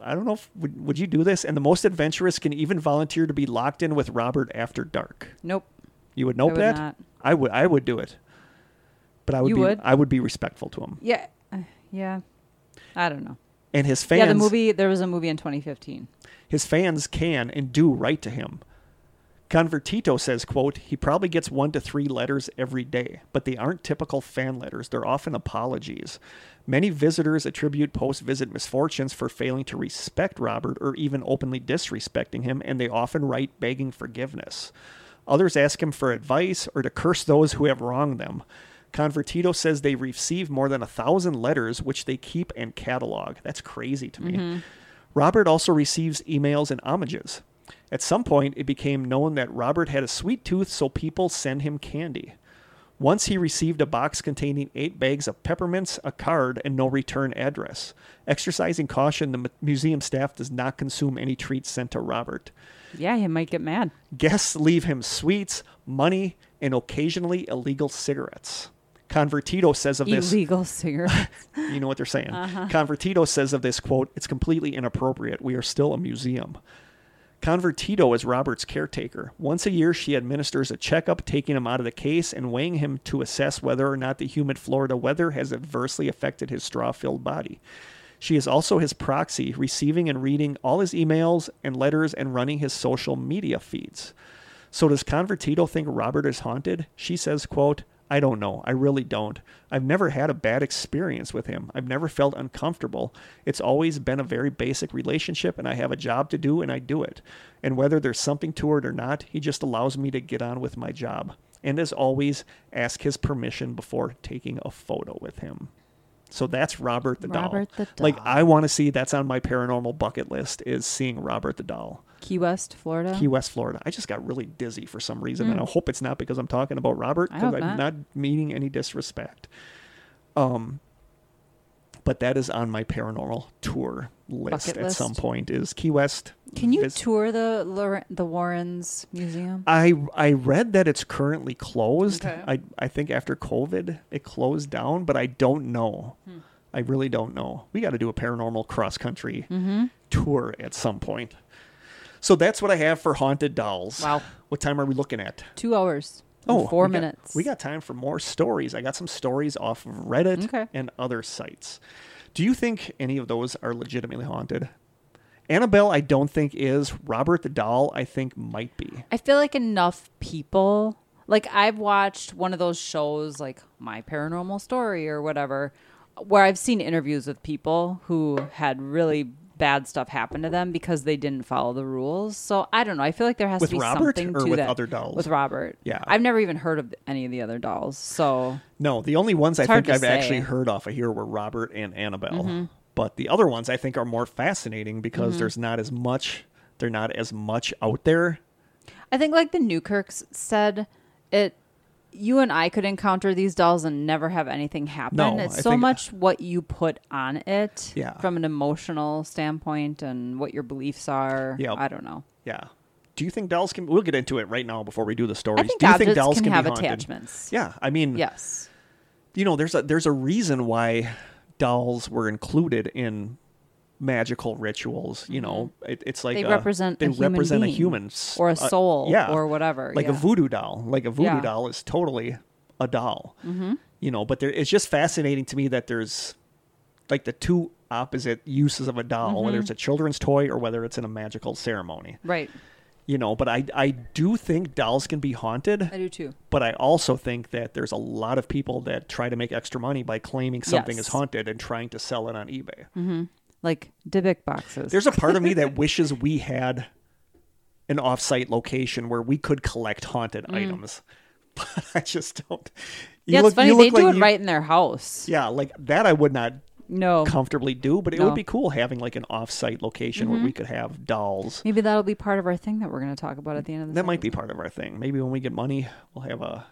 I don't know, if, would, would you do this? And the most adventurous can even volunteer to be locked in with Robert after dark. Nope. You would nope would that? not. I would. I would do it. But I would You be. would? I would be respectful to him Yeah. Uh, yeah. I don't know. and his fans. Yeah, the movie. There was a movie in 2015. his fans can and do write to him. Convertito says, quote, he probably gets one to three letters every day, but they aren't typical fan letters. They're often apologies. Many visitors attribute post-visit misfortunes for failing to respect Robert or even openly disrespecting him, and they often write begging forgiveness. Others ask him for advice or to curse those who have wronged them. Convertito says they receive more than a thousand letters, which they keep and catalog. That's crazy to me. Mm-hmm. Robert also receives emails and homages. At some point, it became known that Robert had a sweet tooth, so people send him candy. Once he received a box containing eight bags of peppermints, a card, and no return address. Exercising caution, the museum staff does not consume any treats sent to Robert. Yeah, he might get mad. Guests leave him sweets, money, and occasionally illegal cigarettes. Convertito says of this. Illegal cigarettes. You know what they're saying. Uh-huh. Convertito says of this quote, it's completely inappropriate. We are still a museum. Convertito is Robert's caretaker. Once a year, she administers a checkup, taking him out of the case and weighing him to assess whether or not the humid Florida weather has adversely affected his straw filled body. She is also his proxy, receiving and reading all his emails and letters and running his social media feeds. So does Convertito think Robert is haunted? She says, quote, I don't know. I really don't. I've never had a bad experience with him. I've never felt uncomfortable. It's always been a very basic relationship and I have a job to do and I do it. And whether there's something to it or not, he just allows me to get on with my job. And as always, ask his permission before taking a photo with him. So that's Robert the Robert doll. the Like. I want to see that's on my paranormal bucket list is seeing Robert the doll. Key West, Florida. Key West, Florida. I just got really dizzy for some reason, and I hope it's not because I'm talking about Robert because I'm not. not meaning any disrespect. Um, but that is on my paranormal tour list Bucket at some point. Is Key West? Can you vis- tour the the Warrens Museum? I I read that it's currently closed. Okay. I I think after COVID it closed down, but I don't know. Hmm. I really don't know. We got to do a paranormal cross country Mm-hmm. tour at some point. So that's what I have for haunted dolls. Wow. What time are we looking at? Two hours. Oh, four we got- minutes. we got time for more stories. I got some stories off of Reddit Okay. and other sites. Do you think any of those are legitimately haunted? Annabelle, I don't think is. Robert the doll, I think might be. I feel like enough people, like I've watched one of those shows, like My Paranormal Story or whatever, where I've seen interviews with people who had really bad stuff happen to them because they didn't follow the rules. So I don't know. I feel like there has With to be Robert something or to with that. other dolls? With Robert. Yeah. I've never even heard of any of the other dolls. So No, the only ones I think I've actually say. Mm-hmm. heard off of here were Robert and Annabelle. But the other ones I think are more fascinating because mm-hmm. there's not as much they're not as much out there. I think like the Newkirks said, it you and I could encounter these dolls and never have anything happen. No, it's I so think- uh, much what you put on it Yeah. from an emotional standpoint and what your beliefs are. Yep. I don't know. Yeah. Do you think dolls can we'll get into it right now before we do the stories. I think do you think dolls can, can, have attachments. Yeah, I mean Yes. you know, there's a there's a reason why dolls were included in magical rituals. You know, it, it's like Mm-hmm. They a- represent they a represent being a human or a uh, soul yeah, or whatever. like a voodoo doll. Like a voodoo Yeah. doll is totally a doll. Mm-hmm. You know, but there, it's just fascinating to me that there's like the two opposite uses of a doll, Mm-hmm. whether it's a children's toy or whether it's in a magical ceremony. Right. You know, but I I do think dolls can be haunted. I do too. But I also think that there's a lot of people that try to make extra money by claiming something Yes. is haunted and trying to sell it on eBay. Like Dybbuk boxes. There's a part of me that wishes we had an off-site location where we could collect haunted items. But I just don't. You Mm. yeah, look- it's funny. you They do like it right in their house. Yeah, like that I would not No. comfortably do, but it No. would be cool having like an off-site location where we mm-hmm. could have dolls. Maybe that'll be part of our thing that we're going to talk about at the end of this. That might be part of our thing. Maybe when we get money, we'll have a.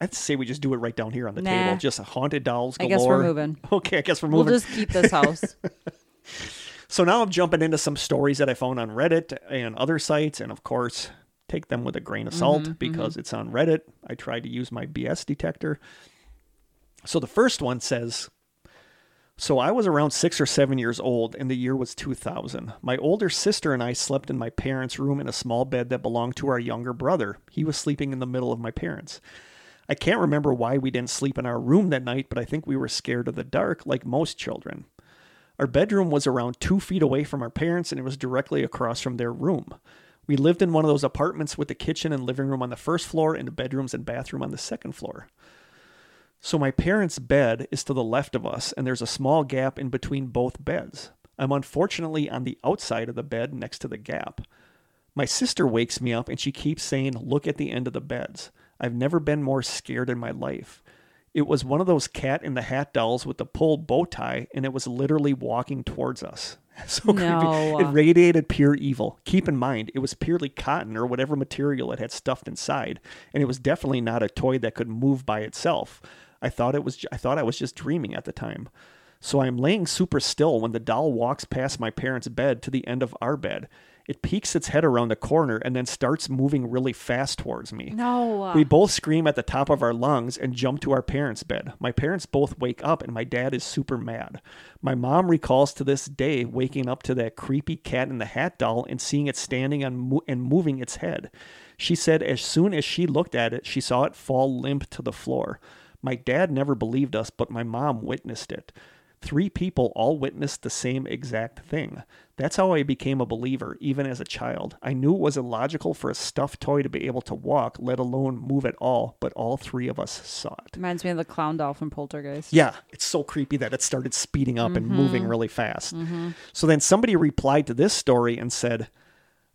I'd say we just do it right down here on the Nah. table. Just haunted dolls I guess we're moving. Okay, I guess we're moving. We'll just keep this house. So now I'm jumping into some stories that I found on Reddit and other sites, and of course, take them with a grain of salt mm-hmm, because mm-hmm. it's on Reddit. I tried to use my BS detector. So the first one says So I was around six or seven years old, and the year was 2000. My older sister and I slept in my parents' room in a small bed that belonged to our younger brother. He was sleeping in the middle of my parents. I can't remember why we didn't sleep in our room that night, but I think we were scared of the dark, like most children. Our bedroom was around two feet away from our parents, and it was directly across from their room. We lived in one of those apartments with the kitchen and living room on the first floor and the bedrooms and bathroom on the second floor. So my parents' bed is to the left of us, and there's a small gap in between both beds. I'm unfortunately on the outside of the bed next to the gap. My sister wakes me up and she keeps saying, Look at the end of the beds. I've never been more scared in my life. It was one of those cat in the hat dolls with the pull bow tie, and it was literally walking towards us. So No. creepy. It radiated pure evil. Keep in mind, it was purely cotton or whatever material it had stuffed inside, and it was definitely not a toy that could move by itself. I thought it was. I thought I was just dreaming at the time. So I'm laying super still when the doll walks past my parents' bed to the end of our bed. It peeks its head around the corner and then starts moving really fast towards me. No. We both scream at the top of our lungs and jump to our parents' bed. My parents both wake up, and my dad is super mad. My mom recalls to this day waking up to that creepy cat in the hat doll and seeing it standing on mo- and moving its head. She said as soon as she looked at it, she saw it fall limp to the floor. My dad never believed us, but my mom witnessed it. Three people all witnessed the same exact thing. That's how I became a believer, even as a child. I knew it was illogical for a stuffed toy to be able to walk, let alone move at all, but all three of us saw it. Reminds me of the clown doll from Poltergeist. Yeah, it's so creepy that it started speeding up and moving mm-hmm. really fast. Mm-hmm. So then somebody replied to this story and said,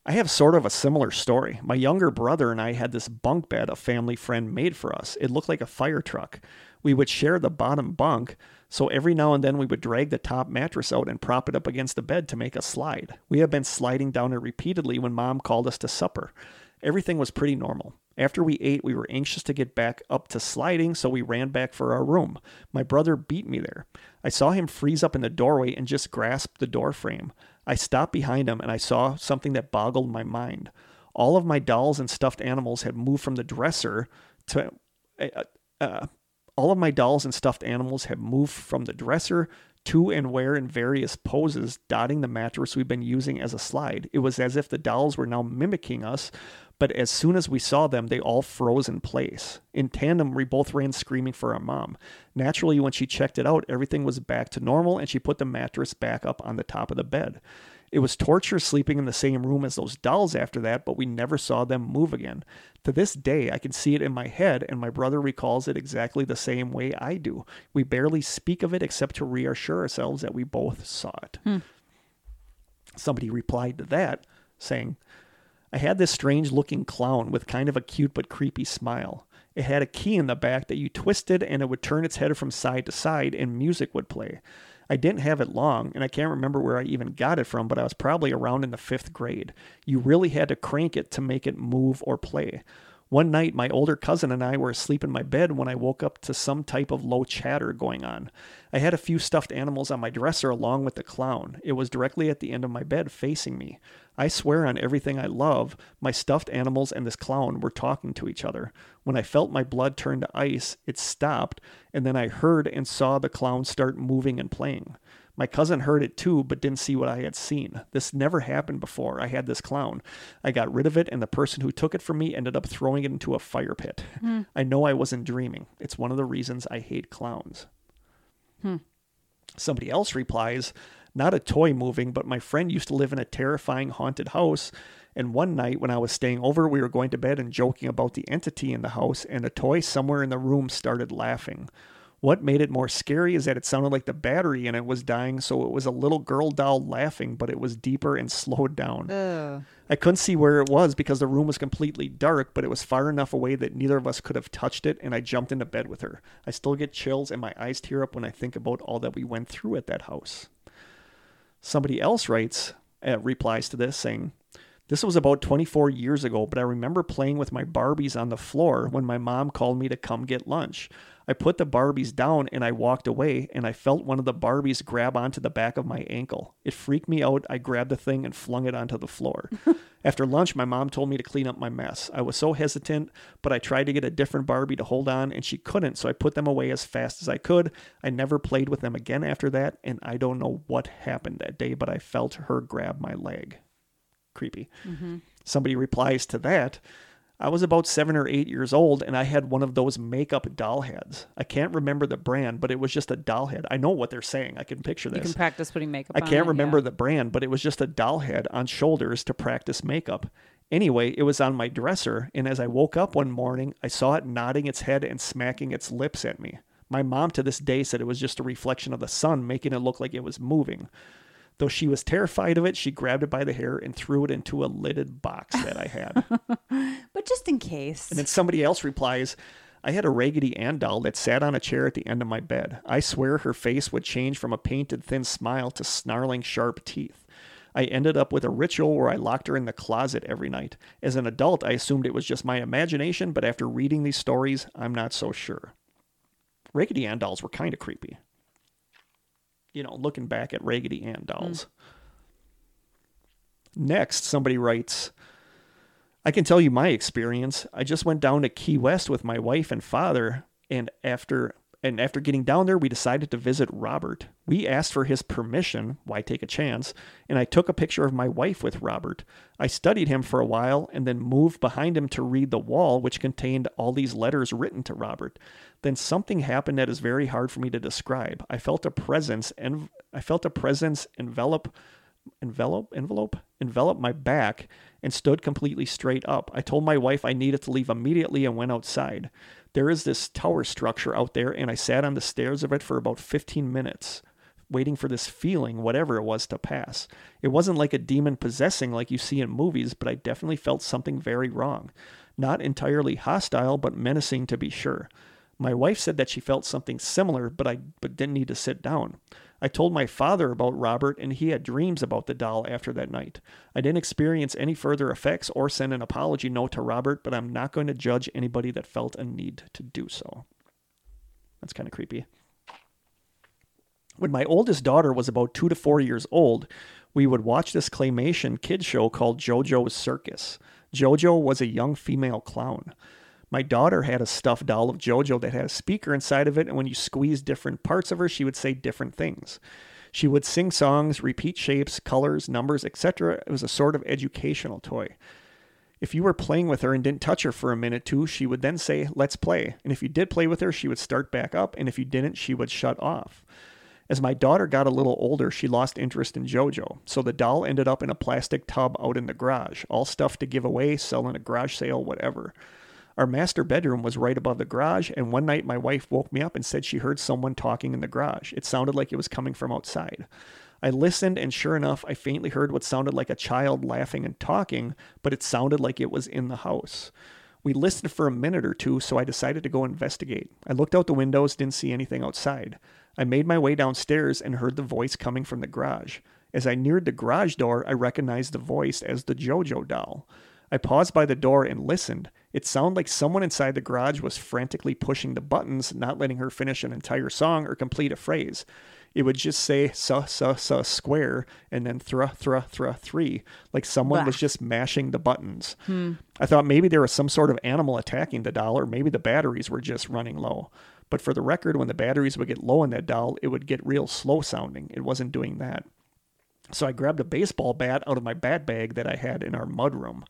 I have sort of a similar story. My younger brother and I had this bunk bed a family friend made for us. It looked like a fire truck. We would share the bottom bunk, so every now and then we would drag the top mattress out and prop it up against the bed to make a slide. We have been sliding down it repeatedly when mom called us to supper. Everything was pretty normal. After we ate, we were anxious to get back up to sliding, so we ran back for our room. My brother beat me there. I saw him freeze up in the doorway and just grasp the door frame. I stopped behind him and I saw something that boggled my mind. All of my dolls and stuffed animals had moved from the dresser to. Uh, uh, all of my dolls and stuffed animals had moved from the dresser to and where in various poses, dotting the mattress we've been using as a slide. It was as if the dolls were now mimicking us, but as soon as we saw them, they all froze in place. In tandem, we both ran screaming for our mom. Naturally, when she checked it out, everything was back to normal and she put the mattress back up on the top of the bed. It was torture sleeping in the same room as those dolls after that, but we never saw them move again. To this day, I can see it in my head, and my brother recalls it exactly the same way I do. We barely speak of it except to reassure ourselves that we both saw it. Hmm. Somebody replied to that, saying, I had this strange looking clown with kind of a cute but creepy smile. It had a key in the back that you twisted and it would turn its head from side to side and music would play. I didn't have it long, and I can't remember where I even got it from, but I was probably around in the fifth grade. You really had to crank it to make it move or play. One night, my older cousin and I were asleep in my bed when I woke up to some type of low chatter going on. I had a few stuffed animals on my dresser along with the clown. It was directly at the end of my bed facing me. I swear on everything I love, my stuffed animals and this clown were talking to each other. When I felt my blood turn to ice, it stopped, and then I heard and saw the clown start moving and playing. My cousin heard it too, but didn't see what I had seen. This never happened before. I had this clown. I got rid of it, and the person who took it from me ended up throwing it into a fire pit. Hmm. I know I wasn't dreaming. It's one of the reasons I hate clowns. Hmm. Somebody else replies, Not a toy moving, but my friend used to live in a terrifying haunted house. And one night when I was staying over, we were going to bed and joking about the entity in the house, and a toy somewhere in the room started laughing. What made it more scary is that it sounded like the battery in it was dying, so it was a little girl doll laughing, but it was deeper and slowed down. Ugh. I couldn't see where it was because the room was completely dark, but it was far enough away that neither of us could have touched it, and I jumped into bed with her. I still get chills and my eyes tear up when I think about all that we went through at that house. Somebody else writes, uh, replies to this saying, This was about 24 years ago, but I remember playing with my Barbies on the floor when my mom called me to come get lunch. I put the Barbies down and I walked away, and I felt one of the Barbies grab onto the back of my ankle. It freaked me out. I grabbed the thing and flung it onto the floor. After lunch, my mom told me to clean up my mess. I was so hesitant, but I tried to get a different Barbie to hold on, and she couldn't, so I put them away as fast as I could. I never played with them again after that, and I don't know what happened that day, but I felt her grab my leg. Creepy. Mm-hmm. Somebody replies to that. I was about seven or eight years old and I had one of those makeup doll heads. I can't remember the brand, but it was just a doll head. I know what they're saying. I can picture this. You can practice putting makeup I can't it, remember yeah. the brand, but it was just a doll head on shoulders to practice makeup. Anyway, it was on my dresser, and as I woke up one morning, I saw it nodding its head and smacking its lips at me. My mom to this day said it was just a reflection of the sun, making it look like it was moving. Though she was terrified of it, she grabbed it by the hair and threw it into a lidded box that I had. But just in case. And then somebody else replies, I had a Raggedy Ann doll that sat on a chair at the end of my bed. I swear her face would change from a painted thin smile to snarling sharp teeth. I ended up with a ritual where I locked her in the closet every night. As an adult, I assumed it was just my imagination, but after reading these stories, I'm not so sure. Raggedy Ann dolls were kind of creepy. You know, looking back at Raggedy Ann dolls. Mm. Next, somebody writes, I can tell you my experience. I just went down to Key West with my wife and father, and after and after getting down there, we decided to visit Robert. We asked for his permission, why take a chance, and I took a picture of my wife with Robert. I studied him for a while and then moved behind him to read the wall which contained all these letters written to Robert. Then something happened that is very hard for me to describe. I felt a presence and I felt a presence envelop envelope envelope envelop my back and stood completely straight up. I told my wife I needed to leave immediately and went outside. There is this tower structure out there and I sat on the stairs of it for about 15 minutes waiting for this feeling whatever it was to pass. It wasn't like a demon possessing like you see in movies, but I definitely felt something very wrong. Not entirely hostile, but menacing to be sure. My wife said that she felt something similar, but I but didn't need to sit down. I told my father about Robert, and he had dreams about the doll after that night. I didn't experience any further effects or send an apology note to Robert, but I'm not going to judge anybody that felt a need to do so. That's kind of creepy. When my oldest daughter was about two to four years old, we would watch this claymation kid show called JoJo's Circus. JoJo was a young female clown. My daughter had a stuffed doll of JoJo that had a speaker inside of it, and when you squeezed different parts of her, she would say different things. She would sing songs, repeat shapes, colors, numbers, etc. It was a sort of educational toy. If you were playing with her and didn't touch her for a minute too, she would then say, Let's play. And if you did play with her, she would start back up, and if you didn't, she would shut off. As my daughter got a little older, she lost interest in JoJo, so the doll ended up in a plastic tub out in the garage, all stuff to give away, sell in a garage sale, whatever. Our master bedroom was right above the garage, and one night my wife woke me up and said she heard someone talking in the garage. It sounded like it was coming from outside. I listened, and sure enough, I faintly heard what sounded like a child laughing and talking, but it sounded like it was in the house. We listened for a minute or two, so I decided to go investigate. I looked out the windows, didn't see anything outside. I made my way downstairs and heard the voice coming from the garage. As I neared the garage door, I recognized the voice as the JoJo doll. I paused by the door and listened. It sounded like someone inside the garage was frantically pushing the buttons, not letting her finish an entire song or complete a phrase. It would just say sa sa sa square and then thra thra thra three, like someone was Bah. just mashing the buttons. Hmm. I thought maybe there was some sort of animal attacking the doll, or maybe the batteries were just running low. But for the record, when the batteries would get low in that doll, it would get real slow sounding. It wasn't doing that. So I grabbed a baseball bat out of my bat bag that I had in our mudroom.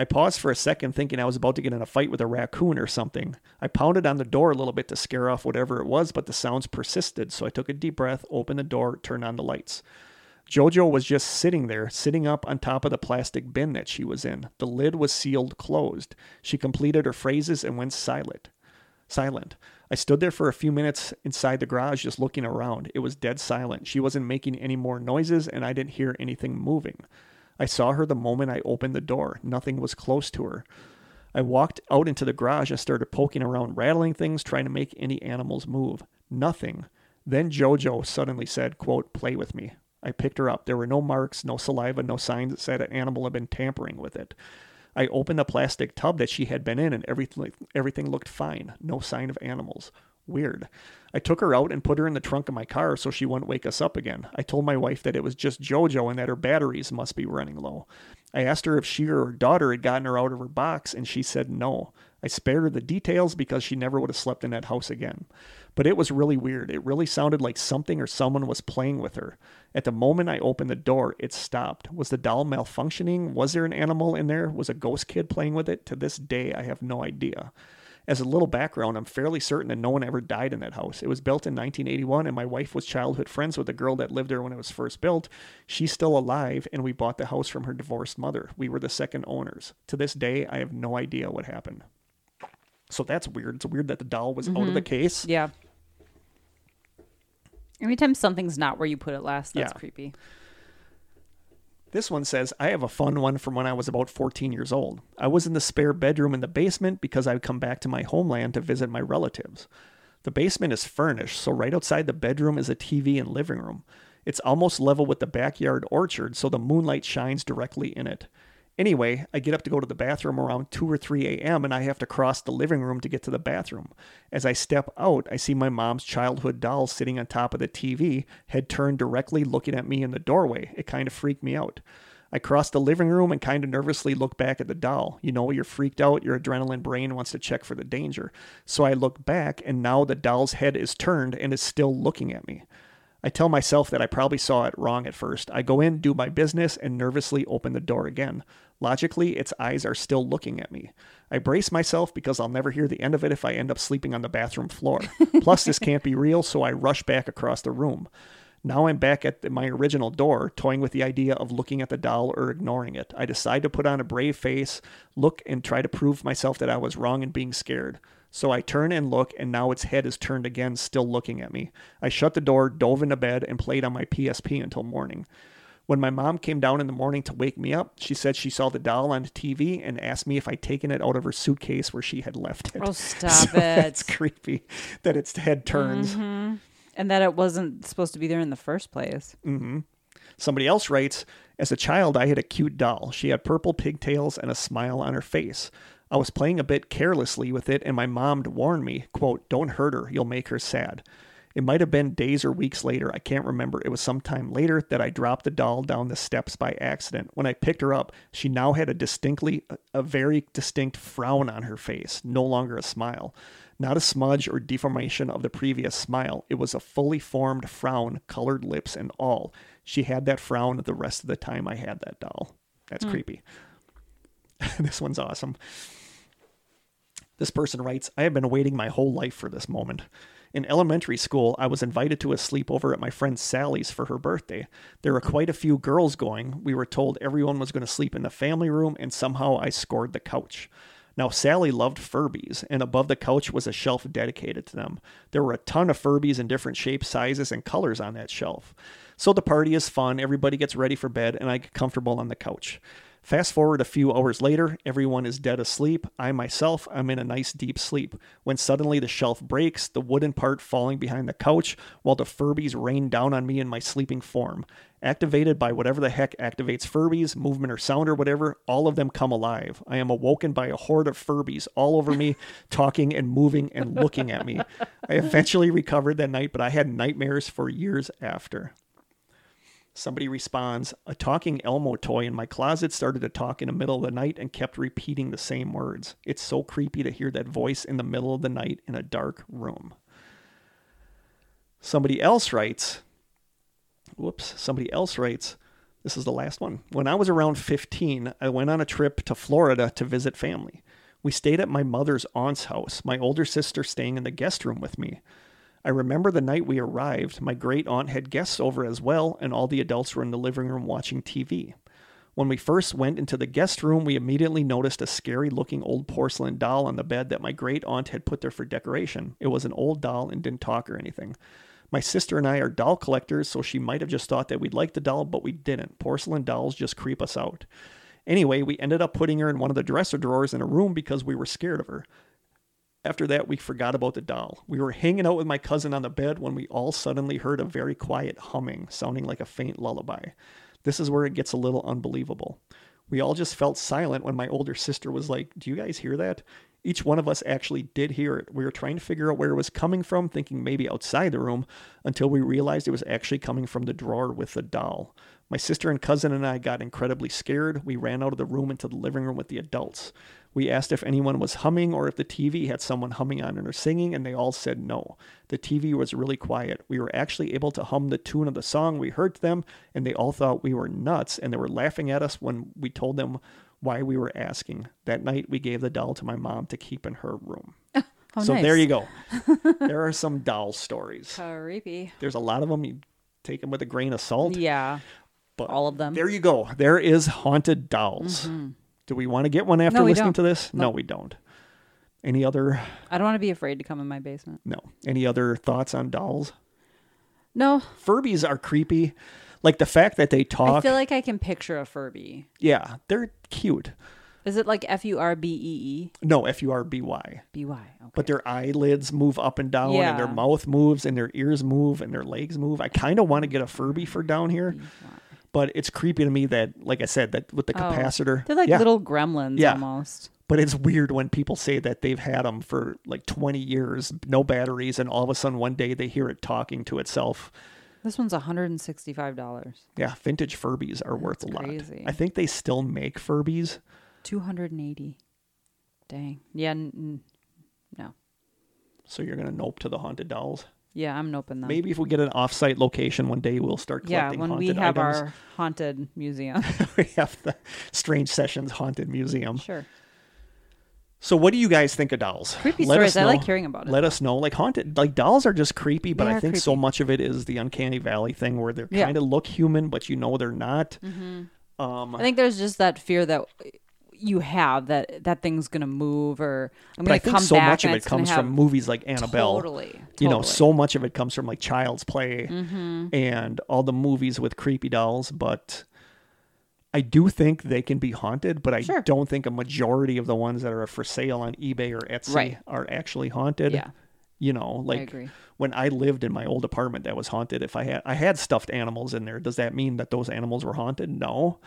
I paused for a second, thinking I was about to get in a fight with a raccoon or something. I pounded on the door a little bit to scare off whatever it was, but the sounds persisted, so I took a deep breath, opened the door, turned on the lights. Jojo was just sitting there, sitting up on top of the plastic bin that she was in. The lid was sealed closed. She completed her phrases and went silent. Silent. I stood there for a few minutes inside the garage just looking around. It was dead silent. She wasn't making any more noises, and I didn't hear anything moving. I saw her the moment I opened the door. Nothing was close to her. I walked out into the garage and started poking around, rattling things, trying to make any animals move. Nothing. Then Jojo suddenly said, quote, play with me. I picked her up. There were no marks, no saliva, no signs that said an animal had been tampering with it. I opened the plastic tub that she had been in, and everything everything looked fine. No sign of animals. Weird. I took her out and put her in the trunk of my car so she wouldn't wake us up again. I told my wife that it was just JoJo and that her batteries must be running low. I asked her if she or her daughter had gotten her out of her box, and she said no. I spared her the details because she never would have slept in that house again. But it was really weird. It really sounded like something or someone was playing with her. At the moment I opened the door, it stopped. Was the doll malfunctioning? Was there an animal in there? Was a ghost kid playing with it? To this day, I have no idea. As a little background, I'm fairly certain that no one ever died in that house. It was built in 1981, and my wife was childhood friends with the girl that lived there when it was first built. She's still alive, and we bought the house from her divorced mother. We were the second owners. To this day, I have no idea what happened. So that's weird. It's weird that the doll was out of the mm-hmm. case. Yeah. Anytime something's not where you put it last, that's Yeah. creepy. This one says, I have a fun one from when I was about 14 years old. I was in the spare bedroom in the basement because I would come back to my homeland to visit my relatives. The basement is furnished, so right outside the bedroom is a TV and living room. It's almost level with the backyard orchard, so the moonlight shines directly in it. Anyway, I get up to go to the bathroom around 2 or 3 a.m., and I have to cross the living room to get to the bathroom. As I step out, I see my mom's childhood doll sitting on top of the TV, head turned directly looking at me in the doorway. It kind of freaked me out. I cross the living room and kind of nervously look back at the doll. You know, you're freaked out, your adrenaline brain wants to check for the danger. So I look back, and now the doll's head is turned and is still looking at me. I tell myself that I probably saw it wrong at first. I go in, do my business, and nervously open the door again. Logically, its eyes are still looking at me. I brace myself because I'll never hear the end of it if I end up sleeping on the bathroom floor. Plus, this can't be real, so I rush back across the room. Now I'm back at the- my original door, toying with the idea of looking at the doll or ignoring it. I decide to put on a brave face, look, and try to prove myself that I was wrong in being scared. So I turn and look, and now its head is turned again, still looking at me. I shut the door, dove into bed, and played on my PSP until morning. When my mom came down in the morning to wake me up, she said she saw the doll on TV and asked me if I'd taken it out of her suitcase where she had left it. Oh, stop So That's it. Mm-hmm. creepy that its head turns. And that it wasn't supposed to be there in the first place. Somebody else writes, As a child, I had a cute doll. She had purple pigtails and a smile on her face. I was playing a bit carelessly with it, and my mom warned me, quote, Don't hurt her, you'll make her sad. It might have been days or weeks later, I can't remember. It was sometime later that I dropped the doll down the steps by accident. When I picked her up, she now had a distinctly, a very distinct frown on her face, no longer a smile. Not a smudge or deformation of the previous smile. It was a fully formed frown, colored lips and all. She had that frown the rest of the time I had that doll. That's hmm. creepy. this one's awesome. This person writes, I have been waiting my whole life for this moment. In elementary school, I was invited to a sleepover at my friend Sally's for her birthday. There were quite a few girls going. We were told everyone was going to sleep in the family room, and somehow I scored the couch. Now, Sally loved Furbies, and above the couch was a shelf dedicated to them. There were a ton of Furbies in different shapes, sizes, and colors on that shelf. So the party is fun, everybody gets ready for bed, and I get comfortable on the couch. Fast forward a few hours later, everyone is dead asleep. I myself, I'm in a nice deep sleep. When suddenly the shelf breaks, the wooden part falling behind the couch, while the Furbies rain down on me in my sleeping form. Activated by whatever the heck activates Furbies, movement or sound or whatever, all of them come alive. I am awoken by a horde of Furbies all over me, talking and moving and looking at me. I eventually recovered that night, but I had nightmares for years after. Somebody responds, A talking Elmo toy in my closet started to talk in the middle of the night and kept repeating the same words. It's so creepy to hear that voice in the middle of the night in a dark room. Somebody else writes, Whoops, somebody else writes, This is the last one. When I was around 15, I went on a trip to Florida to visit family. We stayed at my mother's aunt's house, my older sister staying in the guest room with me. I remember the night we arrived, my great aunt had guests over as well, and all the adults were in the living room watching TV. When we first went into the guest room, we immediately noticed a scary looking old porcelain doll on the bed that my great aunt had put there for decoration. It was an old doll and didn't talk or anything. My sister and I are doll collectors, so she might have just thought that we'd like the doll, but we didn't. Porcelain dolls just creep us out. Anyway, we ended up putting her in one of the dresser drawers in a room because we were scared of her. After that, we forgot about the doll. We were hanging out with my cousin on the bed when we all suddenly heard a very quiet humming, sounding like a faint lullaby. This is where it gets a little unbelievable. We all just felt silent when my older sister was like, Do you guys hear that? Each one of us actually did hear it. We were trying to figure out where it was coming from, thinking maybe outside the room, until we realized it was actually coming from the drawer with the doll. My sister and cousin and I got incredibly scared. We ran out of the room into the living room with the adults. We asked if anyone was humming or if the TV had someone humming on it or singing, and they all said no. The TV was really quiet. We were actually able to hum the tune of the song. We heard them, and they all thought we were nuts, and they were laughing at us when we told them why we were asking. That night, we gave the doll to my mom to keep in her room. Oh, so nice. there you go. there are some doll stories. Creepy. There's a lot of them. You take them with a grain of salt. Yeah. But all of them. There you go. There is haunted dolls. Mm-hmm. Do we want to get one after. No, we listening don't. to this? No, we don't. Any other? I don't want to be afraid to come in my basement. No. Any other thoughts on dolls? No. Furbies are creepy. Like the fact that they talk. I talk. feel like I can picture a Furby. yeah, they're cute. Is it like F U R B E E? No, F U R B Y. B Y. Okay. But their eyelids move up and down, and their Yeah. mouth moves, and their ears move, and their legs move. I kind of want to get a Furby for down here, but it's creepy to me that, like I said, that with the Oh. capacitor, They're like yeah. little gremlins Yeah. almost. But it's weird when people say that they've had them for like 20 years, no batteries, and all of a sudden one day they hear it talking to itself. This one's $165. Yeah, vintage Furbies are worth a That's lot. crazy. I think they still make Furbies. 280 Dang. Yeah. N- n- no. So you're going to nope to the haunted dolls. Yeah, I'm noping them. Maybe if we get an off-site location one day, we'll start Yeah, collecting when we haunted have items. our haunted museum. we have the Strange Sessions Haunted Museum. sure. So what do you guys think of dolls? Creepy Let stories. us I like know. hearing about it. Let us know. Like haunted, like dolls are just creepy, but They I are think so creepy. much of it is the uncanny valley thing where they're Yeah. kind of look human, but you know they're not. Um, I think there's just that fear that you have that that thing's gonna move or I'm but gonna I think come so back much of it comes have from movies like Annabelle. Totally. You know, so much of it comes from like Child's Play Mm-hmm. and all the movies with creepy dolls. But I do think they can be haunted, but I Sure. don't think a majority of the ones that are for sale on eBay or Etsy Right. are actually haunted. Yeah. You know, like agree. when I lived in my old apartment that was haunted, if I had I had stuffed animals in there, does that mean that those animals were haunted? No.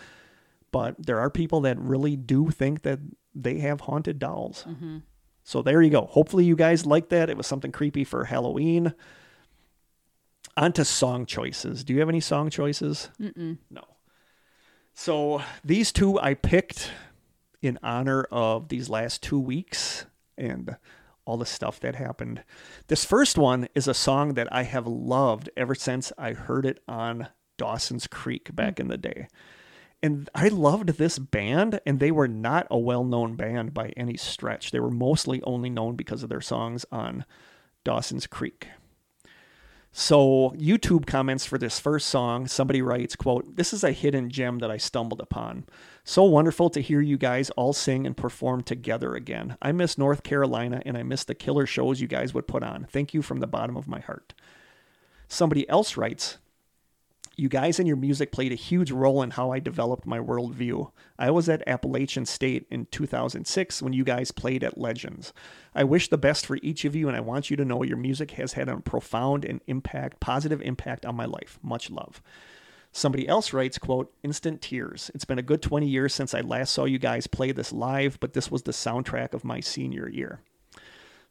But there are people that really do think that they have haunted dolls. Mm-hmm. So there you go. Hopefully you guys liked that. It was something creepy for Halloween. On to song choices. Do you have any song choices? Mm-mm. No. So these two I picked in honor of these last two weeks and all the stuff that happened. This first one is a song that I have loved ever since I heard it on Dawson's Creek back in the day. And I loved this band, and they were not a well known band by any stretch. They were mostly only known because of their songs on Dawson's Creek. So YouTube comments for this first song, somebody writes, quote, This is a hidden gem that I stumbled upon. So wonderful to hear you guys all sing and perform together again. I miss North Carolina and I miss the killer shows you guys would put on. Thank you from the bottom of my heart. Somebody else writes, you guys and your music played a huge role in how I developed my worldview. I was at Appalachian State in 2006 when you guys played at Legends. I wish the best for each of you, and I want you to know your music has had a profound and impact, positive impact on my life. Much love. Somebody else writes, quote, instant tears. It's been a good 20 years since I last saw you guys play this live, but this was the soundtrack of my senior year.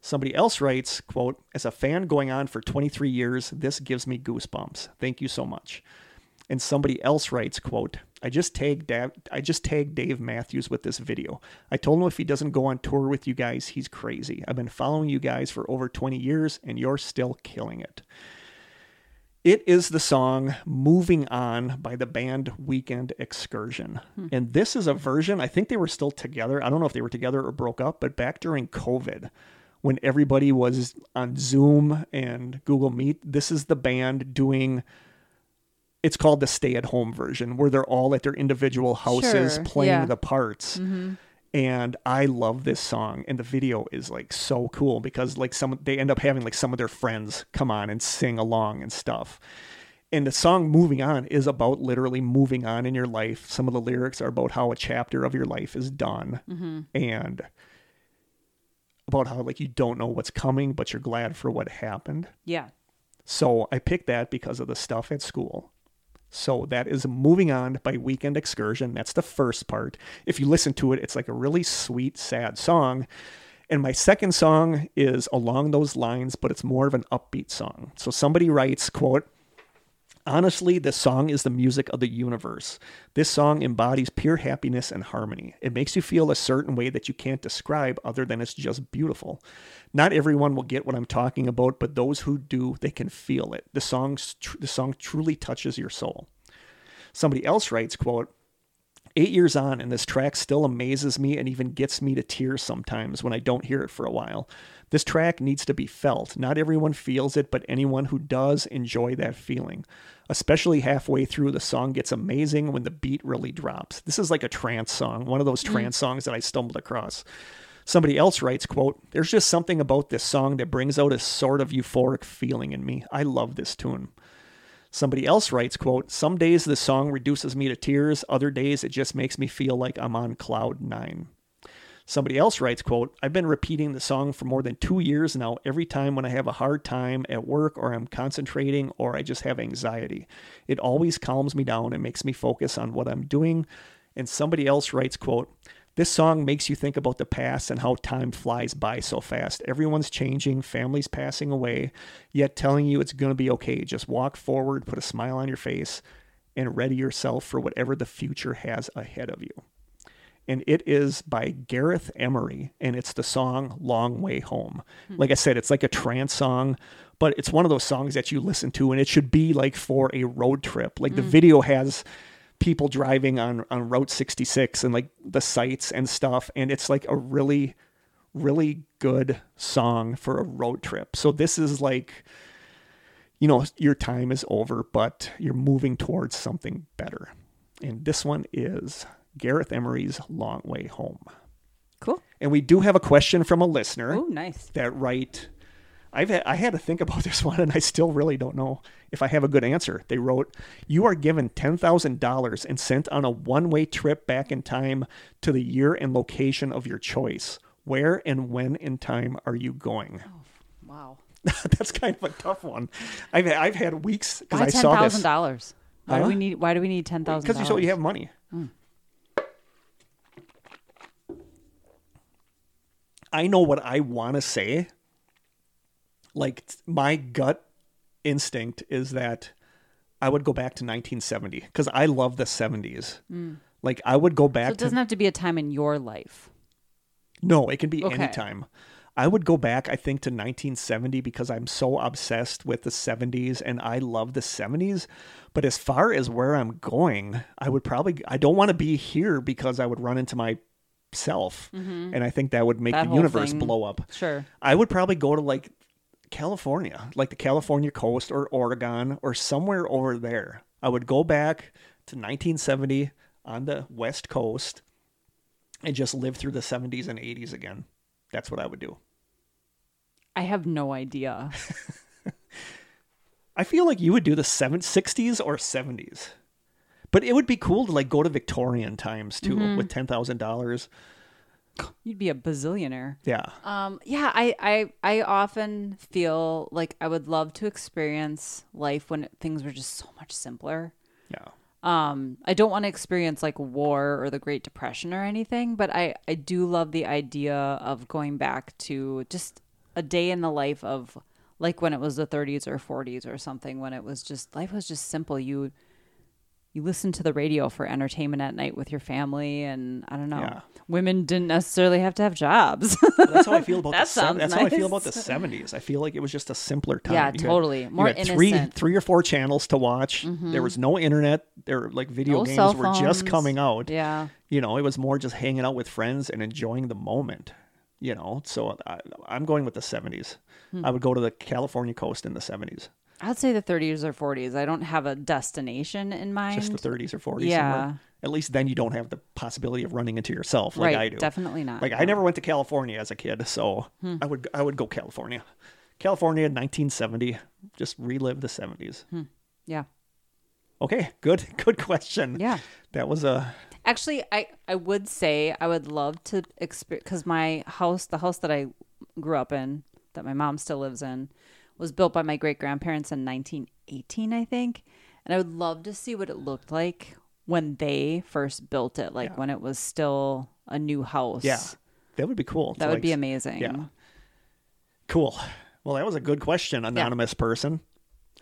Somebody else writes, quote, as a fan going on for 23 years, this gives me goosebumps. Thank you so much. And somebody else writes, quote, I just tagged Dave, I just tagged Dave Matthews with this video. I told him if he doesn't go on tour with you guys, he's crazy. I've been following you guys for over 20 years and you're still killing it. It is the song Moving On by the band Weekend Excursion. Hmm. And this is a version, I think they were still together. I don't know if they were together or broke up, but back during COVID, when everybody was on Zoom and Google Meet, this is the band doing it's called the stay at home version where they're all at their individual houses Sure, playing yeah. the parts. Mm-hmm. And I love this song and the video is like so cool because like some they end up having like some of their friends come on and sing along and stuff. And the song Moving On is about literally moving on in your life. Some of the lyrics are about how a chapter of your life is done. Mm-hmm. And about how like you don't know what's coming, but you're glad for what happened. Yeah. So I picked that because of the stuff at school. So that is Moving On by Weekend Excursion. That's the first part. If you listen to it, it's like a really sweet, sad song. And my second song is along those lines, but it's more of an upbeat song. So somebody writes, quote, Honestly, this song is the music of the universe. This song embodies pure happiness and harmony. It makes you feel a certain way that you can't describe other than it's just beautiful. Not everyone will get what I'm talking about, but those who do, they can feel it. The song's tr- the song truly touches your soul. Somebody else writes, quote, Eight years on, and this track still amazes me and even gets me to tears sometimes when I don't hear it for a while. This track needs to be felt. Not everyone feels it, but anyone who does enjoy that feeling. Especially halfway through, the song gets amazing when the beat really drops. This is like a trance song, one of those mm-hmm. trance songs that I stumbled across. Somebody else writes, quote, There's just something about this song that brings out a sort of euphoric feeling in me. I love this tune. Somebody else writes, quote, Some days this song reduces me to tears, other days it just makes me feel like I'm on cloud nine. Somebody else writes, quote, I've been repeating the song for more than two years now, every time when I have a hard time at work or I'm concentrating or I just have anxiety. It always calms me down and makes me focus on what I'm doing. And somebody else writes, quote, this song makes you think about the past and how time flies by so fast. Everyone's changing, families passing away, yet telling you it's going to be okay. Just walk forward, put a smile on your face, and ready yourself for whatever the future has ahead of you. And it is by Gareth Emery, and it's the song Long Way Home. Hmm. Like I said, it's like a trance song, but it's one of those songs that you listen to, and it should be like for a road trip. Like the hmm. video has people driving on on Route 66 and like the sights and stuff and it's like a really really good song for a road trip. So this is like you know your time is over but you're moving towards something better. And this one is Gareth Emery's Long Way Home. Cool. And we do have a question from a listener Oh, nice. that write I've had, I had to think about this one and I still really don't know if I have a good answer. They wrote, "You are given $10,000 and sent on a one-way trip back in time to the year and location of your choice. Where and when in time are you going?" Oh, wow. That's kind of a tough one. I've I've had weeks because Why I ten saw thousand this dollars? Why do we need? Why do we need ten thousand? because you so you have money. Hmm. I know what I want to say. Like my gut instinct is that I would go back to 1970 because I love the 70s. Mm. Like I would go back So it doesn't have to be a time in your life. no, it can be Okay. any time. I would go back, I think, to 1970 because I'm so obsessed with the 70s and I love the 70s. But as far as where I'm going, I would probably, I don't want to be here because I would run into myself. And I think that would make Mm-hmm. That the universe thing. blow up. Sure. I would probably go to like California, like the California coast or Oregon or somewhere over there. I would go back to 1970 on the West Coast and just live through the 70s and 80s again. That's what I would do. I have no idea. I feel like you would do the seven, 60s or 70s. But it would be cool to like go to Victorian times too Mm-hmm. with $10,000. You'd be a bazillionaire. Yeah. Um, yeah, I, I, I often feel like I would love to experience life when things were just so much simpler. Yeah. Um, I don't want to experience like war or the Great Depression or anything, but I, I do love the idea of going back to just a day in the life of like when it was the 30s or 40s or something when it was just life was just simple. You you listen to the radio for entertainment at night with your family and I don't know. Yeah. Women didn't necessarily have to have jobs. That's how I feel about That the sounds That's how I feel about the 70s. I feel like it was just a simpler time. Yeah, You had- totally. you More had three. Mm-hmm. three or four channels to watch. There was no internet. There like video No games were just coming out. yeah. You know, it was more just hanging out with friends and enjoying the moment. You know, so I, I'm going with the 70s. Hmm. I would go to the California coast in the 70s, I'd say the 30s or 40s. I don't have a destination in mind. just the 30s or 40s. Yeah. somewhere. At least then you don't have the possibility of running into yourself like right, I do. definitely not. Like I never went to California as a kid, so Hmm. I would I would go California. California 1970, just relive the 70s. Yeah. Okay, good good question. Yeah. That was a Actually, I I would say I would love to experience because my house, the house that I grew up in, that my mom still lives in, was built by my great grandparents in 1918, I think. And I would love to see what it looked like when they first built it, like Yeah. when it was still a new house. Yeah. That would be cool. That would like, be amazing. Yeah. Cool. Well, that was a good question, anonymous person.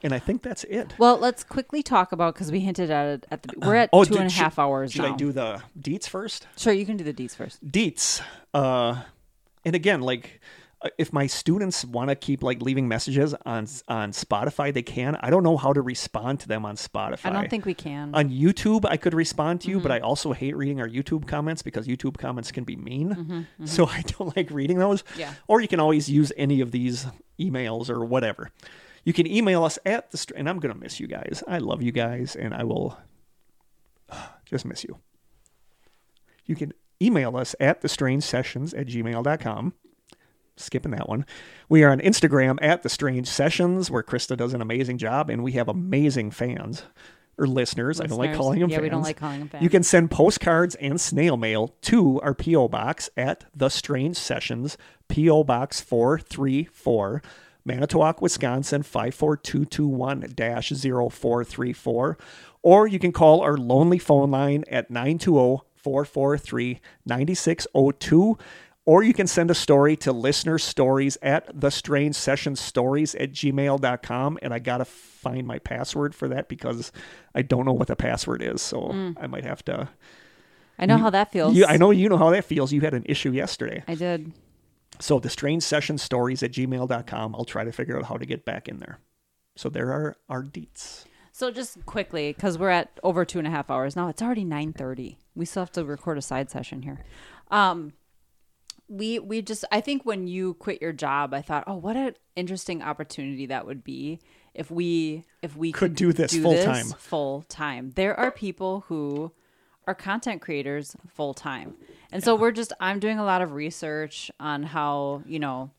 And I think that's it. Well, let's quickly talk about because we hinted at it at the. We're at Oh, two dude, and a half should- hours Should now. I do the deets first? Sure, you can do the deets first. Deets. Uh, and again, like if my students want to keep like leaving messages on on Spotify, they can. I don't know how to respond to them on Spotify. I don't think we can. on YouTube I could respond to you, Mm-hmm. but I also hate reading our YouTube comments because YouTube comments can be mean. Mm-hmm, So I don't like reading those. Yeah. Or you can always use any of these emails or whatever. You can email us at the str- and I'm gonna miss you guys. I love you guys, and I will just miss you. You can email us at the strange sessions at gmail.com. Skipping that one. We are on Instagram at the strange sessions, where Krista does an amazing job, and we have amazing fans or listeners. I don't like calling them Yeah, fans. we don't like calling them fans. You can send postcards and snail mail to our P.O. Box at The Strange Sessions, P.O. Box 434, Manitowoc, Wisconsin 54221 0434. Or you can call our lonely phone line at 920 443 9602. Or you can send a story to listener stories at the strange session stories at gmail.com. And I got to find my password for that because I don't know what the password is. So I might have to. I know how that feels. You, I know you know how that feels. You had an issue yesterday. I did. So the strange session stories at gmail.com. I'll try to figure out how to get back in there. So there are our deets. So just quickly, because we're at over two and a half hours now. It's already nine thirty. We still have to record a side session here. Um, we we just I think when you quit your job, I thought, oh, what an interesting opportunity that would be if we if we Could do this full time. Full time. There are people who are content creators full time, and so we're just I'm doing a lot of research on how you know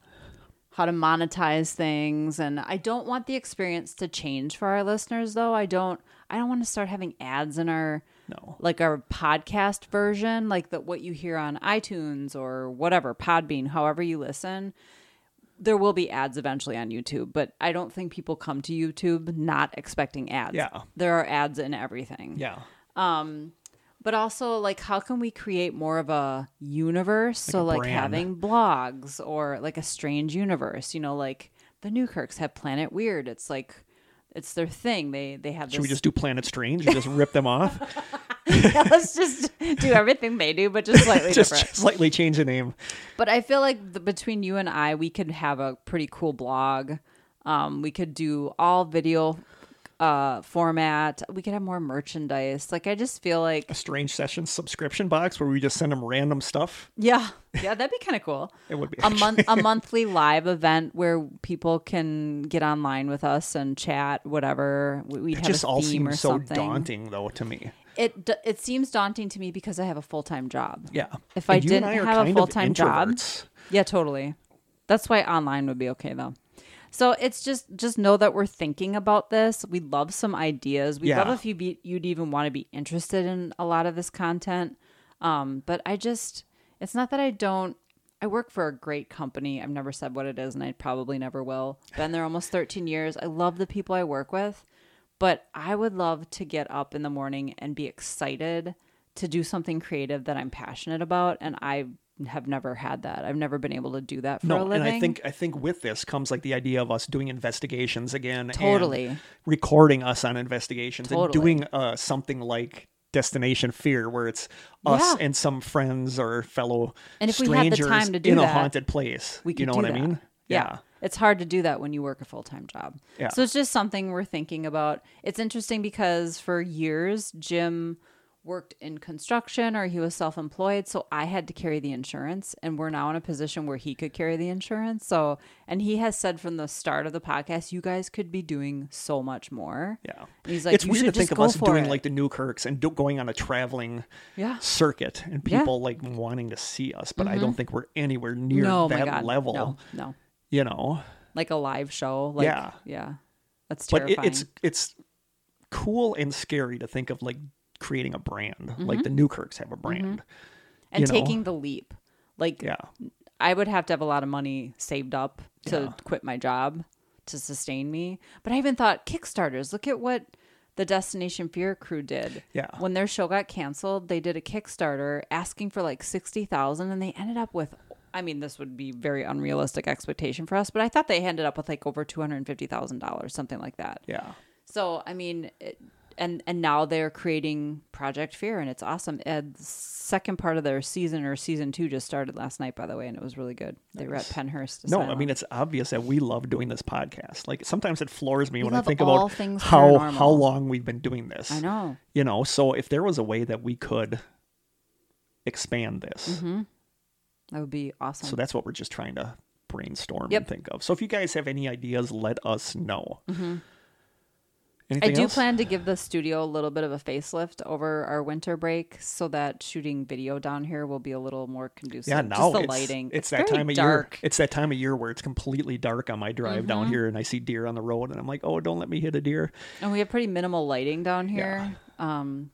how to monetize things and I don't want the experience to change for our listeners though. I don't I don't want to start having ads in our No. like our podcast version, like the what you hear on iTunes or whatever, Podbean, however you listen. There will be ads eventually on YouTube, but I don't think people come to YouTube not expecting ads. Yeah. There are ads in everything Yeah. Um but also like how can we create more of a universe so a like brand. having blogs or like a strange universe you know like the newkirks have planet weird it's like it's their thing they they have Should we just do Planet Strange and just rip them off? let's just do everything they do but just slightly just different slightly change the name. but i feel like the, between you and i we could have a pretty cool blog um we could do all video uh format. We could have more merchandise. Like i just feel like A Strange session subscription box where we just send them random stuff. yeah. Yeah that'd be kind of cool. It would be a month a monthly live event where people can get online with us and chat whatever. We- It have just a all seems so daunting, though, to me. it it seems daunting to me because i have a full-time job. Yeah. If I And and didn't have a full-time job- yeah totally. That's why online would be okay though so it's just just know that we're thinking about this we'd love some ideas we'd love if you be you'd even want to be interested in a lot of this content um but i just it's not that i don't I work for a great company. I've never said what it is, and I probably never will. Been there almost 13 years. I love the people I work with, but I would love to get up in the morning and be excited to do something creative that I'm passionate about. And I have never had that. I've never been able to do that for a No, living. and I think I think with this comes like the idea of us doing investigations again, and Totally. recording us on investigations and doing uh, something like Destination Fear, where it's us Yeah. and some friends or fellow And if we had the strangers time to do in a haunted place. we could you know what that. I mean? Yeah. It's hard to do that when you work a full time job. Yeah. So it's just something we're thinking about. It's interesting because for years, Jim worked in construction or he was self employed. So I had to carry the insurance. And we're now in a position where he could carry the insurance. So, and he has said from the start of the podcast, you guys could be doing so much more. Yeah. And he's like, it's "You weird to think of us doing it." like the Newkirks and do, going on a traveling Yeah. circuit and Yeah. people like wanting to see us, but I mm-hmm. don't think we're anywhere near no, oh that my God. level. No, no. You know, Like a live show. Like, Yeah. Yeah. That's but it, it's it's cool and scary to think of like creating a brand. Mm-hmm. Like the Newkirks have a brand. and you know. taking the leap. Like, Yeah. I would have to have a lot of money saved up to Yeah. quit my job to sustain me. But I even thought Kickstarters. Look at what the Destination Fear crew did. Yeah. When their show got canceled, they did a Kickstarter asking for like sixty thousand, and they ended up with. I mean, this would be very unrealistic expectation for us, but I thought they ended up with like over two hundred and fifty thousand dollars, something like that. Yeah. So I mean, it, and and now they're creating Project Fear, and it's awesome. And the second part of their season or season two just started last night, by the way, and it was really good. They were at Pennhurst. No, I mean it's obvious that we love doing this podcast. Like sometimes it floors me We when I think about how paranormal. how long we've been doing this. I know. You know, so if there was a way that we could expand this, Mm-hmm. That would be awesome. so that's what we're just trying to brainstorm Yep. and think of. So if you guys have any ideas, let us know. Mm-hmm. I do else? plan to give the studio a little bit of a facelift over our winter break, so that shooting video down here will be a little more conducive. Yeah, now the it's, lighting. It's, that very time of dark. year. It's that time of year where it's completely dark on my drive down Mm-hmm. here, and I see deer on the road, and I'm like, oh, don't let me hit a deer. And we have pretty minimal lighting down here. Um,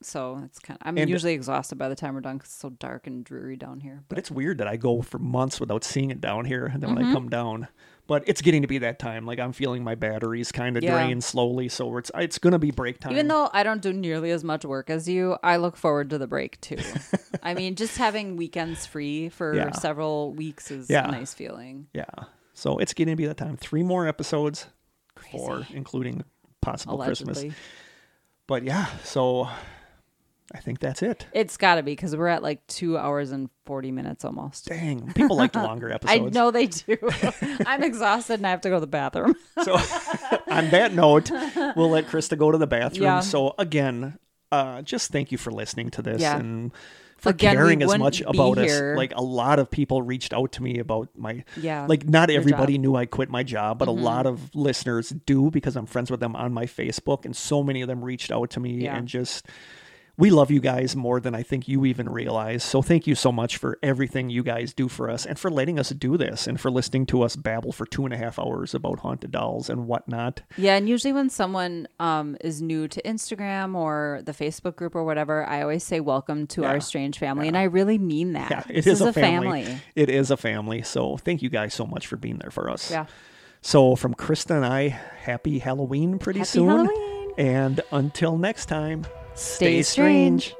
so it's kind of, I'm And- usually exhausted by the time we're done 'cause it's so dark and dreary down here. But it's weird that I go for months without seeing it down here, and then Mm-hmm. when I come down, but it's getting to be that time. Like I'm feeling my batteries kind of Yeah. drain slowly, so it's it's gonna be break time. Even though I don't do nearly as much work as you, I look forward to the break too. I mean, just having weekends free for Yeah. several weeks is Yeah. a nice feeling. yeah, so it's getting to be that time. Three more episodes, four, including possible Allegedly. Christmas. But yeah, so I think that's it. It's got to be because we're at like two hours and 40 minutes almost. Dang, people like longer episodes. I know they do. I'm exhausted and I have to go to the bathroom. So on that note, we'll let Krista go to the bathroom. Yeah. So again, uh, just thank you for listening to this Yeah. and for Again, caring as much about us. Like a lot of people reached out to me about my Yeah, like not everybody job. Mm-hmm. knew I quit my job, but a lot of listeners do because I'm friends with them on my Facebook and so many of them reached out to me Yeah. and just we love you guys more than I think you even realize. So thank you so much for everything you guys do for us and for letting us do this and for listening to us babble for two and a half hours about haunted dolls and whatnot. Yeah, and usually when someone um, is new to Instagram or the Facebook group or whatever, I always say welcome to Yeah. our strange family, and I really mean that. Yeah, it this is a family. family. It is a family. So thank you guys so much for being there for us. Yeah. So from Krista and I, happy Halloween pretty Happy soon. Halloween. And until next time, Stay strange.